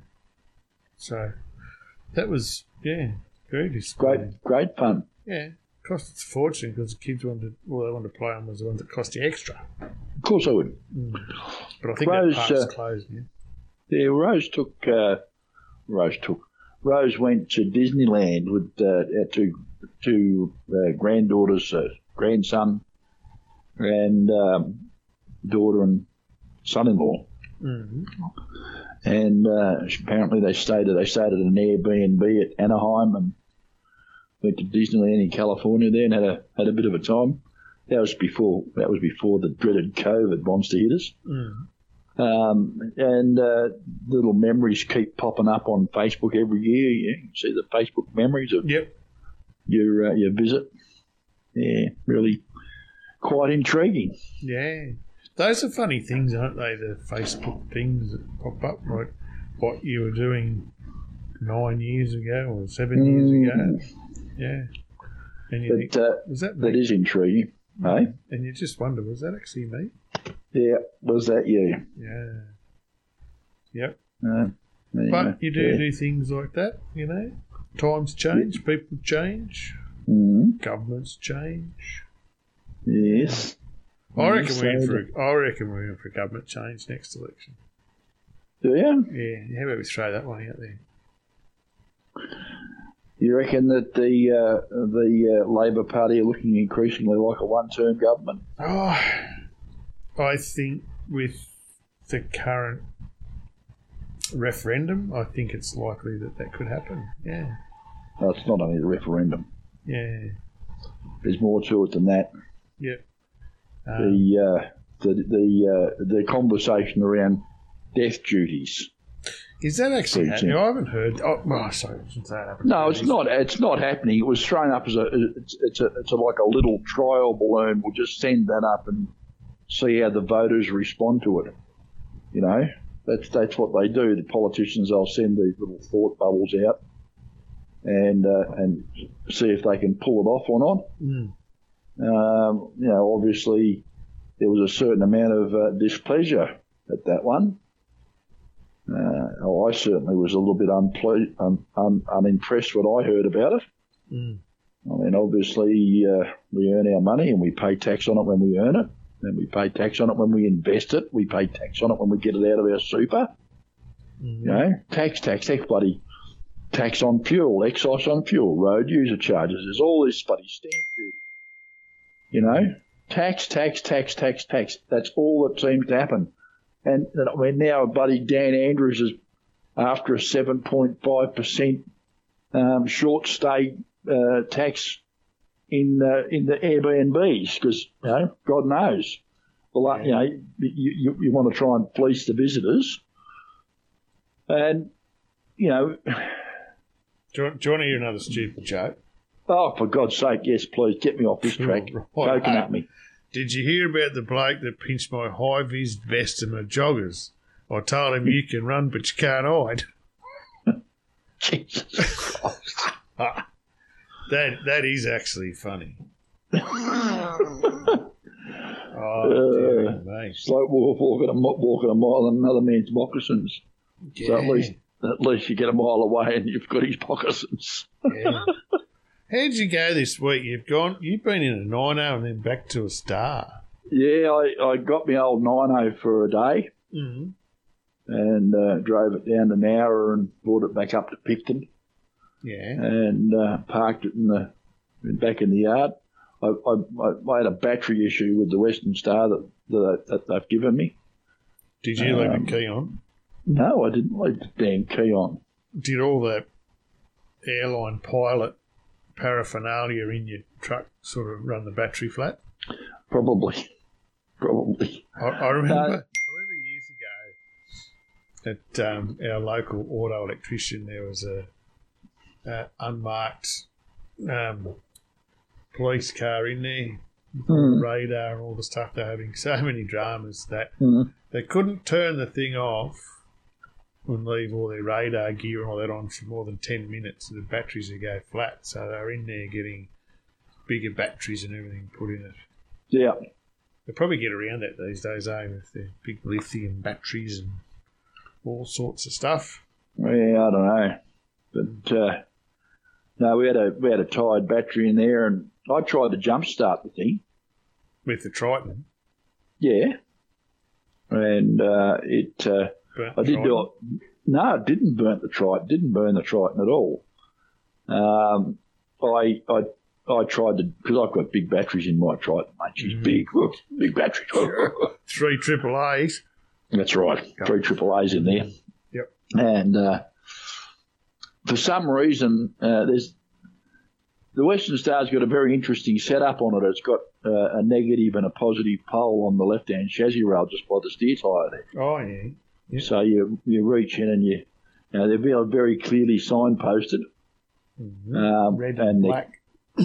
So that was, yeah, very Great, great fun. Yeah, cost a fortune because the kids wanted, well, they wanted to play on was the ones that cost you extra. Of course I would. But I think Rose, that park's uh, closed now. Yeah, Rose took. Uh, Rose took. Rose went to Disneyland with uh, our two two uh, granddaughters, uh, grandson, and um, daughter and son-in-law. Mm-hmm. and uh, apparently they stayed at they stayed at an Airbnb at Anaheim and went to Disneyland in California there and had a had a bit of a time. That was before that was before the dreaded COVID monster hit us. Mm. Um, and uh, little memories keep popping up on Facebook every year. You can see the Facebook memories of Yep. your uh, your visit. Yeah, really quite intriguing. Yeah. Those are funny things, aren't they? The Facebook things that pop up, like what you were doing nine years ago or seven years ago. Yeah. And you think, But uh, was that me? that is intriguing. Hey? and you just wonder, was that actually me? Yeah, was that you? Yeah. Yep. Uh, But you do Yeah. do things like that, you know. Times change, people change, Mhm. governments change. Yes. I reckon we're in for a, I reckon we're in for a government change next election. Do you? Yeah, how about we throw that one out there? You reckon that the uh, the uh, Labor Party are looking increasingly like a one-term government? Oh, I think with the current referendum, I think it's likely that that could happen. Yeah, No, it's not only the referendum. yeah, There's more to it than that. yeah. Um, The uh, the the uh, the conversation around death duties. Is that actually Pretty happening? I haven't heard. Oh, oh sorry, since that happened. No, it's not. It's not happening. It was thrown up as a. It's it's a it's a, like a little trial balloon. We'll just send that up and see how the voters respond to it. You know, that's that's what they do. The politicians they'll send these little thought bubbles out, and uh, and see if they can pull it off or not. Mm. Um, you know, obviously there was a certain amount of uh, displeasure at that one. Uh, I certainly was a little bit unple- un- un- unimpressed what I heard about it. Mm. I mean, obviously uh, we earn our money and we pay tax on it when we earn it, and we pay tax on it when we invest it. We pay tax on it when we get it out of our super. Mm. You know, tax, tax, tax, bloody tax on fuel, excise on fuel, road user charges. There's all this bloody stamp duty. You know, tax, tax, tax, tax, tax. That's all that seems to happen. And I mean, now buddy Dan Andrews is after a 7.5% um, short stay uh, tax in uh, in the Airbnbs because you know God knows, well, you know you, you, you want to try and fleece the visitors, and you know, Do you, want, do you want to hear another stupid joke? oh for God's sake, yes, please get me off this track, Right. joking at me. Did you hear about the bloke that pinched my high vis vest and my joggers? I told him you can run, but you can't hide. Jesus Christ. That that is actually funny. oh, me. Uh, it's like walk- walking a, walking a mile in another man's moccasins. So at least at least you get a mile away and you've got his moccasins. yeah. How'd you go this week? You've gone. You've been in a nine and then back to a star. Yeah, I, I got my old 90 for a day Mm-hmm. and uh, drove it down to Nowra and brought it back up to Picton Yeah. and uh, parked it in the back in the yard. I, I, I had a battery issue with the Western Star that, that, that they've given me. Did you leave Um, a key on? No, I didn't leave the damn key on. Did all that airline pilot paraphernalia in your truck sort of run the battery flat? Probably. Probably. I, I remember. Uh, years ago at um, our local auto electrician, there was a, a unmarked um, police car in there, Hmm. radar and all the stuff. They're having so many dramas that Hmm. they couldn't turn the thing off and leave all their radar gear and all that on for more than 10 minutes. The batteries would go flat. So they're in there getting bigger batteries and everything put in it. Yeah. They probably get around that these days, eh, with their big lithium batteries and all sorts of stuff. Yeah, I don't know, but uh, no, we had a we had a tired battery in there, and I tried to jump start the thing. With the Triton. Yeah, and uh, it uh, burnt I did Triton. do it. No, it didn't burn the Triton. Didn't burn the Triton at all. Um, I I I tried to because I've got big batteries in my Triton. Mate, she's big, Look, big battery. Three triple A's. That's right. Three triple A's in there. Yep. And uh, for some reason, uh, there's the Western Star's got a very interesting setup on it. It's got uh, a negative and a positive pole on the left-hand chassis rail just by the steer tyre there. Oh, yeah. Yeah. So you you reach in and you, you know, they're very, very clearly signposted. Um, Red and they- black.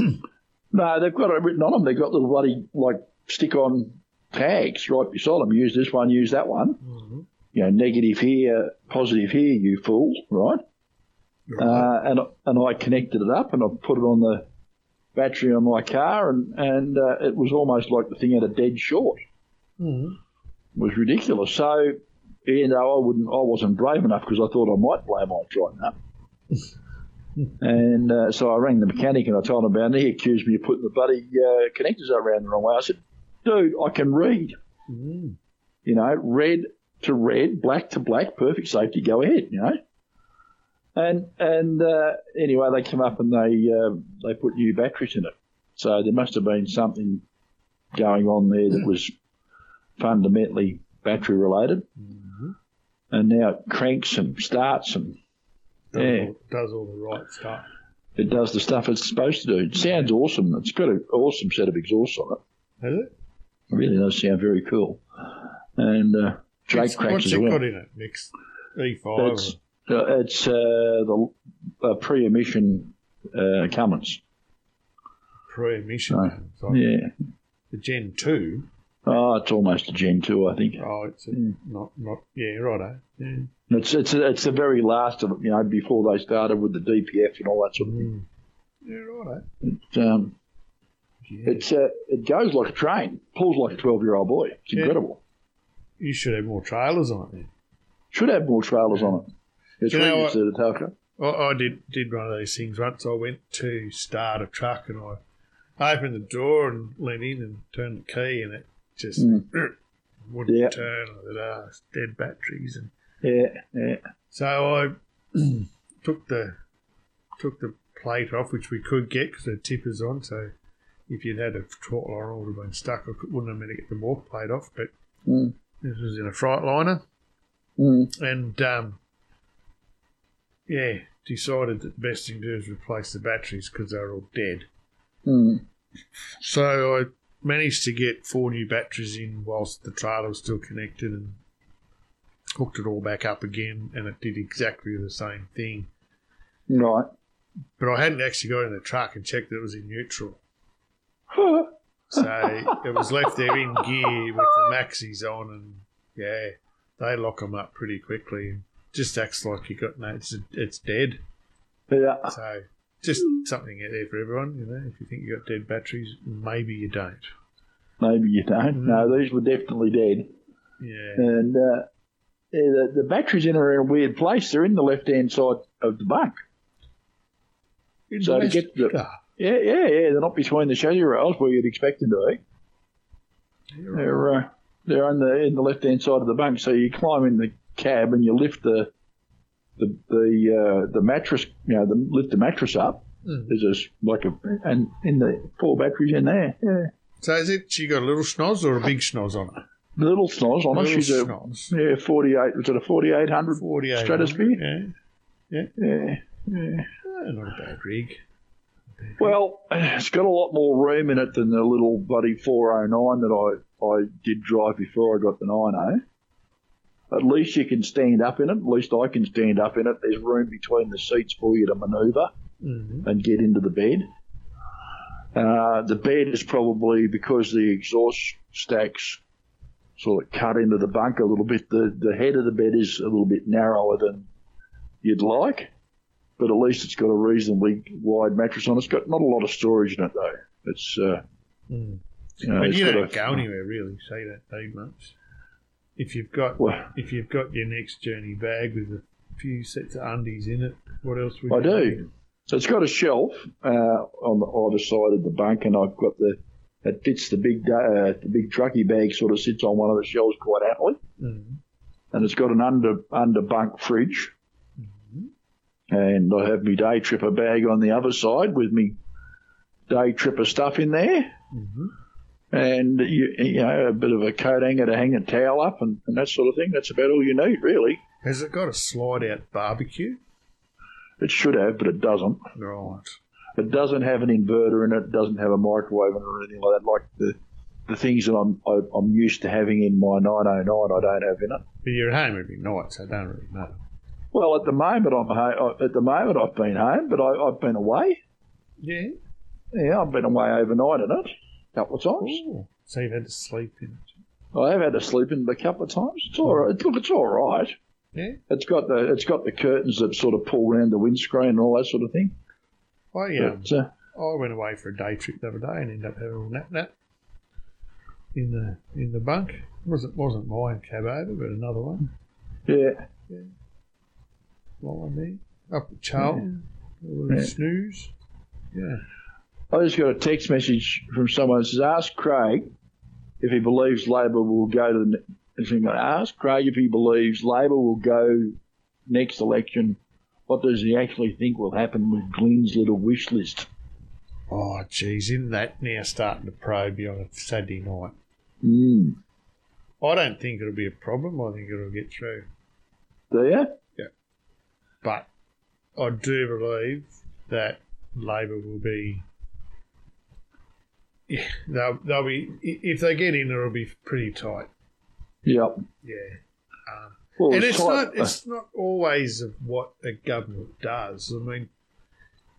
no, they've got it written on them. They've got little bloody like stick-on tags right beside them. Use this one. Use that one. Mhm. You know, negative here, positive here. You fool, right? Uh, and and I connected it up and I put it on the battery on my car, and and uh, it was almost like the thing had a dead short. Mhm. It was ridiculous. So, you know, I wouldn't, I wasn't brave enough because I thought I might blow my Triton up. and uh, so I rang the mechanic and I told him about it. He accused me of putting the bloody uh, connectors around the wrong way. I said, dude, I can read. Mm. You know, red to red, black to black, perfect safety. Go ahead. You know. And and uh, anyway, they come up and they uh, they put new batteries in it. So there must have been something going on there that was fundamentally battery related. And now it cranks and starts and Does, Yeah. all, does all the right stuff. it does the stuff it's supposed to do. It sounds awesome. It's got an awesome set of exhausts on it. Has it? It really does sound very cool. And uh, Drake What's- cracks What's as it well. got in it? Next E5. It's uh, it's uh, the uh, pre-emission uh, Cummins. pre-emission. It's like Yeah. The Gen 2. Oh, it's almost a Gen two, I think. Oh, it's a, Mm. not, not, yeah, righto. Yeah. It's it's it's the very last of it, you know, before they started with the DPF and all that sort of thing. Yeah, righto. It, um, Yeah. it's uh, it goes like a train, pulls like a twelve year old boy. It's Yeah. incredible. You should have more trailers on it then. Should have more trailers on it. It's you know Telco. I, I did did one of these things once. I went to start a truck and I opened the door and leaned in and turned the key and it just wouldn't Yeah. turn. I said, ah, dead batteries. And Yeah, yeah. so I took the took the plate off, which we could get because the tipper's on. So if you'd had a trot liner, I would have been stuck. I wouldn't have been able to get the walk plate off, but Mm. this was in a Freightliner. Mm. And, um, yeah, decided that the best thing to do is replace the batteries because they were all dead. Mm. So I managed to get four new batteries in whilst the trailer was still connected and hooked it all back up again, and it did exactly the same thing. Right. But I hadn't actually got in the truck and checked that it was in neutral. So it was left there in gear with the maxis on, and yeah, they lock them up pretty quickly. Just acts like you got no, it's it's dead. yeah. So just something out there for everyone. You know, if you think you've got dead batteries, maybe you don't. Maybe you don't. No, these were definitely dead. Yeah. And uh, yeah, the, the batteries in are in a weird place. They're in the left hand side of the bunk. So to get the- Ah, Yeah, yeah, yeah. They're not between the chassis rails where you'd expect them to be. They're uh, they're on the in the left hand side of the bunk. So you climb in the cab and you lift the the the uh, the mattress. You know, the, lift the mattress up. Mm. There's a s- like a and in the four batteries in there. Yeah, So is it she got a little schnoz or a big schnoz on it? the little snoz on her. Little She's a yeah forty eight. Was it a forty eight hundred? 48. Stratosphere? Yeah. Yeah, yeah. Eh, not a bad rig. Well, it's got a lot more room in it than the little bloody 409 that I, I did drive before I got the 90. At least you can stand up in it. At least I can stand up in it. There's room between the seats for you to manoeuvre Mm-hmm. and get into the bed. Uh, the bed is probably because the exhaust stacks sort of cut into the bunk a little bit. The the head of the bed is a little bit narrower than you'd like, but at least it's got a reasonably wide mattress on. it. It's got not a lot of storage in it though. It's uh, Mm. you know, But it's you don't a- go anywhere really, so that don't much. If you've got Well, if you've got your next journey bag with a few sets of undies in it, what else would I you do. need? So it's got a shelf uh, on the either side of the bunk, and I've got the it fits the big uh, the big trucky bag sort of sits on one of the shelves quite happily. Mm. and it's got an under under bunk fridge. And I have my day tripper bag on the other side with me day tripper stuff in there, Mhm. And you, you know a bit of a coat hanger to hang a towel up and, and that sort of thing. That's about all you need, really. Has it got a slide out barbecue? It should have, but it doesn't. Right. It doesn't have an inverter in it. It doesn't have a microwave in it or anything like that. Like the the things that I'm I, I'm used to having in my 909, I don't have in it. But you're at home every night, so I don't really matter. Well, at the moment I'm home. At the moment I've been home, but I, I've been away. Yeah. Yeah, I've been away overnight in it a couple of times. Ooh. So you've had to sleep in it. I have had to sleep in it a couple of times. It's all right. Look, it's all right. Yeah. It's got the it's got the curtains that sort of pull around the windscreen and all that sort of thing. I um, But, uh, I went away for a day trip the other day and ended up having a nap nap in the in the bunk. It wasn't wasn't my cab over, but another one. yeah, Lying there. Up at Charl. A little Yeah. snooze. Yeah. I just got a text message from someone that says, "Ask Craig if he believes Labor will go to the." He ask Craig if he believes Labor will go next election. What does he actually think will happen with Glenn's little wish list? Oh, geez, isn't that now starting to probe you on a Saturday night? Mm. I don't think it'll be a problem. I think it'll get through. Do you? Yeah. But I do believe that Labor will be. Yeah, they'll, they'll be. If they get in, it'll be pretty tight. Yep. Yeah. Um, Well, and it's tight- not it's not always of what a government does. I mean,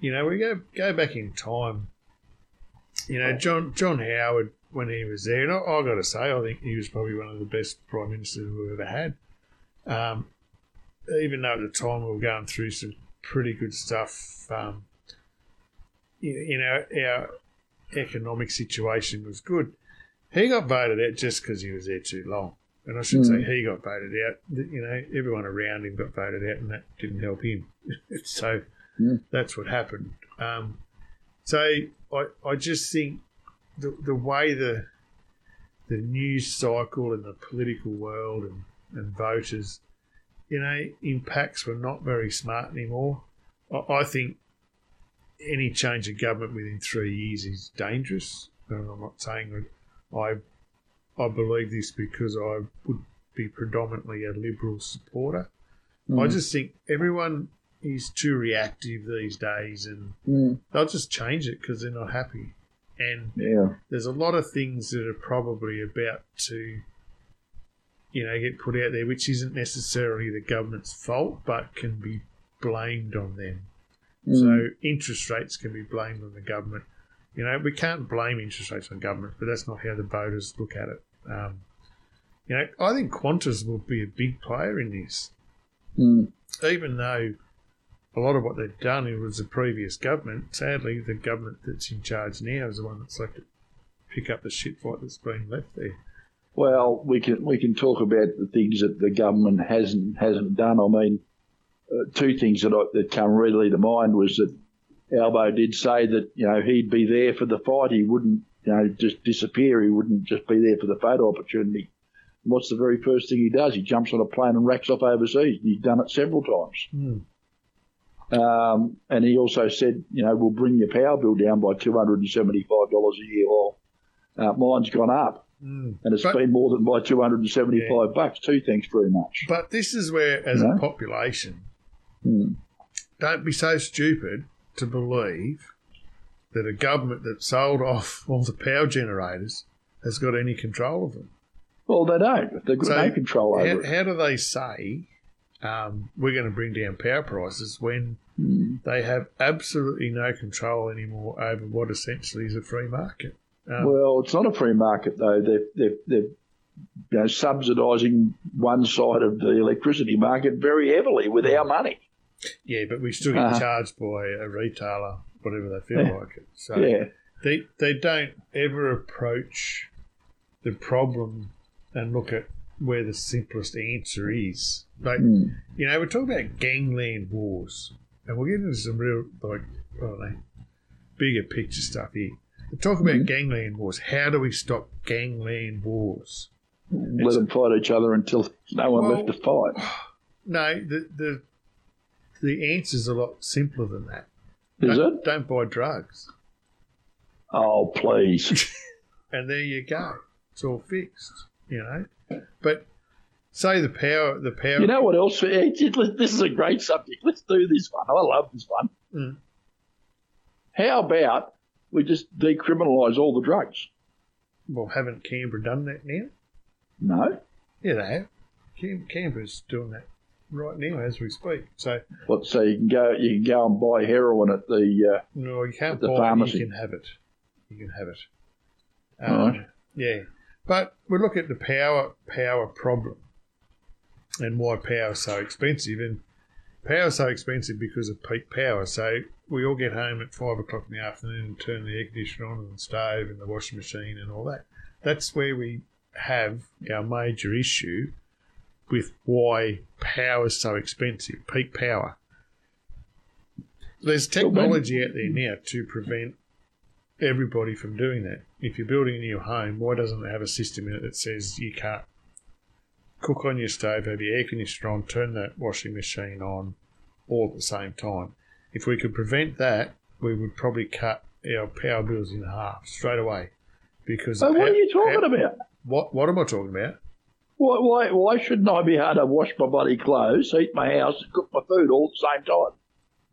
you know, we go go back in time. You know, John John Howard when he was there, and I, I got to say, I think he was probably one of the best prime ministers we've ever had. Um, even though at the time we were going through some pretty good stuff, um, you, you know, our economic situation was good. He got voted out just because he was there too long. And I should say he got voted out. You know, everyone around him got voted out, and that didn't help him. so Mm. that's what happened. Um, so I, I just think the the way the the news cycle and the political world and, and voters, you know, impacts were not very smart anymore. I, I think any change of government within three years is dangerous. And I'm not saying that I I believe this because I would be predominantly a Liberal supporter. I just think everyone is too reactive these days, and Mm. they'll just change it because they're not happy. And Yeah. there's a lot of things that are probably about to, you know, get put out there, which isn't necessarily the government's fault, but can be blamed on them. Mm. So interest rates can be blamed on the government. You know, we can't blame interest rates on government, but that's not how the voters look at it. Um, you know, I think Qantas will be a big player in this, Mm. even though a lot of what they've done was the previous government. Sadly, the government that's in charge now is the one that's left to pick up the shit fight that's been left there. Well, we can we can talk about the things that the government hasn't hasn't done. I mean, two things that I, that come readily to mind was that Albo did say that you know he'd be there for the fight. He wouldn't you know just disappear. He wouldn't just be there for the photo opportunity. And What's the very first thing he does? He jumps on a plane and racks off overseas. He's done it several times. Hmm. Um, and he also said, you know, we'll bring your power bill down by two hundred and seventy-five dollars a year. Well, uh, mine's gone up Mm. and it's But- been more than by 275 bucks too thanks very much But this is where, as No. a population, Hmm. don't be so stupid to believe that a government that sold off all the power generators has got any control of them. well they don't they've got So, no control How, over it how do they say um, we're going to bring down power prices when Hmm. they have absolutely no control anymore over what essentially is a free market? Um, well it's not a free market though they're, they're, they're you know, subsidising one side of the electricity market very heavily with our money yeah, but we still get Uh-huh. charged by a retailer, whatever they feel Yeah. like it. So yeah they they don't ever approach the problem and look at where the simplest answer is. Like Hmm. you know, we're talking about gangland wars, and we're getting into some real like I don't know, bigger picture stuff here. We're talking about gangland wars. How do we stop gangland wars? let them fight each other until no one Well- left to fight No, the the the answer's a lot simpler than that. is don't, it Don't buy drugs, oh please and there you go. It's all fixed. You know, but say the power the power. you know what else this is a great subject let's do this one I love this one Mm. how about we just decriminalise all the drugs Well, haven't Canberra done that now? no Yeah, they have. Canberra's doing that right now as we speak. So, What? So you can go, you can go and buy heroin at the. Uh, no, you can't the buy pharmacy. it. You can have it. You can have it. Um, Right. Yeah, but we look at the power power problem and why power is so expensive. And power is so expensive because of peak power. So we all get home at five o'clock in the afternoon and turn the air conditioner on and the stove and the washing machine and all that. That's where we have our major issue with why power is so expensive, peak power. There's technology out there now to prevent everybody from doing that. If you're building a new home, why doesn't it have a system in it that says you can't cook on your stove, have your air conditioner on, turn that washing machine on all at the same time? If we could prevent that, we would probably cut our power bills in half straight away. Because so what are you talking about? What what am I talking about? Why, why, why shouldn't I be able to wash my bloody clothes, heat my house, and cook my food all at the same time?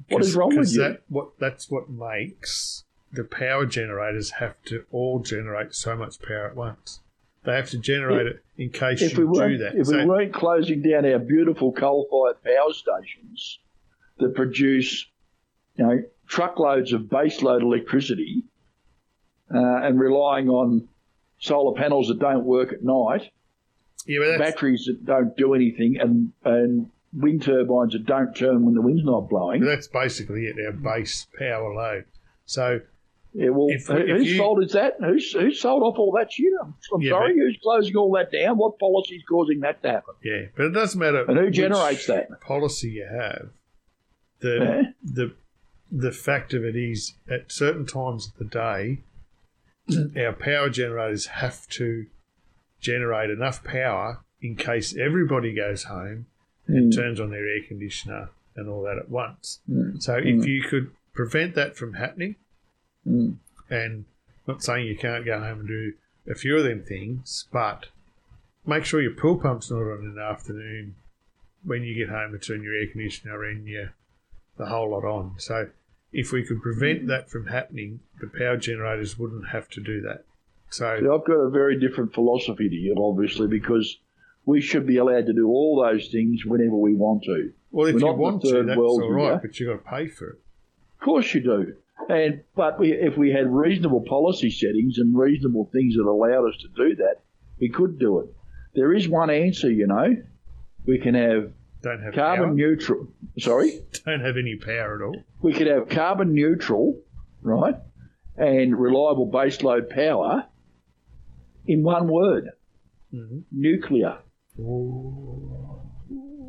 What is wrong with you? That, what, that's what makes the power generators have to all generate so much power at once. They have to generate it in case if you we do that. if So- we weren't closing down our beautiful coal-fired power stations that produce, you know, truckloads of baseload electricity, uh, and relying on solar panels that don't work at night, yeah, but batteries that don't do anything, and and wind turbines that don't turn when the wind's not blowing. that's basically it, our base power load. So, Yeah, well, If- who- if whose you- fault is that? Who's who's sold off all that shit? I'm, I'm Yeah, sorry, but- who's closing all that down? What policy is causing that to happen? yeah, but it doesn't matter. And who generates that? policy you have. The, Yeah. the, the fact of it is, at certain times of the day, our power generators have to generate enough power in case everybody goes home and Mm. turns on their air conditioner and all that at once. Mm. So if you could prevent that from happening, Mm. and not saying you can't go home and do a few of them things, but make sure your pool pump's not on in the afternoon when you get home and turn your air conditioner and your the whole lot on. So if we could prevent that from happening, the power generators wouldn't have to do that. So See, I've got a very different philosophy to you, obviously, because we should be allowed to do all those things whenever we want to. well, if we're you not in the want to, that's world all right, but you've got to pay for it. Of course you do. And but we, if we had reasonable policy settings and reasonable things that allowed us to do that, we could do it. There is one answer, you know. We can have Don't have carbon power. neutral. Sorry, Don't have any power at all. we could have carbon neutral, right, and reliable baseload power in one word: Mhm. nuclear.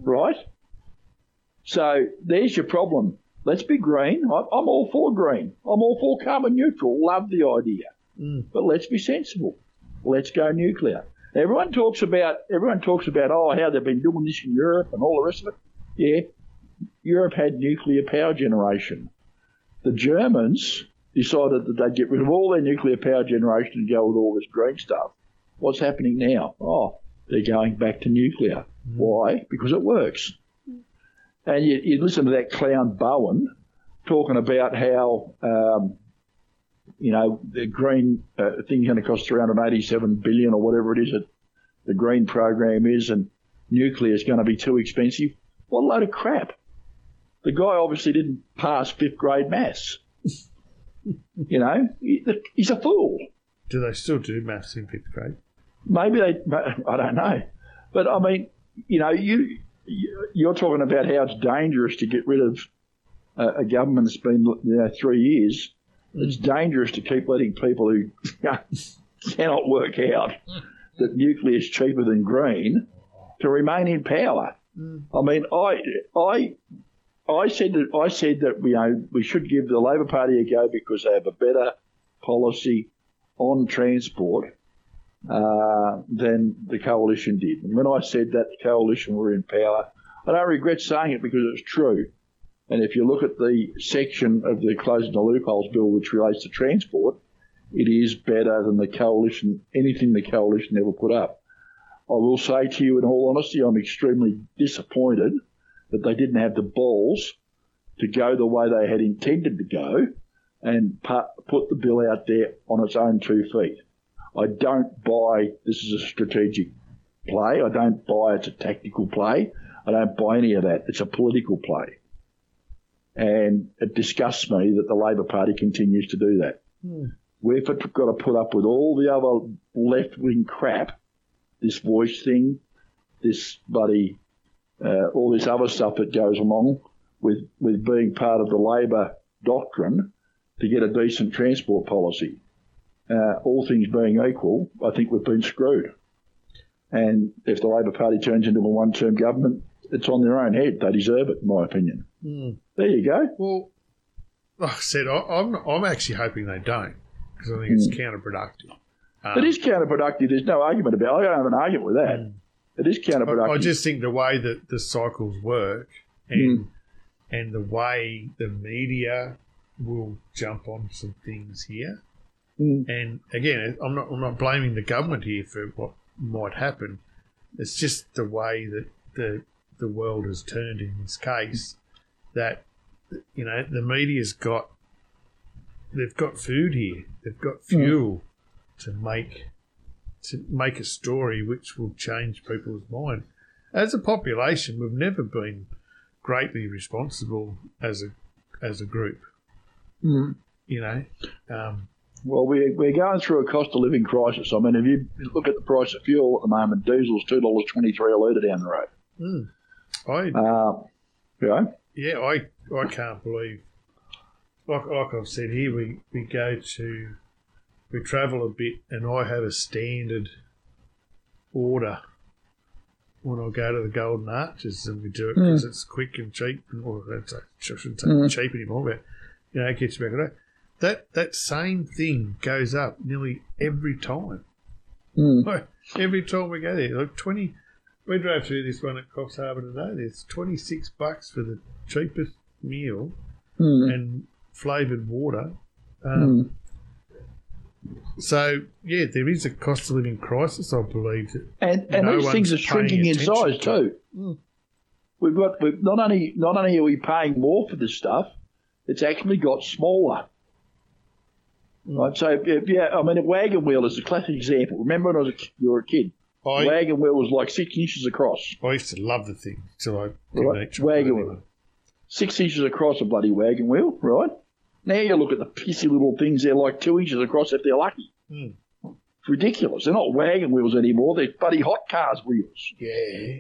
right? So there's your problem. Let's be green. I'm all for green. I'm all for carbon neutral. Love the idea. Mm. But let's be sensible. Let's go nuclear. Everyone talks about everyone talks about oh how they've been doing this in Europe and all the rest of it. Yeah, Europe had nuclear power generation. The Germans decided that they'd get rid of all their nuclear power generation and go with all this green stuff. What's happening now? Oh, they're going back to nuclear. Why? Because it works. And you, you listen to that clown Bowen talking about how, um, you know, the green uh, thing's going to cost 387 billion or whatever it is that the green program is, and nuclear is going to be too expensive. What a load of crap. The guy obviously didn't pass fifth grade maths. You know, he's a fool. Do they still do maths in fifth grade? Maybe they, I don't know. But I mean, you know, you you- you're talking about how it's dangerous to get rid of a, a government that's been you know, three years. It's dangerous to keep letting people who cannot work out that nuclear is cheaper than green to remain in power. Mm. I mean, I I I said that I said that you know we should give the Labor Party a go because they have a better policy on transport uh, than the coalition did. And when I said that the coalition were in power, I don't regret saying it because it's true. And if you look at the section of the closing the loopholes bill which relates to transport, it is better than the coalition, anything the coalition ever put up. I will say to you in all honesty, I'm extremely disappointed that they didn't have the balls to go the way they had intended to go and put the bill out there on its own two feet. I don't buy this is a strategic play. I don't buy it's a tactical play. I don't buy any of that. It's a political play. And it disgusts me that the Labor Party continues to do that. Hmm. We've got to put up with all the other left wing crap, this voice thing, this bloody, uh, all this other stuff that goes along with, with being part of the Labor doctrine to get a decent transport policy. Uh, all things being equal, I think we've been screwed. And if the Labor Party turns into a one term government, it's on their own head. They deserve it, in my opinion. There you go. Well, like I said, I, I'm I'm actually hoping they don't because I think it's counterproductive. Um, It is counterproductive. There's no argument about it. I don't have an argument with that. It is counterproductive. I, I just think the way that the cycles work and and the way the media will jump on some things here. Mm. And again, I'm not I'm not blaming the government here for what might happen. It's just the way that the the world has turned in this case. That you know the media's got they've got food here. They've got fuel to make to make a story which will change people's mind. As a population, we've never been greatly responsible as a as a group. Mm. You know, um, Well, we're, we're going through a cost of living crisis. I mean, if you look at the price of fuel at the moment, diesel's two dollars twenty three a litre down the road. mm, I Uh, know, yeah, I I can't believe. Like like I've said here, we we go to we travel a bit, and I have a standard order when I go to the Golden Arches, and we do it because hmm. it's quick and cheap. And well, that's I shouldn't say hmm. cheap anymore, but you know, it gets you back. That that same thing goes up nearly every time. Hmm. Like, every time we go there, like twenty. We drove through this one at Coffs Harbour today. There's twenty six bucks for the cheapest meal, and flavoured water. Um, So yeah, there is a cost of living crisis, I believe. And and No these things are shrinking in size to too. We've got we've, not only not only are we paying more for this stuff, it's actually got smaller. Hmm. Right, so if, yeah, I mean a wagon wheel is a classic example. Remember when I was a, you were a kid? I, wagon wheel was like six inches across. I used to love the thing till I didn't Right, wagon wheel. Six inches across a bloody wagon wheel, right? Now you look at the pissy little things, they're like two inches across if they're lucky. Hmm. It's ridiculous. They're not wagon wheels anymore, they're bloody hot cars wheels. Yeah.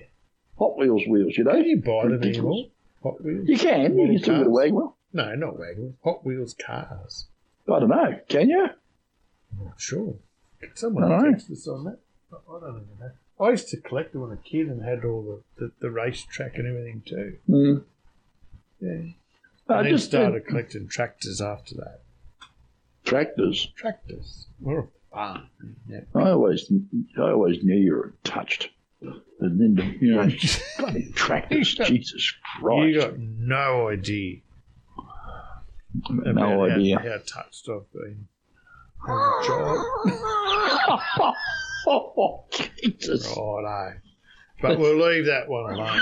Hot wheels wheels, you know? Can you buy them Ridiculous. anymore? Hot Wheels? You can, you can still get a wagon wheel. No, not wagon wheels. Hot Wheels cars. I don't know, can you? I'm not sure. Could someone I don't know. text us on that? I don't even know. I used to collect them when I was a kid and had all the, the, the race track and everything too. Mm. Yeah. I and then just started collecting tractors after that. tractors. Tractors. Well, ah, yeah. I always, I always knew you were touched. And then, you know, bloody tractors, Jesus Christ. You got no idea. no how, idea. how touched I've been. as a oh, Jesus. Righto. But we'll leave that one alone.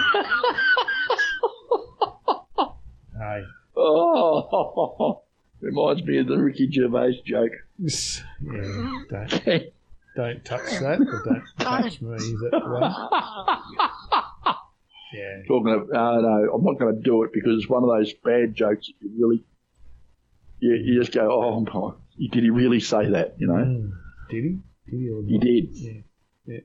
Hey. Oh, reminds me of the Ricky Gervais joke. Yeah, don't, don't touch that, or don't touch me. Is that right? Yeah. Talking of, uh, no, I'm not going to do it because it's one of those bad jokes that you really, you, you just go, oh my, did he really say that? You know, Mm. Did he? Did he or he did. Yeah. Yeah.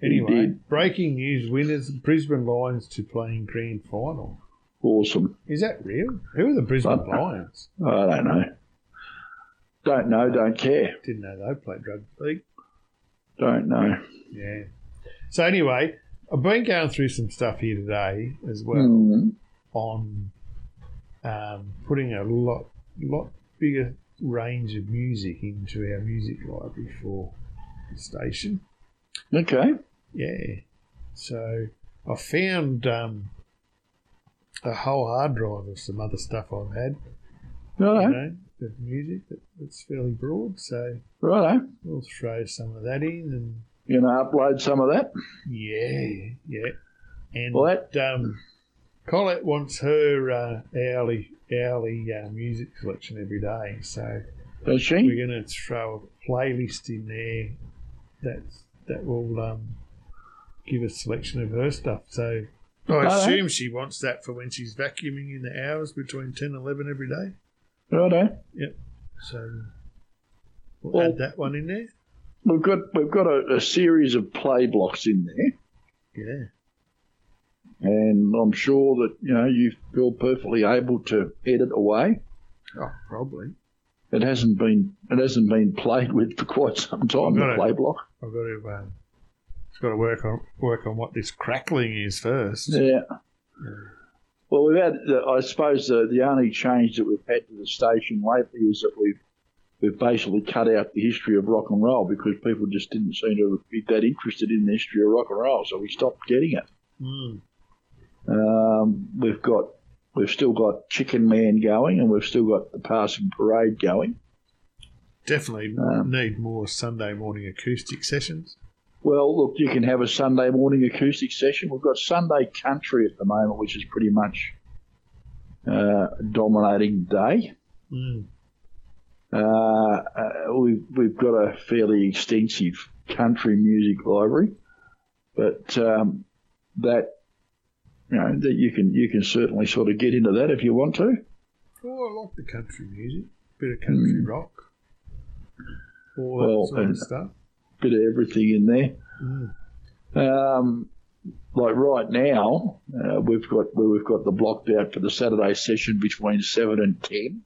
He Anyway, did. breaking news: winners Brisbane Lions to playing grand final. Awesome. Is that real? Who are the Brisbane Lions? I don't know. Don't know. Don't care. Didn't know they played rugby league. Don't know. Yeah. So anyway, I've been going through some stuff here today as well Mm. on um, putting a lot, lot bigger range of music into our music library for the station. Okay. Yeah. So I found um, a whole hard drive of some other stuff I've had, Righto. you know, of music that, that's fairly broad. So Righto. we'll throw some of that in and You know upload some of that? Yeah, yeah. And Well, that- um, Colette wants her uh, hourly hourly uh, music collection every day, so Does she? we're going to throw a playlist in there that that will um, give a selection of her stuff. So I Righto. assume she wants that for when she's vacuuming in the hours between ten and eleven every day. Righto. So we'll Well- add that one in there. We've got we've got a, a series of play blocks in there, Yeah. and I'm sure that you know you feel perfectly able to edit away. Oh, probably. It hasn't been it hasn't been played with for quite some time. Got The it. play block. I've got to. Um, it's got to work on work on what this crackling is first. Yeah. Well, we've had. uh, I suppose the the only change that we've had to the station lately is that we've we've basically cut out the history of rock and roll because people just didn't seem to be that interested in the history of rock and roll, so we stopped getting it. Mm. Um, we've got we've still got Chicken Man going, and we've still got the Passing Parade going. Definitely Um, need more Sunday morning acoustic sessions. Well, look, you can have a Sunday morning acoustic session. We've got Sunday Country at the moment, which is pretty much uh, dominating day. Mm. Uh, uh, we've, we've got a fairly extensive country music library, but um, that you know that you can you can certainly sort of get into that if you want to. Oh, I like the country music. Bit of country rock. All that. Well, sort of and- stuff. Bit of everything in there. Mm. Um, like right now, uh, we've got well, we've got the blocked out for the Saturday session between seven and 10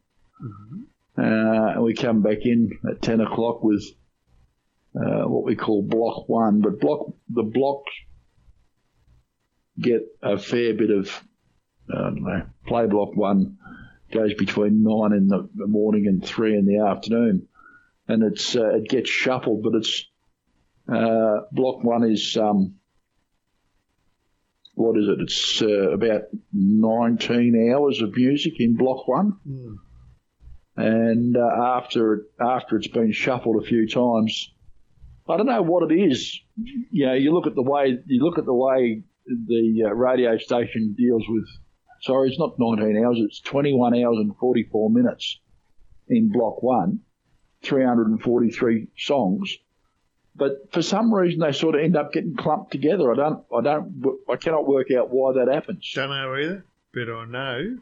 Uh, and we come back in at ten o'clock with uh, what we call block one. But block the blocks get a fair bit of I don't know. Play block one goes between nine in the, the morning and three in the afternoon, and it's uh, it gets shuffled, but it's uh, block one is um, what is it? It's uh, about 19 hours of music in block one. Mm. and uh, after after it's been shuffled a few times, I don't know what it is. You know, you look at the way you look at the way the uh, radio station deals with. Sorry, it's not 19 hours. It's 21 hours and 44 minutes in block one, 343 songs. But for some reason, they sort of end up getting clumped together. I don't, I don't, I cannot work out why that happens. Don't know either, but I know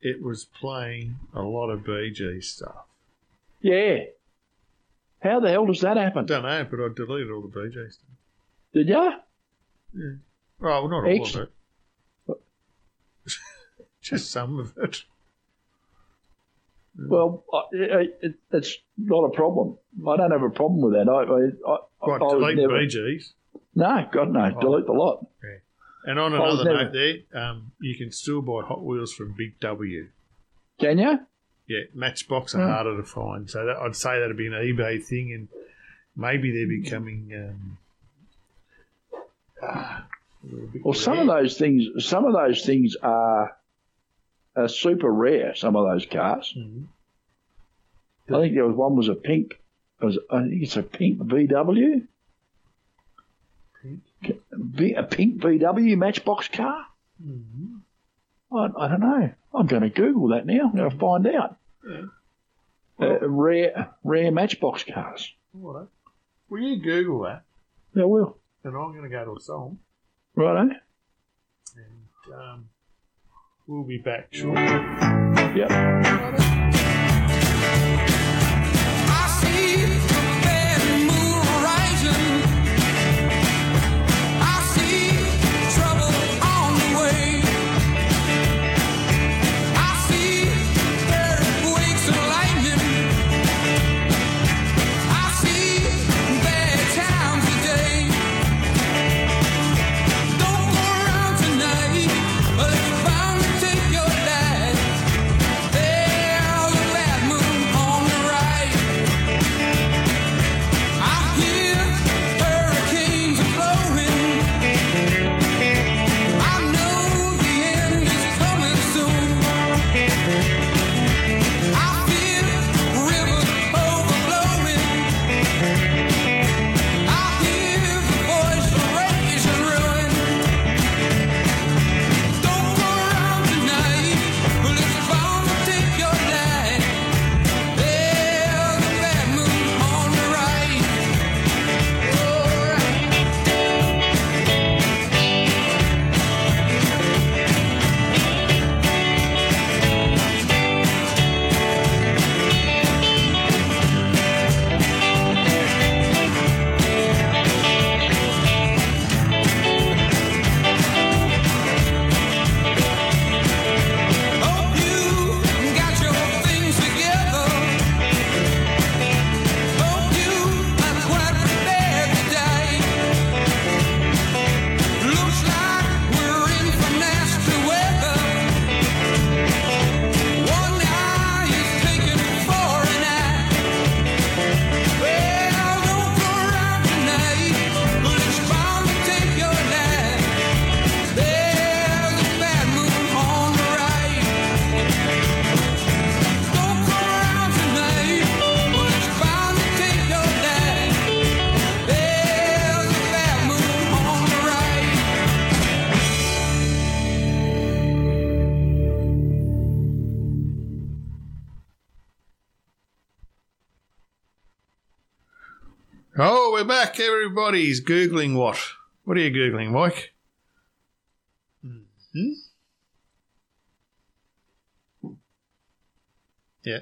it was playing a lot of BG stuff. Yeah. How the hell does that happen? I Don't know, but I deleted all the BG stuff. Did ya? Oh, well, not all Ex- of it. Just some of it. Well, I- it, it, it's not a problem. I don't have a problem with that. I, I, I, What, I delete never, Bee Gees? No, God no, delete the lot. And on another never- note there, um, you can still buy Hot Wheels from Big W. Can you? Yeah, Matchbox are Hmm. harder to find. So that, I'd say that'd be an eBay thing, and maybe they're becoming. Um, ah, a little bit Well, some of those things, some of those things are, are super rare. Some of those cars. Mhm. I think there was one was a pink. Was I think it's a pink VW. Pink? V, a pink VW Matchbox car. Mhm. I, I don't know. I'm going to Google that now. I'm going to find out. Yeah. Uh, rare, rare Matchbox cars. All right. Will you Google that? Yeah, will And I'm going to go to a song, righto. and um, we'll be back shortly. Yep. We're back. Everybody's Googling what? What are you Googling, Mike? Hmm? Yeah.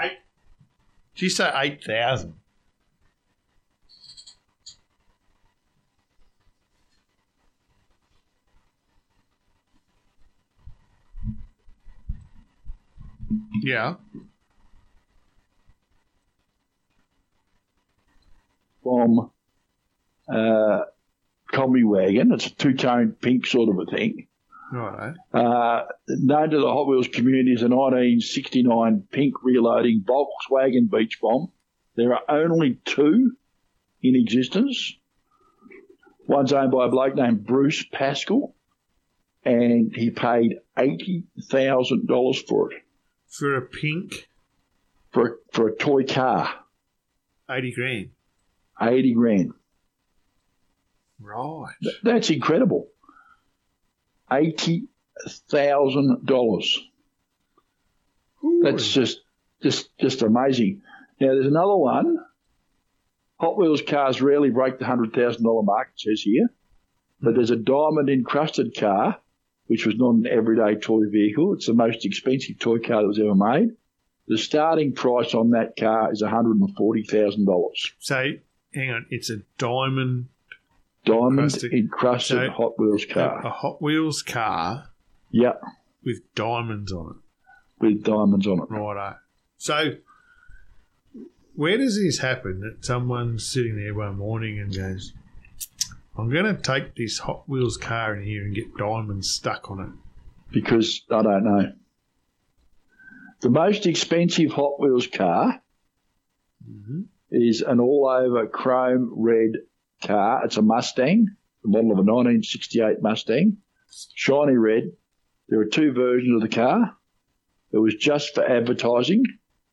Eight. You say 8,000? Yeah. From uh, Kombi Wagon. It's a two tone pink sort of a thing. Right. Uh, known to the Hot Wheels community as a 1969 pink rear-loading Volkswagen Beach Bomb. There are only two in existence. One's owned by a bloke named Bruce Pascal, and he paid eighty thousand dollars for it For a pink, for a, for a toy car. 80 grand. Eighty grand. Right. That's incredible. Eighty thousand dollars. That's just just just amazing. Now there's another one. Hot Wheels cars rarely break the hundred thousand dollar mark, it says here. But there's a diamond encrusted car, which was not an everyday toy vehicle. It's the most expensive toy car that was ever made. The starting price on that car is hundred and forty thousand dollars. So, hang on. It's a diamond, Diamond Encrusted. encrusted So- Hot Wheels car. a Hot Wheels car Yeah, with diamonds on it. with diamonds on it. Righto. So, where does this happen? That someone's sitting there one morning and goes, I'm going to take this Hot Wheels car in here and get diamonds stuck on it. because I don't know. The most expensive Hot Wheels car Mhm. is an all over chrome red car. It's a Mustang, the model of a 1968 Mustang, shiny red. There are two versions of the car. It was just for advertising.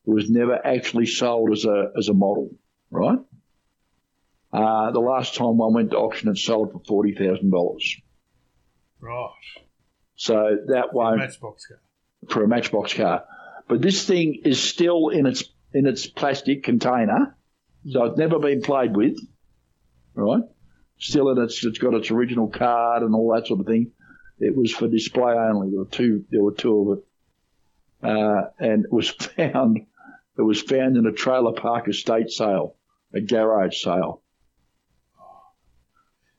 It was never actually sold as a as a model, right? Uh, the last time one went to auction, it sold for forty thousand dollars. Right. So that won't Matchbox car. for a Matchbox car. But this thing is still in its in its plastic container, so it's never been played with, right? Still its it's got its original card and all that sort of thing. It was for display only. There were two there were two of it, uh, and it was found it was found in a trailer park estate sale, a garage sale.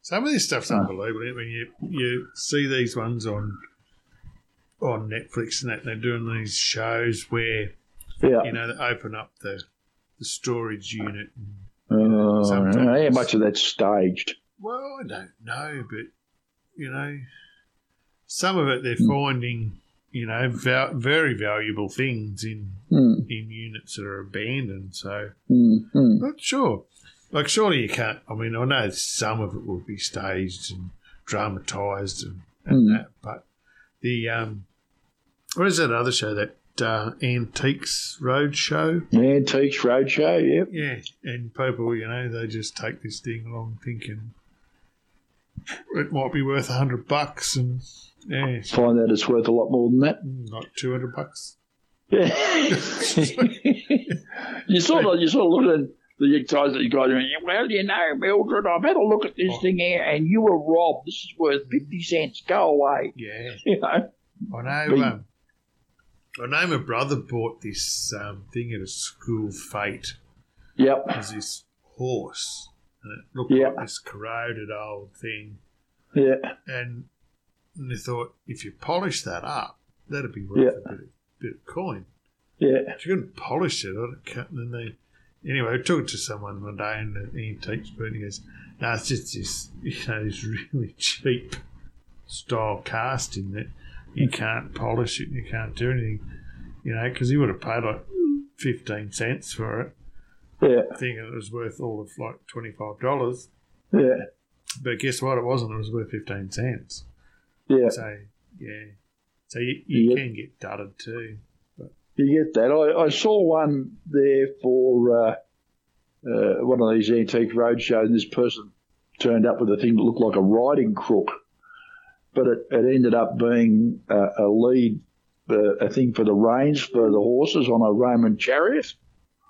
Some of this stuff's unbelievable. it? When you you see these ones on on Netflix and that, and they're doing these shows where Yeah. you know they open up the the storage unit. And, Uh, how much of that's staged? well, I don't know, but you know, some of it they're Hmm. finding you know val- very valuable things in Mm, in units that are abandoned. So mm, mm. not sure. Like, surely you can't. I mean, I know some of it will be staged and dramatised and, and Mm. that, but the um, what is that other show? That uh, Antiques Roadshow? Antiques Roadshow, yep. Yeah, and people, you know, they just take this thing along thinking it might be worth a hundred bucks, and yeah, Find that it's worth a lot more than that. not two hundred bucks. Yeah. you sort of you sort of look at the guys that you guys are well, you know, Mildred, I've had a look at this thing here and you were robbed. This is worth fifty cents. Go away. Yeah, You know. I know. Um, I know my brother bought this um, thing at a school fete. Yep. It was this horse, and it looked Yeah. like this corroded old thing. Yeah. And, and they thought, if you polish that up, that'd be worth Yeah. a bit of, bit of coin. Yeah. If you couldn't polish it, cut. And then they, anyway, I took it to someone one day, and the antiques and he goes, "No, it's just this, you know, this really cheap style casting that you can't polish it, and you can't do anything, you know, because he would have paid like fifteen cents for it, Yeah. thinking it was worth all of like twenty five dollars. Yeah. But guess what? It wasn't. It was worth fifteen cents. Yeah. So yeah, so you, you Yeah. can get dudded too. But. You get that. I, I saw one there for uh, uh, one of these antique roadshows, and this person turned up with a thing that looked like a riding crook, but it, it ended up being uh, a lead, uh, a thing for the reins for the horses on a Roman chariot,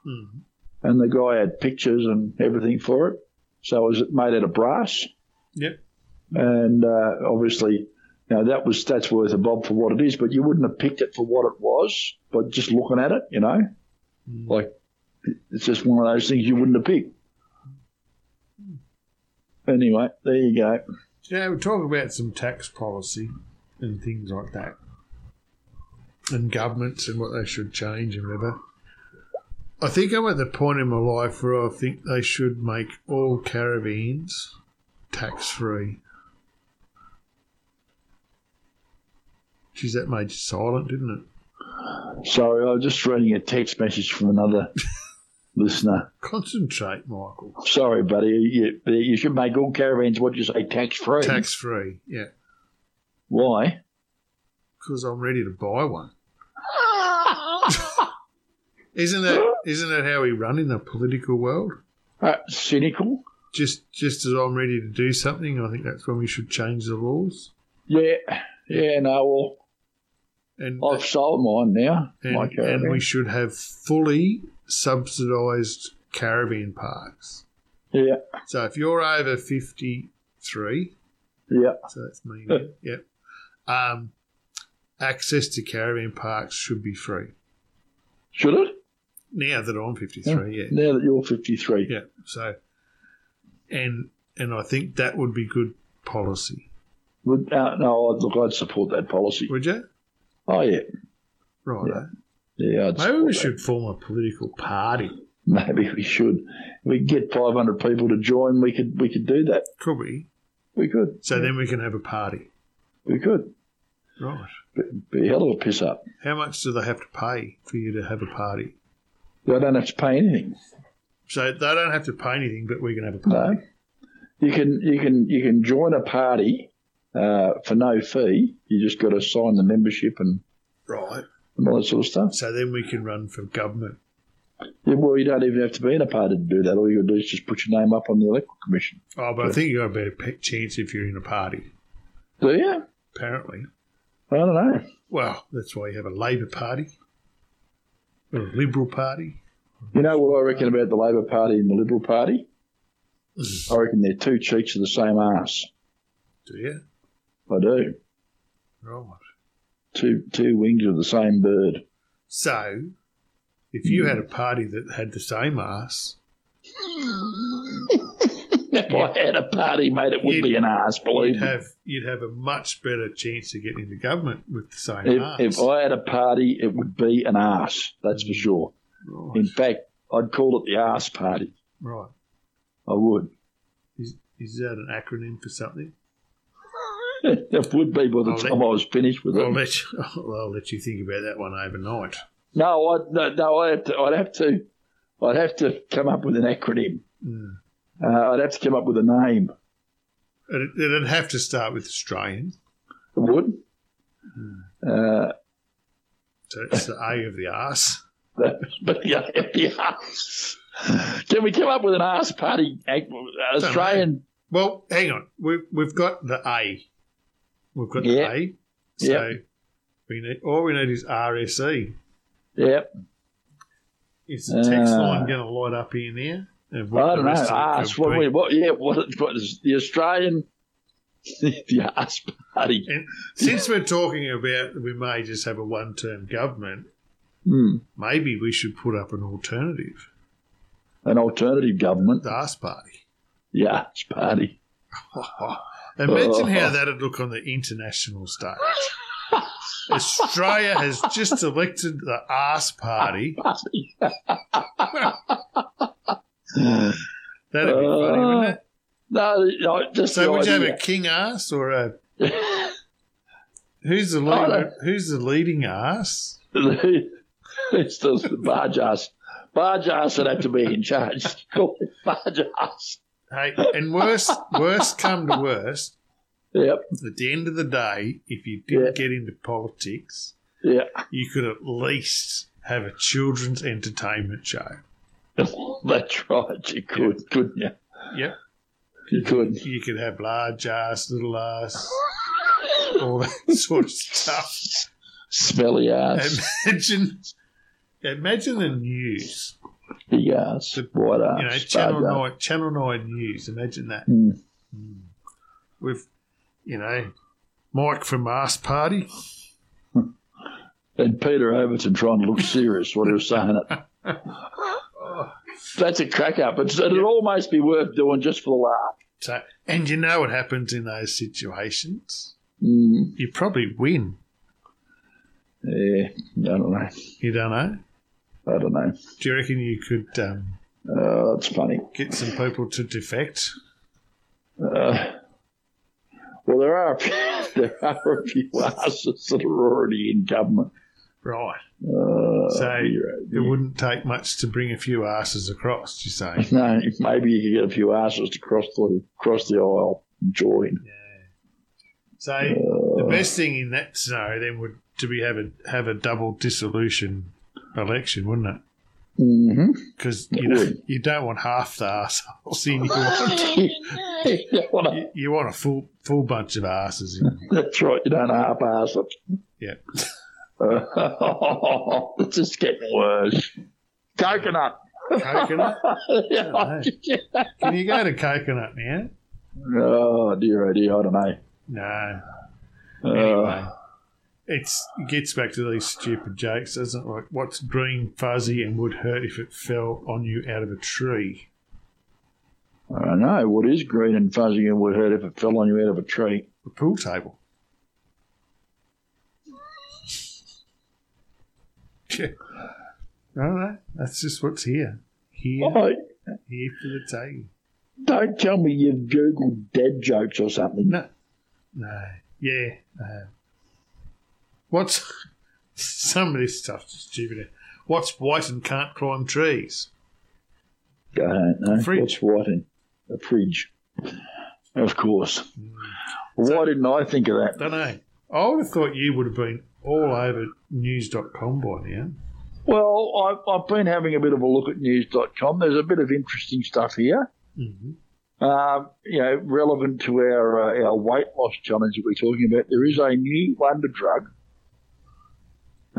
Hmm. and the guy had pictures and everything for it. So it was made out of brass, Yep. and uh, obviously. Now that was that's worth a bob for what it is, but you wouldn't have picked it for what it was, but just looking at it, you know. Mm. Like, it's just one of those things you wouldn't have picked. Anyway, there you go. Yeah, we talk about some tax policy and things like that, and governments and what they should change and whatever. I think I'm at the point in my life where I think they should make all caravans tax free. Geez, that made you silent, didn't it? Sorry, I was just reading a text message from another listener. Concentrate, Michael. Sorry, buddy. You, you should make all caravans, what do you say, tax free. Tax free, yeah. Why? Because I'm ready to buy one. Isn't that isn't that how we run in the political world? Uh, cynical? Just just as I'm ready to do something, I think that's when we should change the laws. Yeah. Yeah, no, well, And I've sold mine now. and, my and we should have fully subsidised caravan parks. yeah, So if you're over fifty three, yeah. so that's me. now, yep. Um, access to caravan parks should be free. Should it? Now that I'm fifty three, yeah. Now that you're 53. Yeah. So, and and I think that would be good policy. Would, uh, no, look, I'd support that policy. Would you? Oh, yeah. Right. Yeah. Yeah, Maybe we that. should form a political party. Maybe we should. If we get 500 people to join, we could we could do that. Could we? We could. So then we can have a party. We could. Right. Be, be a hell of a piss up. How much do they have to pay for you to have a party? I don't have to pay anything. So they don't have to pay anything, but we can have a party. No. party. You can you can you can join a party uh, for no fee. You just got to sign the membership and, Right. and all that sort of stuff. So then we can run for government. Yeah, well, you don't even have to be in a party to do that. All you got to do is just put your name up on the electoral commission. Oh, but I think you got a better chance if you're in a party. Do you? Apparently. I don't know. Well, that's why you have a Labor Party or a Liberal Party. You know what I reckon about the Labor Party and the Liberal Party? I reckon they're two cheeks of the same ass. Do you? I do. Right. Two two wings of the same bird. So, if you had a party that had the same ass, If I had a party, mate, it would You'd- be an arse, believe you'd me. have you'd have a much better chance of getting into government with the same If, ass. if I had a party, it would be an arse, that's for mm. sure. right. In fact, I'd call it the arse party. right. I would. Is, is that an acronym for something? it would be by the I'll let- time I was finished with I'll it. let you, I'll let you think about that one overnight. No, I, no, no I'd, have to, I'd have to. I'd have to come up with an acronym. Mm. Uh, I'd have to come up with a name. It'd, it'd have to start with Australian. It would. Uh, So it's the A of the arse. that, but yeah, the arse. Can we come up with an arse party? Australian. Well, hang on. We've, we've got the A. We've got the A. So Yep. we need all we need is RSE. Yep. Is the text Uh, line going to light up here now? And I don't the know. rest of it Arse. could What, we- what, yeah. What, what is the Australian? the arse party. And since we're talking about we may just have a one term government, Hmm. maybe we should put up an alternative. An alternative government. The arse party. The arse party. Imagine how Oh. that'd look on the international stage. Australia has just elected the ass party. That'd be funny, wouldn't it? Uh, no, no, just So would you have a king ass or a who's the who's the leading ass? it's the, the barge ass. Barge ass would have to be in charge. Barge ass. Hey, and worst worst come to worst, Yep, at the end of the day, if you didn't Yeah. get into politics, yeah. you could at least have a children's entertainment show. That's right. You could, couldn't you? Yep. You could. You could have large ass, little ass, all that sort of stuff. Smelly ass, Imagine, imagine the news. Big ass, white ass, You know, Channel. Nine, Channel Nine News. Imagine that. Mm. With, you know, Mike from Mars Party. And Peter Overton trying to look serious what he was saying it. That's a crack up. It's, it'd almost be worth doing just for the laugh. So, and you know what happens in those situations? Mm, You probably win. yeah, I don't know. You don't know. I don't know. Do you reckon you could um, Uh, that's funny. get some people to defect? Uh, well, there are a few, there are a few asses that are already in government. Right. Uh, So oh it wouldn't take much to bring a few asses across, you say? no, maybe you could get a few asses to cross the cross the aisle and join. So the best thing in that scenario then would to be have a have a double dissolution election, wouldn't it? Mm-hmm. Because you know, you don't want half the assholes in. You want you, you want a full full bunch of asses in. That's right. You don't half ass it. Yeah. Uh, it's just getting worse. Coconut. Coconut. Can you go to coconut now? oh dear, oh dear. I don't know. No. Uh, Anyway, it's it gets back to these stupid jokes, doesn't it? Like, what's green, fuzzy, and would hurt if it fell on you out of a tree? I don't know. What is green and fuzzy and would hurt if it fell on you out of a tree? A pool table. Yeah. I don't know. That's just what's here. Here, Oh, here for the taking. don't tell me you've Googled dead jokes or something. No. No. Yeah. Uh, what's some of this stuff stupid. What's white and can't climb trees? I don't know. Fridge. What's and A fridge. Of course. Why didn't I think of that? Don't know. I would have thought you would have been all over news.com by now. Well, I've, I've been having a bit of a look at news.com. There's a bit of interesting stuff here. Mm-hmm. Um, you know, relevant to our uh, our weight loss challenge that we're talking about, there is a new wonder drug.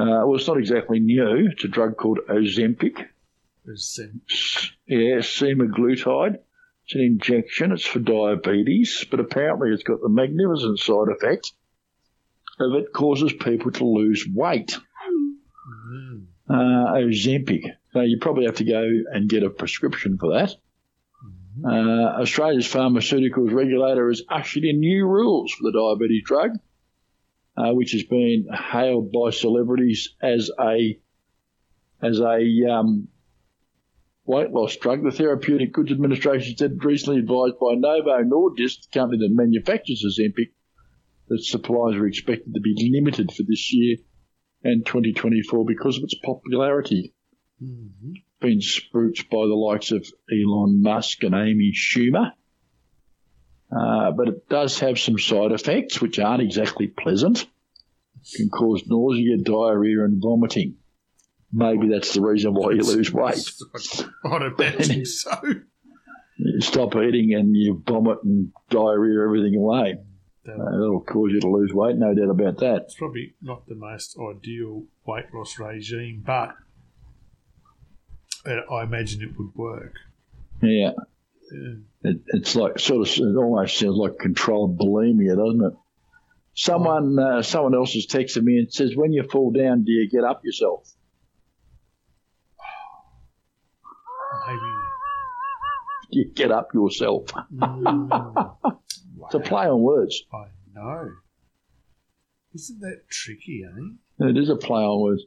Uh, well, it's not exactly new. It's a drug called Ozempic. Ozempic. Yeah, semaglutide. It's an injection. It's for diabetes, but apparently it's got the magnificent side effect of it causes people to lose weight. Mm. Uh, Ozempic. So you probably have to go and get a prescription for that. Uh, Australia's pharmaceuticals regulator has ushered in new rules for the diabetes drug, uh, which has been hailed by celebrities as a as a um, weight loss drug. The Therapeutic Goods Administration said recently advised by Novo Nordisk, the company that manufactures Ozempic, that supplies are expected to be limited for this year and 2024 because of its popularity Mm-hmm. been spruiked by the likes of Elon Musk and Amy Schumer. Uh, but it does have some side effects which aren't exactly pleasant. It Can cause nausea, diarrhea, and vomiting. Maybe that's the reason why you lose weight. I'd imagine so. You stop eating and you vomit and diarrhea everything away. Uh, that'll cause you to lose weight, no doubt about that. It's probably not the most ideal weight loss regime, but I imagine it would work. Yeah. It, it's like sort of it almost sounds like controlled bulimia, doesn't it? Someone uh, someone else has texted me and says, "When you fall down, do you get up yourself?" Maybe. Do you get up yourself? Mm, It's a play on words. I know. Isn't that tricky, eh? It is a play on words.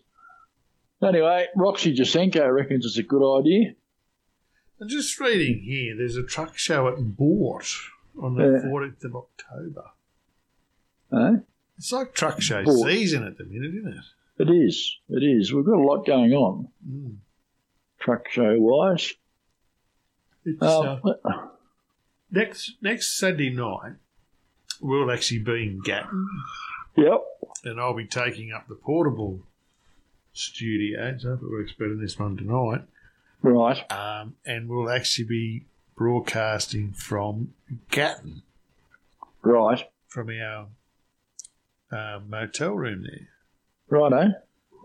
Anyway, Roxy Jacenko reckons it's a good idea. I'm just reading here. There's a truck show at Bort on the Yeah. 14th of October. Eh? It's like truck show Bort. season at the minute, isn't it? It is. It is. We've got a lot going on, Mm. truck show wise. It's, Um, uh, next next Saturday night, we'll actually be in Gatton, yep. and I'll be taking up the portable studio. So I hope it works better than this one tonight. Right. Um, and we'll actually be broadcasting from Gatton, Right. from our uh, motel room there. Righto.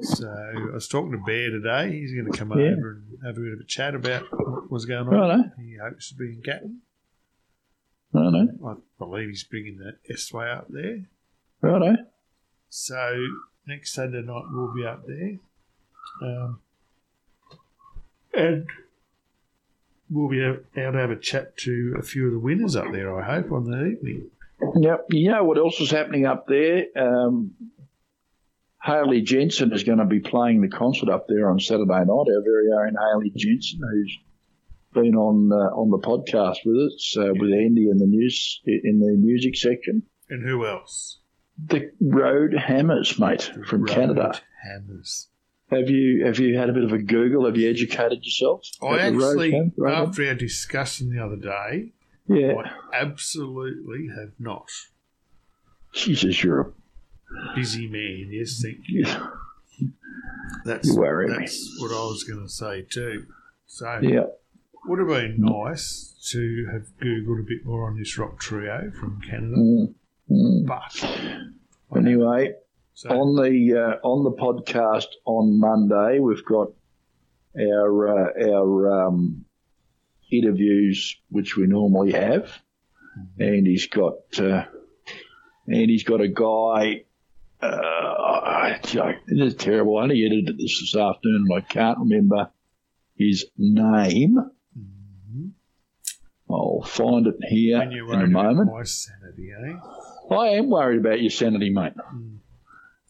So I was talking to Bear today. He's going to come Yeah. over and have a bit of a chat about what was going on. Righto. He hopes to be in Gatton. Righto. I believe he's bringing the S-Way up there. Righto. So next Sunday night we'll be up there, um, and we'll be able to have a chat to a few of the winners up there. I hope on the evening. Yep. You know what else is happening up there? Um, Hayley Jensen is going to be playing the concert up there on Saturday night. Our very own Hayley Jensen, who's been on uh, on the podcast with us uh, with Andy in the news in the music section. And who else? The Road Hammers, mate, from Road Canada. Hammers. Have you have you had a bit of a Google? Have you educated yourself? I about the Road actually, Road after our discussion the other day, yeah, I absolutely have not. Jesus, you're a Busy man, yes, thank you. That's, that's what I was going to say too. So, yeah. would have been nice to have Googled a bit more on this rock trio from Canada, Mm, mm. but Anyway, so, on the uh, on the podcast on Monday, we've got our uh, our um, interviews, which we normally have, and he's got uh, and he's got a guy. Uh, this is terrible. I only edited this this afternoon, and I can't remember his name. Mhm. I'll find it here in a moment. my sanity, eh? I am worried about your sanity, mate. Mm.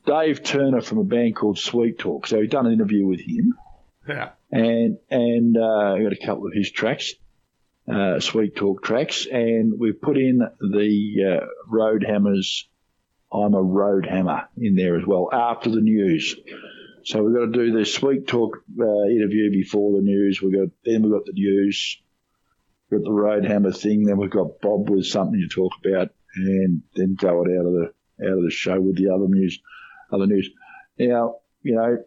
Dave Turner from a band called Sweet Talk. So we've done an interview with him, Yeah. and and uh, got a couple of his tracks, uh, Sweet Talk tracks, and we've put in the uh, Road Hammers. I'm a Road Hammer in there as well after the news. So we've got to do the Sweet Talk uh, interview before the news. We got then we've got the news, we've got the Road Hammer thing. Then we've got Bob with something to talk about, and then go it out of the out of the show with the other news, other news. Now you know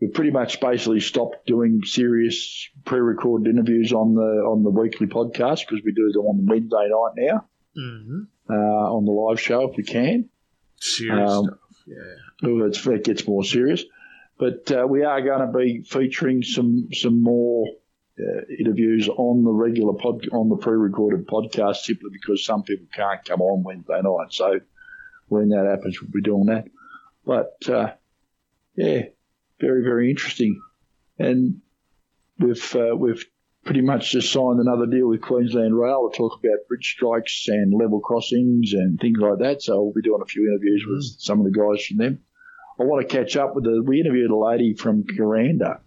we've pretty much basically stopped doing serious pre-recorded interviews on the on the weekly podcast because we do them on Wednesday night now Mm-hmm. uh, on the live show if we can. Serious Um, stuff. Yeah. It's, it gets more serious. But uh, we are going to be featuring some some more uh, interviews on the regular pod on the pre-recorded podcast simply because some people can't come on Wednesday night. So when that happens, we'll be doing that. But uh, yeah, very very interesting, and we've uh, we've pretty much just signed another deal with Queensland Rail to talk about bridge strikes and level crossings and things like that. So we'll be doing a few interviews with some of the guys from them. I want to catch up with the. We interviewed a lady from Kuranda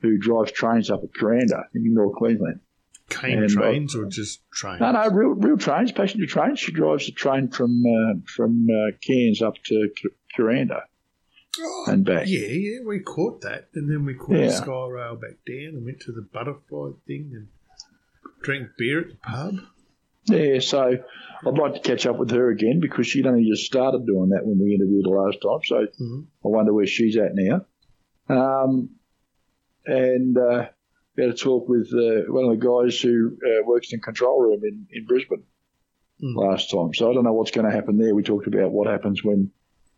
who drives trains up at Kuranda in North Queensland. Cane and, uh, trains or just trains? No, no, real, real trains, passenger trains. She drives a train from uh, from uh, Cairns up to C- Kuranda Oh, and back. Yeah, yeah, we caught that, and then we caught the Yeah. sky rail back down and went to the butterfly thing and drank beer at the pub. Yeah, so I'd like to catch up with her again because she'd only just started doing that when we interviewed her last time. So Mhm. I wonder where she's at now. Um, and uh, we had a talk with uh, one of the guys who uh, works in control room in, in Brisbane Mm. last time. So I don't know what's going to happen there. We talked about what happens when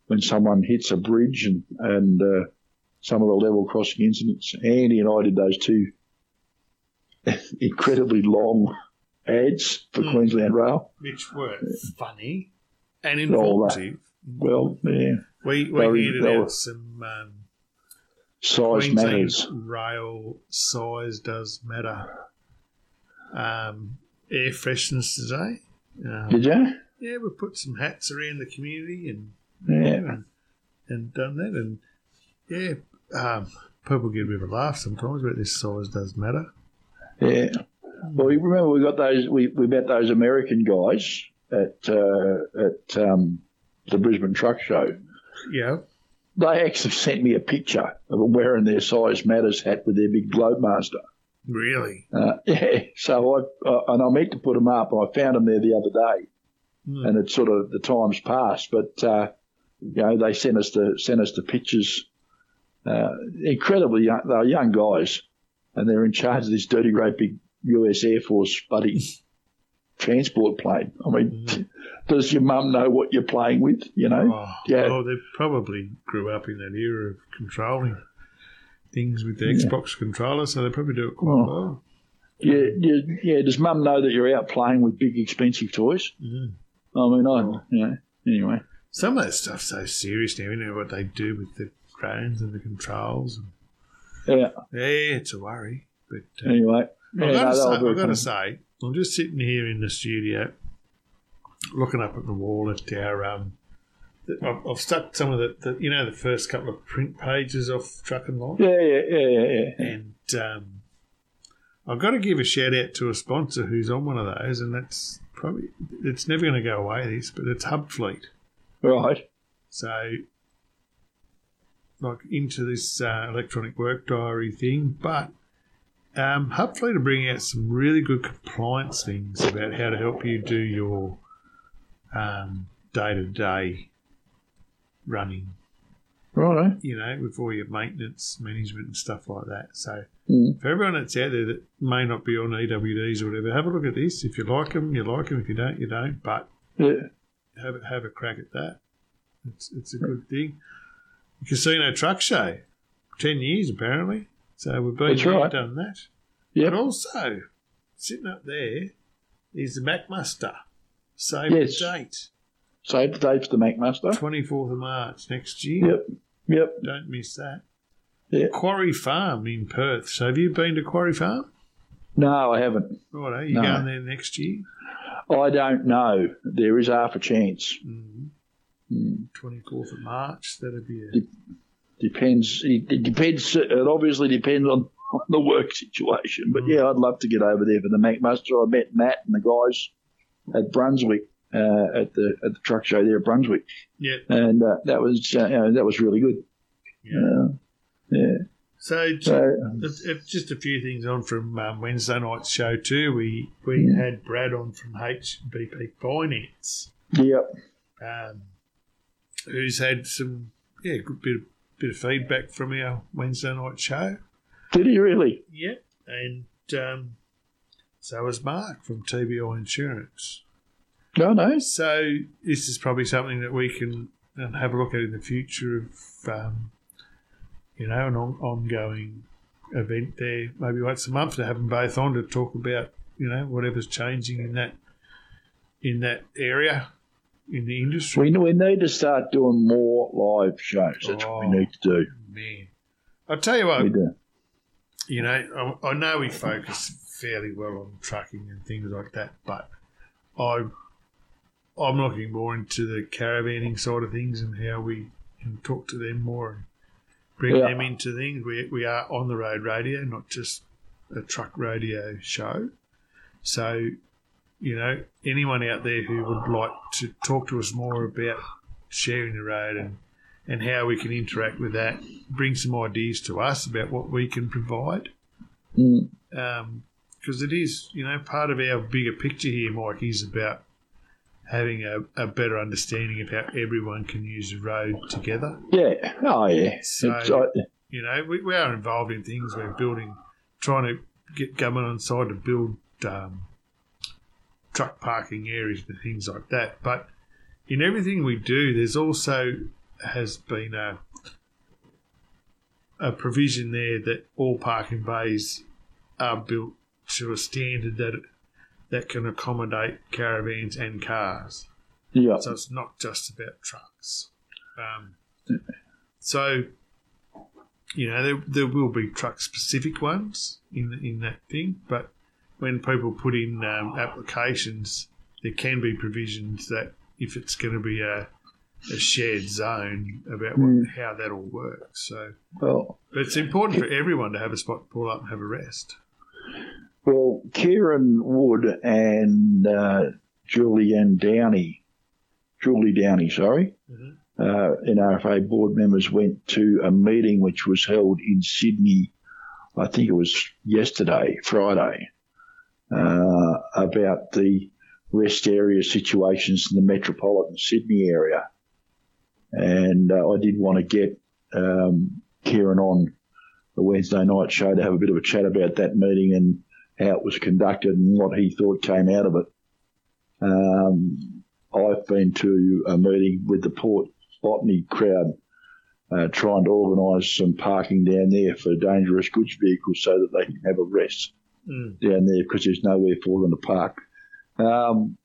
when someone hits a bridge and and uh, some of the level crossing incidents. Andy and I did those two incredibly long ads for Mm. Queensland Rail. which were funny and informative. Well, yeah, We we They were- handed they were- out some um, size Queensland matters. rail size does matter. Um, air fresheners today. Um, Did you? yeah, we put some hats around the community and Yeah. and, and done that. And yeah, um, people get a bit of a laugh sometimes but this size does matter. Yeah. Well, you remember we got those. We, we met those American guys at uh, at um, the Brisbane Truck Show. Yeah. They actually sent me a picture of them wearing their size matters hat with their big Globemaster. Really? Uh, yeah. So I uh, and I meant to put them up, and I found them there the other day, Hmm. and it's sort of the times passed, but uh, you know they sent us the sent us the pictures. Uh, incredibly young, they're young guys, and they're in charge of this dirty, great big U.S. Air Force buddy transport plane. I mean, does your mum know what you're playing with? You know, Oh, yeah. well, they probably grew up in that era of controlling things with the Xbox controller, so they probably do it quite Oh. well. yeah, yeah, yeah. Does mum know that you're out playing with big, expensive toys? Mm. I mean, I, you know, anyway. Some of that stuff's so serious now, you know what they do with the drones and the controls. And, Yeah. yeah, it's a worry. But uh, Anyway, yeah, I've, got, say, I've got to say, I'm just sitting here in the studio, looking up at the wall at our. Um, I've, I've stuck some of the, the, you know, the first couple of print pages off Trucking Life, Yeah, yeah, yeah, yeah, yeah. and um, I've got to give a shout out to a sponsor who's on one of those, and that's probably it's never going to go away. This, but it's Hub Fleet. Right. So, like into this uh, electronic work diary thing, but um, Hubfleet are bringing out some really good compliance things about how to help you do your day to day running. Right. You know, with all your maintenance management and stuff like that. So, Mm. for everyone that's out there that may not be on EWDs or whatever, have a look at this. If you like them, you like them. If you don't, you don't. But Yeah. have a, have a crack at that. It's it's a good thing. Casino Truck Show, ten years apparently. So we've been That's right. done that. Yep. But also sitting up there is the Macmuster. Save Yes. the date, Save the date for the twenty fourth of March next year. Yep. Yep. Don't miss that. Yeah. Quarry Farm in Perth. So have you been to Quarry Farm? No, I haven't. Right, are you No. going there next year? I don't know. There is half a chance. Mm-hmm. Hmm. Twenty fourth of March. That'd be a, Depends. It, depends. It obviously depends on, on the work situation. But yeah, I'd love to get over there for the McMaster. I met Matt and the guys at Brunswick uh, at the at the truck show there at Brunswick, yeah. and uh, that was uh, you know, that was really good. Yeah. Uh, yeah. So, So it's just a few things on from um, Wednesday night's show too. We we had Brad on from HBP Finance, yeah, um, who's had some yeah good bit of, bit of feedback from our Wednesday night show. did he really? Yeah, and um, so was Mark from TBI Insurance. No, no. So this is probably something that we can um, have a look at in the future of, um, you know, an on- ongoing event there, maybe once a month to have them both on to talk about, you know, whatever's changing in that in that area in the industry. We we need to start doing more live shows. That's what Oh. we need to do. Man, I'll tell you what, We do. you know, I, I know we focus fairly well on trucking and things like that, but I, I'm looking more into the caravanning side of things and how we can talk to them more and bring Yeah. them into things. We, we are on the road radio, not just a truck radio show. So, you know, anyone out there who would like to talk to us more about sharing the road and and how we can interact with that, bring some ideas to us about what we can provide. Mm. Because it is, you know, part of our bigger picture here, Mike, is about having a, a better understanding of how everyone can use the road together. Yeah. Oh, yeah. So- You know, we, we are involved in things. We're building, trying to get government on side to build um, truck parking areas and things like that. But in everything we do, there's also has been a a provision there that all parking bays are built to a standard that that can accommodate caravans and cars. yeah. So it's not just about trucks. Um, so, you know, there, there will be truck specific ones in in that thing, but when people put in um, applications, there can be provisions that if it's going to be a, a shared zone about what, how that all works. So, Well, but it's important for everyone to have a spot to pull up and have a rest. Well, Kieran Wood and uh, Julianne Downey, Julie Downey, sorry, Mhm. uh, NRFA board members went to a meeting which was held in Sydney, I think it was yesterday, Friday, uh, about the rest area situations in the metropolitan Sydney area. And uh, I did want to get um, Kieran on the Wednesday night show to have a bit of a chat about that meeting and how it was conducted and what he thought came out of it. Um, I've been to a meeting with the Port Botany crowd uh, trying to organise some parking down there for dangerous goods vehicles so that they can have a rest Mm. down there because there's nowhere for them to park. Um,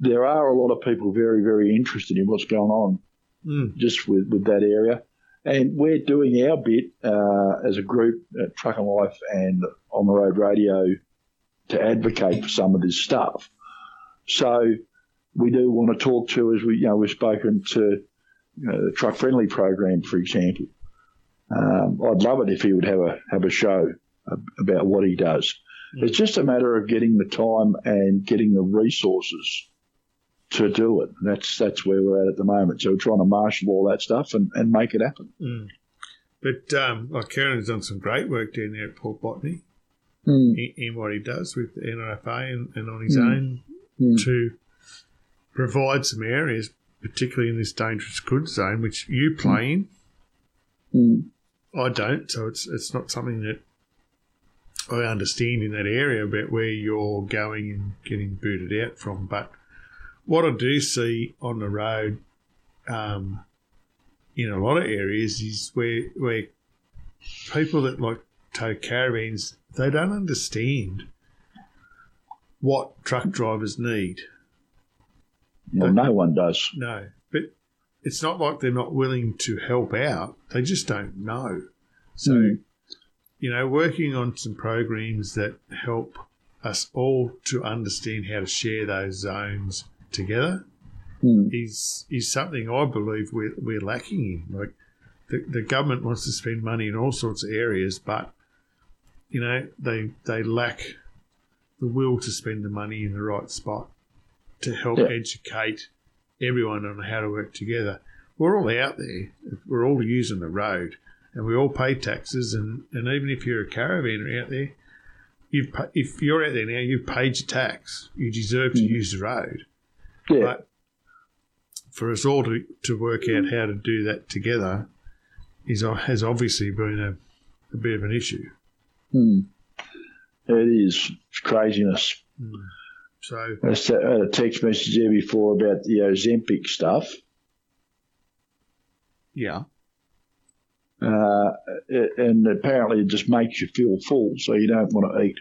there are a lot of people very, very interested in what's going on Mm. just with, with that area. And we're doing our bit uh, as a group at Trucking Life and on the road radio to advocate for some of this stuff. So we do want to talk to, as we, you know, we've spoken to you know, the Truck Friendly program, for example. Um, I'd love it if he would have a have a show about what he does. It's just a matter of getting the time and getting the resources to do it. That's that's where we're at at the moment. So we're trying to marshal all that stuff and, and make it happen. Mm. But um, like Kieran has done some great work down there at Port Botany Mm. in, in what he does with the NRFA and, and on his Mm. own Mm. to provide some areas, particularly in this dangerous goods zone, which you play in. Mm. I don't, so it's it's not something that I understand in that area about where you're going and getting booted out from. But what I do see on the road, um, in a lot of areas, is where where people that like tow caravans they don't understand what truck drivers need. Well, no one does. No, but it's not like they're not willing to help out. They just don't know. So, Mm. You know, working on some programs that help us all to understand how to share those zones together Mm. is is something I believe we're, we're lacking in. Like the, the government wants to spend money in all sorts of areas, but you know they they lack the will to spend the money in the right spot to help Yeah. educate everyone on how to work together. We're all out there. We're all using the road, and we all pay taxes. And, and even if you're a caravaner out there, you've if you're out there now, you've paid your tax. You deserve to Mm. use the road Yeah. But for us all to, to work out how to do that together is has obviously been a, a bit of an issue. Mm. It is. It's craziness. So I s- I had a text message there before about the Ozempic stuff. yeah, Uh, and apparently it just makes you feel full, so you don't want to eat.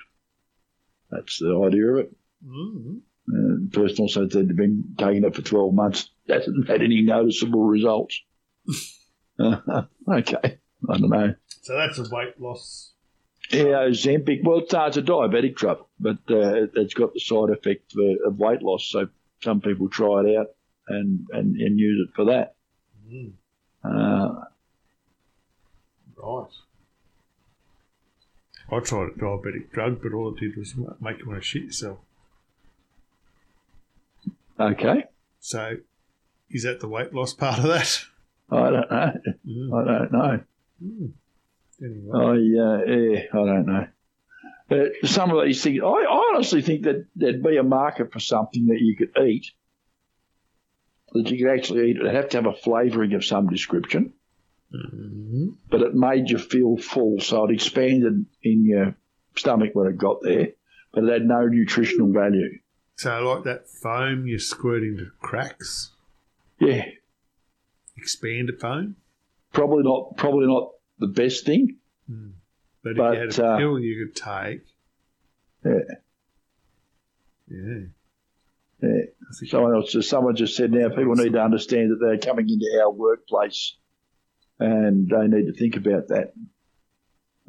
That's the idea of it. mm. Uh, the person also said they've been taking it for 12 months, hasn't had any noticeable results. Uh, okay, I don't know. so that's a weight loss. Yeah, Ozempic, well, it's, it's a diabetic drug, but uh, it- it's got the side effect of weight loss, so some people try it out and, and, and use it for that. Mm. Uh, Right. I tried a diabetic drug, but all it did was make you want to shit yourself. okay, So, is that the weight loss part of that? I don't know. Mm. I don't know. Mm. Anyway, I uh, yeah, I don't know. But some of these things, I, I honestly think that there'd be a market for something that you could eat, that you could actually eat. It'd have to have a flavouring of some description, Mhm. but it made you feel full, so it expanded in your stomach when it got there, but it had no nutritional value. so like that foam you squirt into cracks, Yeah, expanded foam. probably not. Probably not the best thing. But, But, if you had a uh, pill you could take, Yeah. yeah. Yeah. Someone else someone just said now people need to understand that they're coming into our workplace and they need to think about that.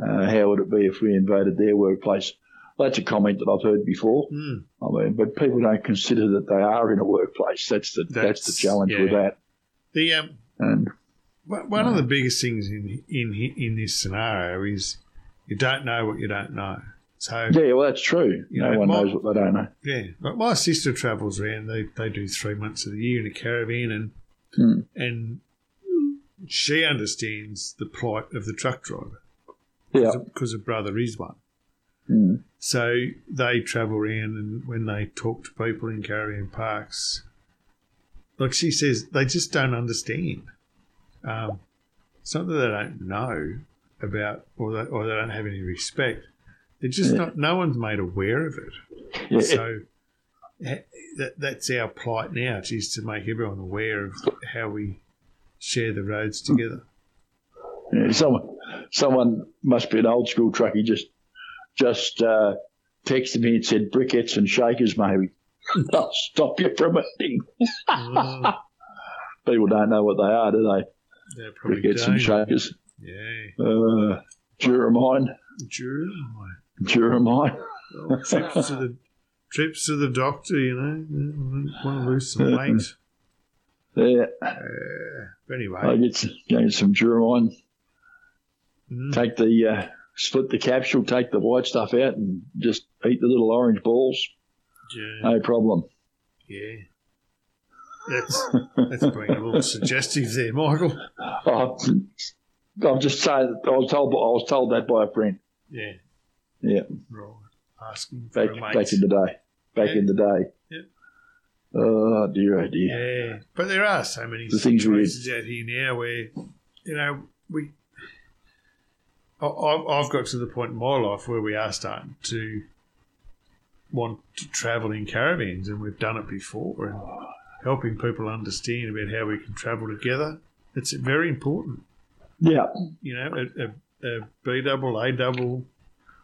Uh, how would it be if we invaded their workplace? Well, that's a comment that I've heard before. Mm. I mean, but people don't consider that they are in a workplace. That's the that's, That's- the challenge with that. The um, And one one of the biggest things in in in this scenario is you don't know what you don't know. So yeah, well, that's true. You no know, one my- knows what they don't know. yeah, like my sister travels around. They they do three months of the year in a caravan, and Hmm. and she understands the plight of the truck driver Yeah. because her brother is one. Mm. So they travel around, and when they talk to people in caravan parks, like she says, they just don't understand. Um, that they don't know about, or they, or they don't have any respect. They're just Yeah. not. No one's made aware of it. Yeah. So that, that's our plight now, is to make everyone aware of how we share the roads together. Yeah, someone, someone must be an old school truckie. Just, just uh, texted me and said briquettes and shakers, maybe. I'll stop you from eating. Mm, People don't know what they are, do they? they probably Briquettes and don't. shakers. Yeah, Uh, Duromine. Duromine. Well, trips to the trips to the doctor, you know, want to lose some weight. Yeah, Uh, but I get some, get some mm, Take the uh, split the capsule, take the white stuff out, and just eat the little orange balls. Yeah. No problem. Yeah. That's that's being a little suggestive there, Michael. Oh, I'm just saying. that I was told. I was told that by a friend. Yeah. Yeah, Right. Asking for back back in the day. Back Yeah. in the day. Yeah. Oh dear, oh dear. Yeah, but there are so many The things we- situations out here now where, you know, we. I've got to the point in my life where we are starting to want to travel in caravans, and we've done it before, and helping people understand about how we can travel together. It's very important. Yeah, You know, a, a, a B double, A double,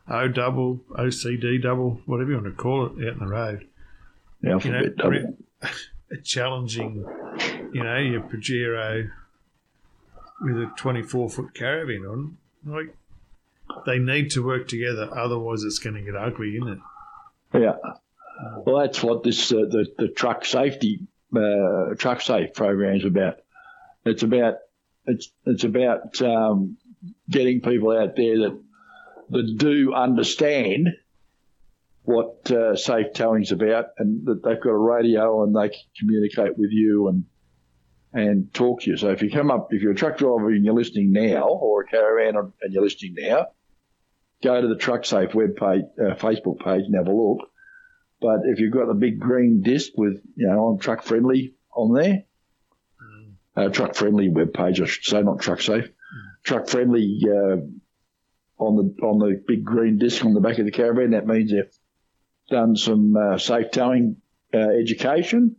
O double, OCD double, whatever you want to call it, out in the road. The You know, re- a challenging, you know, your Pajero with a 24 foot caravan on, like, they need to work together, otherwise it's going to get ugly, isn't it? Yeah. Well, that's what this uh, the the truck safety uh, truck safe program is about. It's about it's it's about um, getting people out there that that do understand what uh, safe towing's about, and that they've got a radio and they can communicate with you and and talk to you. So if you come up, if you're a truck driver and you're listening now, or a caravan and you're listening now, go to the Truck Safe web page, uh, Facebook page and have a look. But if you've got the big green disc with, you know, I'm truck friendly on there, uh, truck friendly web page, I should say, not Truck Safe, truck friendly uh, on the on the big green disc on the back of the caravan. That means they've done some uh, safe towing uh, education,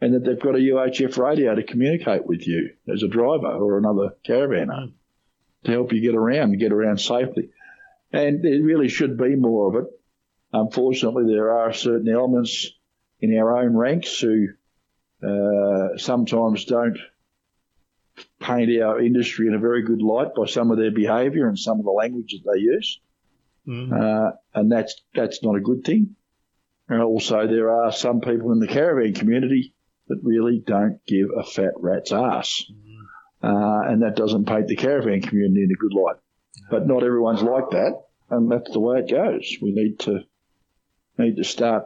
and that they've got a UHF radio to communicate with you as a driver or another caravaner to help you get around and get around safely. And there really should be more of it. Unfortunately, there are certain elements in our own ranks who uh, sometimes don't paint our industry in a very good light by some of their behaviour and some of the language that they use, Mm. uh, and that's that's not a good thing. And also, there are some people in the caravan community that really don't give a fat rat's ass, uh, and that doesn't paint the caravan community in a good light. But not everyone's like that, and that's the way it goes. We need to need to start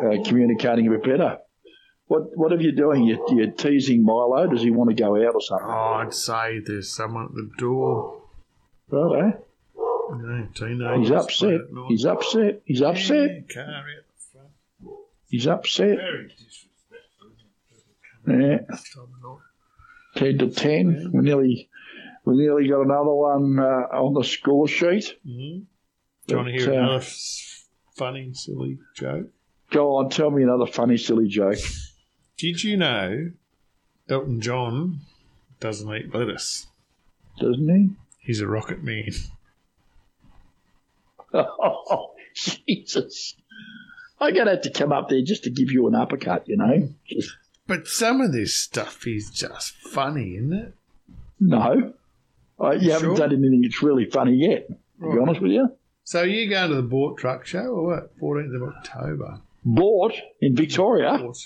uh, communicating a bit better. What what are you doing? You, you're teasing Milo. Does he want to go out or something? Oh, I'd say there's someone at the door. Right, eh? Teenagers. He's upset. late at night. He's upset. He's upset. Yeah, car out the front. He's upset. Very disrespectful. isn't it? Yeah. Ten to ten. We nearly we nearly got another one uh, on the score sheet. Mhm. Do you want to hear uh, another funny, silly joke? Go on, tell me another funny, silly joke. Did you know Elton John doesn't eat lettuce? Doesn't he? He's a rocket man. Oh, Jesus. I'm going to have to come up there just to give you an uppercut, you know? Just, But some of this stuff is just funny, isn't it? no. I, you haven't done anything that's really funny yet, to be honest with you. So you going to the Boort Truck Show or what? 14th of October. Boort in Victoria. Boort.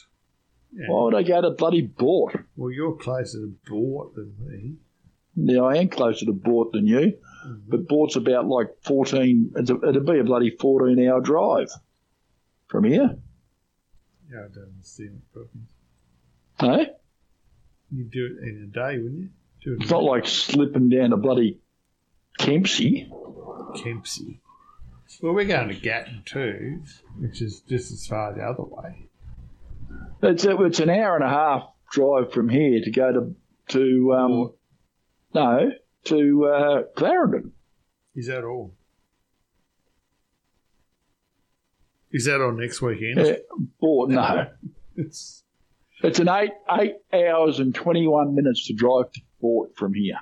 Yeah. Why would I go to bloody Boort? Well, you're closer to Boort than me. Now, I am closer to Boort than you, mm-hmm. but Boort's about like 14, it'd be a bloody 14 hour drive from here. Yeah, I don't understand it. Perkins. Eh? You'd do it in a day, wouldn't you? Do it It's not like slipping down to bloody Kempsey. Kempsey. Well, we're going to Gatton too, which is just as far the other way. It's, a, it's an hour and a half drive from here to go to, to um, no, to uh, Clarendon. Is that all? Is that on next weekend? Uh, or no, It's, it's an eight eight hours and twenty one minutes to drive to Boort from here.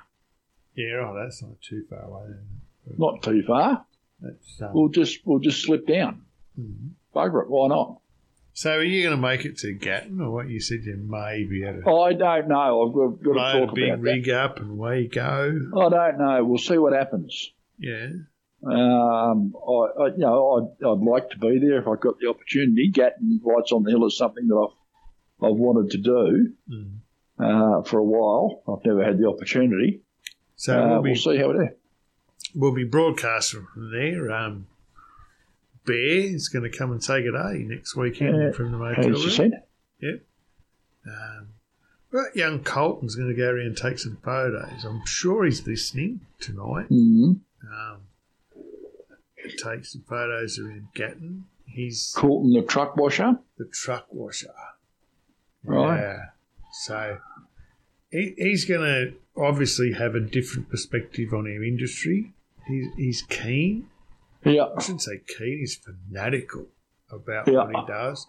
yeah, right, that's not too far away. Then. Not too far. That's, um, We'll just we'll just slip down. mhm. Bugger it, why not? So are you going to make it to Gatton, or what? You said you may be able to I don't know. I've got, got to load a talk big about rig up and away you go. I don't know. We'll see what happens. Yeah. Um, I, I you know I'd, I'd like to be there if I got the opportunity. Gatton Lights on the Hill is something that I've I've wanted to do Mm. uh, for a while. I've never had the opportunity. So Uh, we'll be we'll see how it is. will be broadcasting from there. Um, Bear is going to come and say good day next weekend Yeah, from the motel room. said. Yep. Um, but young Colton's going to go around and take some photos. I'm sure he's listening tonight. Mm-hmm. Um, take some photos around Gatton. He's Colton, the truck washer. the truck washer. Right. Yeah. So he, he's going to obviously have a different perspective on our industry. He's, he's keen. Yeah. I shouldn't say keen. He's fanatical about Yeah. what he does.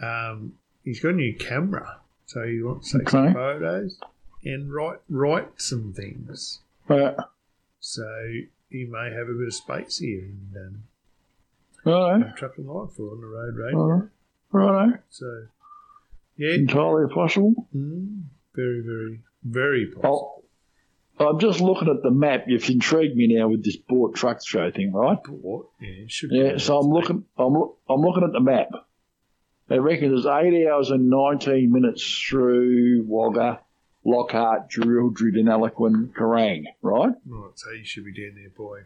Um, he's got a new camera, so he wants to take Okay. some photos and write write some things. So he may have a bit of space here in um. Trucking Life or on the road radio. Righto. Righto. So yeah, Entirely possible. mm, very, very, very possible. Oh, I'm just looking at the map. You've intrigued me now with this Boort truck show thing, right? What? Yeah, should Yeah, so I'm looking. I'm look, I'm looking at the map. They reckon there's eight hours and 19 minutes through Wagga, Lockhart, Jerilderie, and Eloquent, Kerang, right? Right, so you should be down there by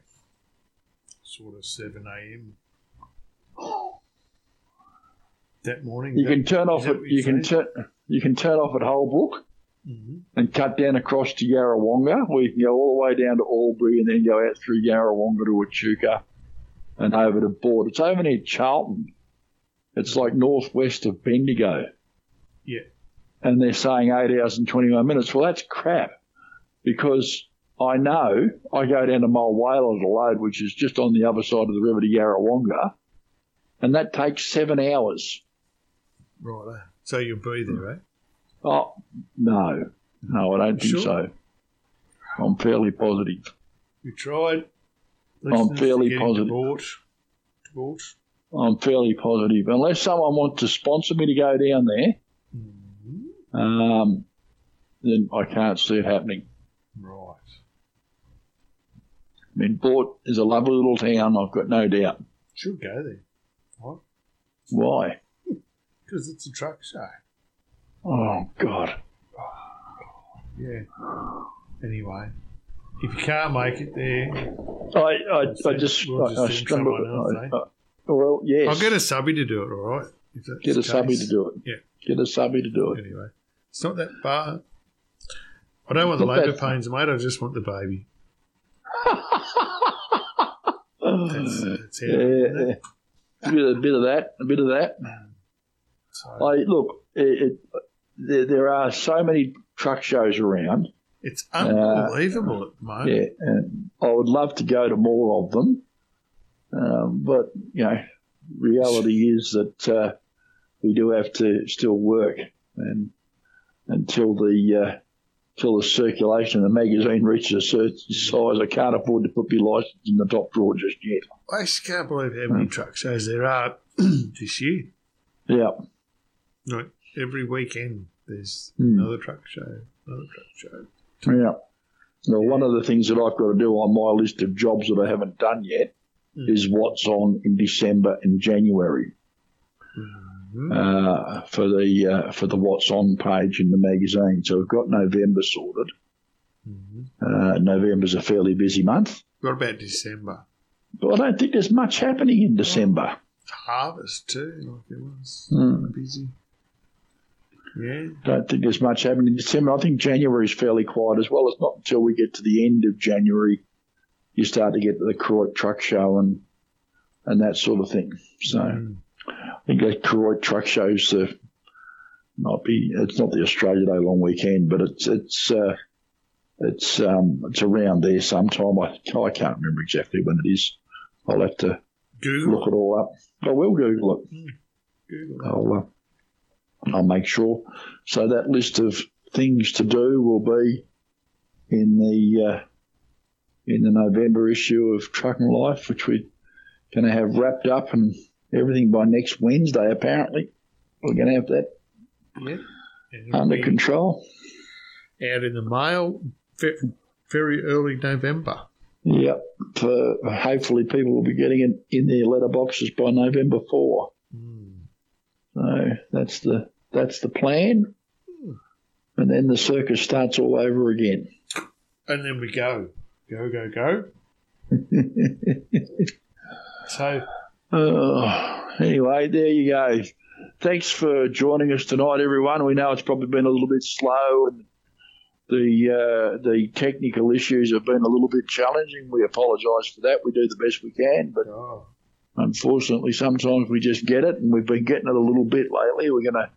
sort of seven a.m. that morning. You That- can turn off at you you're can turn you can turn off at Holbrook Mhm. and cut down across to Yarrawonga, where you can go all the way down to Albury and then go out through Yarrawonga to Echuca and over to Boort. It's over near Charlton. It's like northwest of Bendigo. Yeah. And they're saying eight hours and 21 minutes. Well, that's crap because I know I go down to Mulwala to load, which is just on the other side of the river to Yarrawonga, and that takes seven hours. Right. eh? So you'll be there, right? Oh, no. No, I don't think Sure. so. I'm fairly positive. You tried. I'm fairly positive. Debauched. Debauched. I'm fairly positive. Unless someone wants to sponsor me to go down there, Mhm. Um, then I can't see it happening. Right. I mean, Boort is a lovely little town, I've got no doubt. Should go there. What? Why? Because it's a truck show. Oh, God. Yeah. Anyway, if you can't make it there, I, I, I just, We'll I, just I send stumbled. someone else, I- I- well, yes. I'll get a subby to do it. All right. Get a subby to do it. Yeah. Get a subby to do it. Anyway, it's not that far. I don't want the labour pains, mate. I just want the baby. That's, that's. Yeah, a bit, a bit of that, a bit of that. So, I look. It, it, there, there are so many truck shows around. it's unbelievable at the moment. Yeah, and I would love to go to more of them, um, but you know, reality is that uh, we do have to still work, and until the uh, until the circulation of the magazine reaches a certain size, I can't afford to put my license in the top drawer just yet. I just can't believe how many truck shows there are this year. Yeah, Like every weekend, there's Hmm. another truck show, another truck show. yeah. Well, one of the things that I've got to do on my list of jobs that I haven't done yet Hmm. is what's on in December and January. Mhm. Uh, for the uh, for the what's on page in the magazine. So we've got November sorted. Mhm. Uh, November's a fairly busy month, What about December? but I don't think there's much happening in December. Harvest too, like it was Hmm. busy. Yeah, Don't think there's much happening in December. I think January is fairly quiet as well. It's not until we get to the end of January you start to get to the Croydon Truck Show and and that sort of thing. So Mm. I think that Croydon Truck Show's might be. It's not the Australia Day long weekend, but it's it's uh, it's um, it's around there sometime. I I can't remember exactly when it is. I'll have to Google. look it all up. I will Google it. Google. I'll uh, I'll make sure. So that list of things to do will be in the uh, in the November issue of Trucking Life, which we're going to have wrapped up and everything by next Wednesday. Apparently, we're going to have that Yeah. Under control. out in the mail very early November. Yep. For hopefully, people will be getting it in their letterboxes by November four. Mm. So that's the that's the plan. And then the circus starts all over again. And then we go. Go, go, go. So Uh, anyway, there you go. Thanks for joining us tonight, everyone. We know it's probably been a little bit slow and the uh, the technical issues have been a little bit challenging. We apologise for that. We do the best we can, but oh, unfortunately, sometimes we just get it, and we've been getting it a little bit lately. We're going to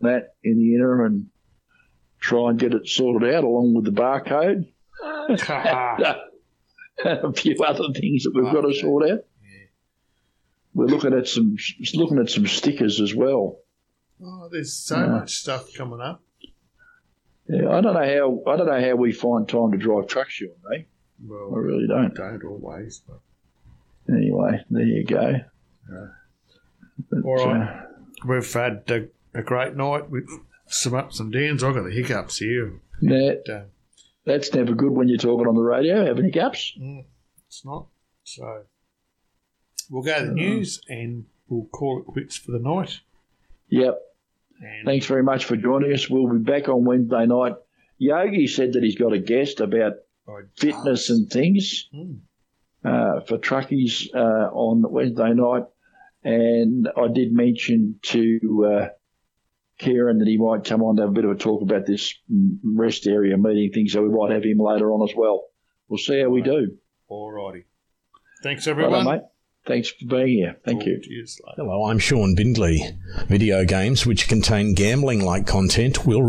that in the interim and try and get it sorted out along with the barcode and a few other things that we've got to sort out. We're looking at some looking at some stickers as well. oh, there's so Yeah. much stuff coming up. Yeah, I don't know how I don't know how we find time to drive trucks, you and me. I really don't. don't always. But. Anyway, there you go. But, All right. uh, We've had a, a great night with some ups and downs. I've got the hiccups here. that, But, uh, that's never good when you're talking on the radio, Have having hiccups. it's not. So we'll go to the news and we'll call it quits for the night. Yep. And Thanks very much for joining us. We'll be back on Wednesday night. Yogi said that he's got a guest about fitness and things Mm. uh, for truckies uh, on Wednesday night. And I did mention to uh, Kieran that he might come on to have a bit of a talk about this rest area meeting thing, so we might have him later on as well. We'll see how we do. All righty. Thanks, everyone. mate. Thanks for being here. Thank Talk you. to. Hello, I'm Sean Bindley. Video games which contain gambling like content will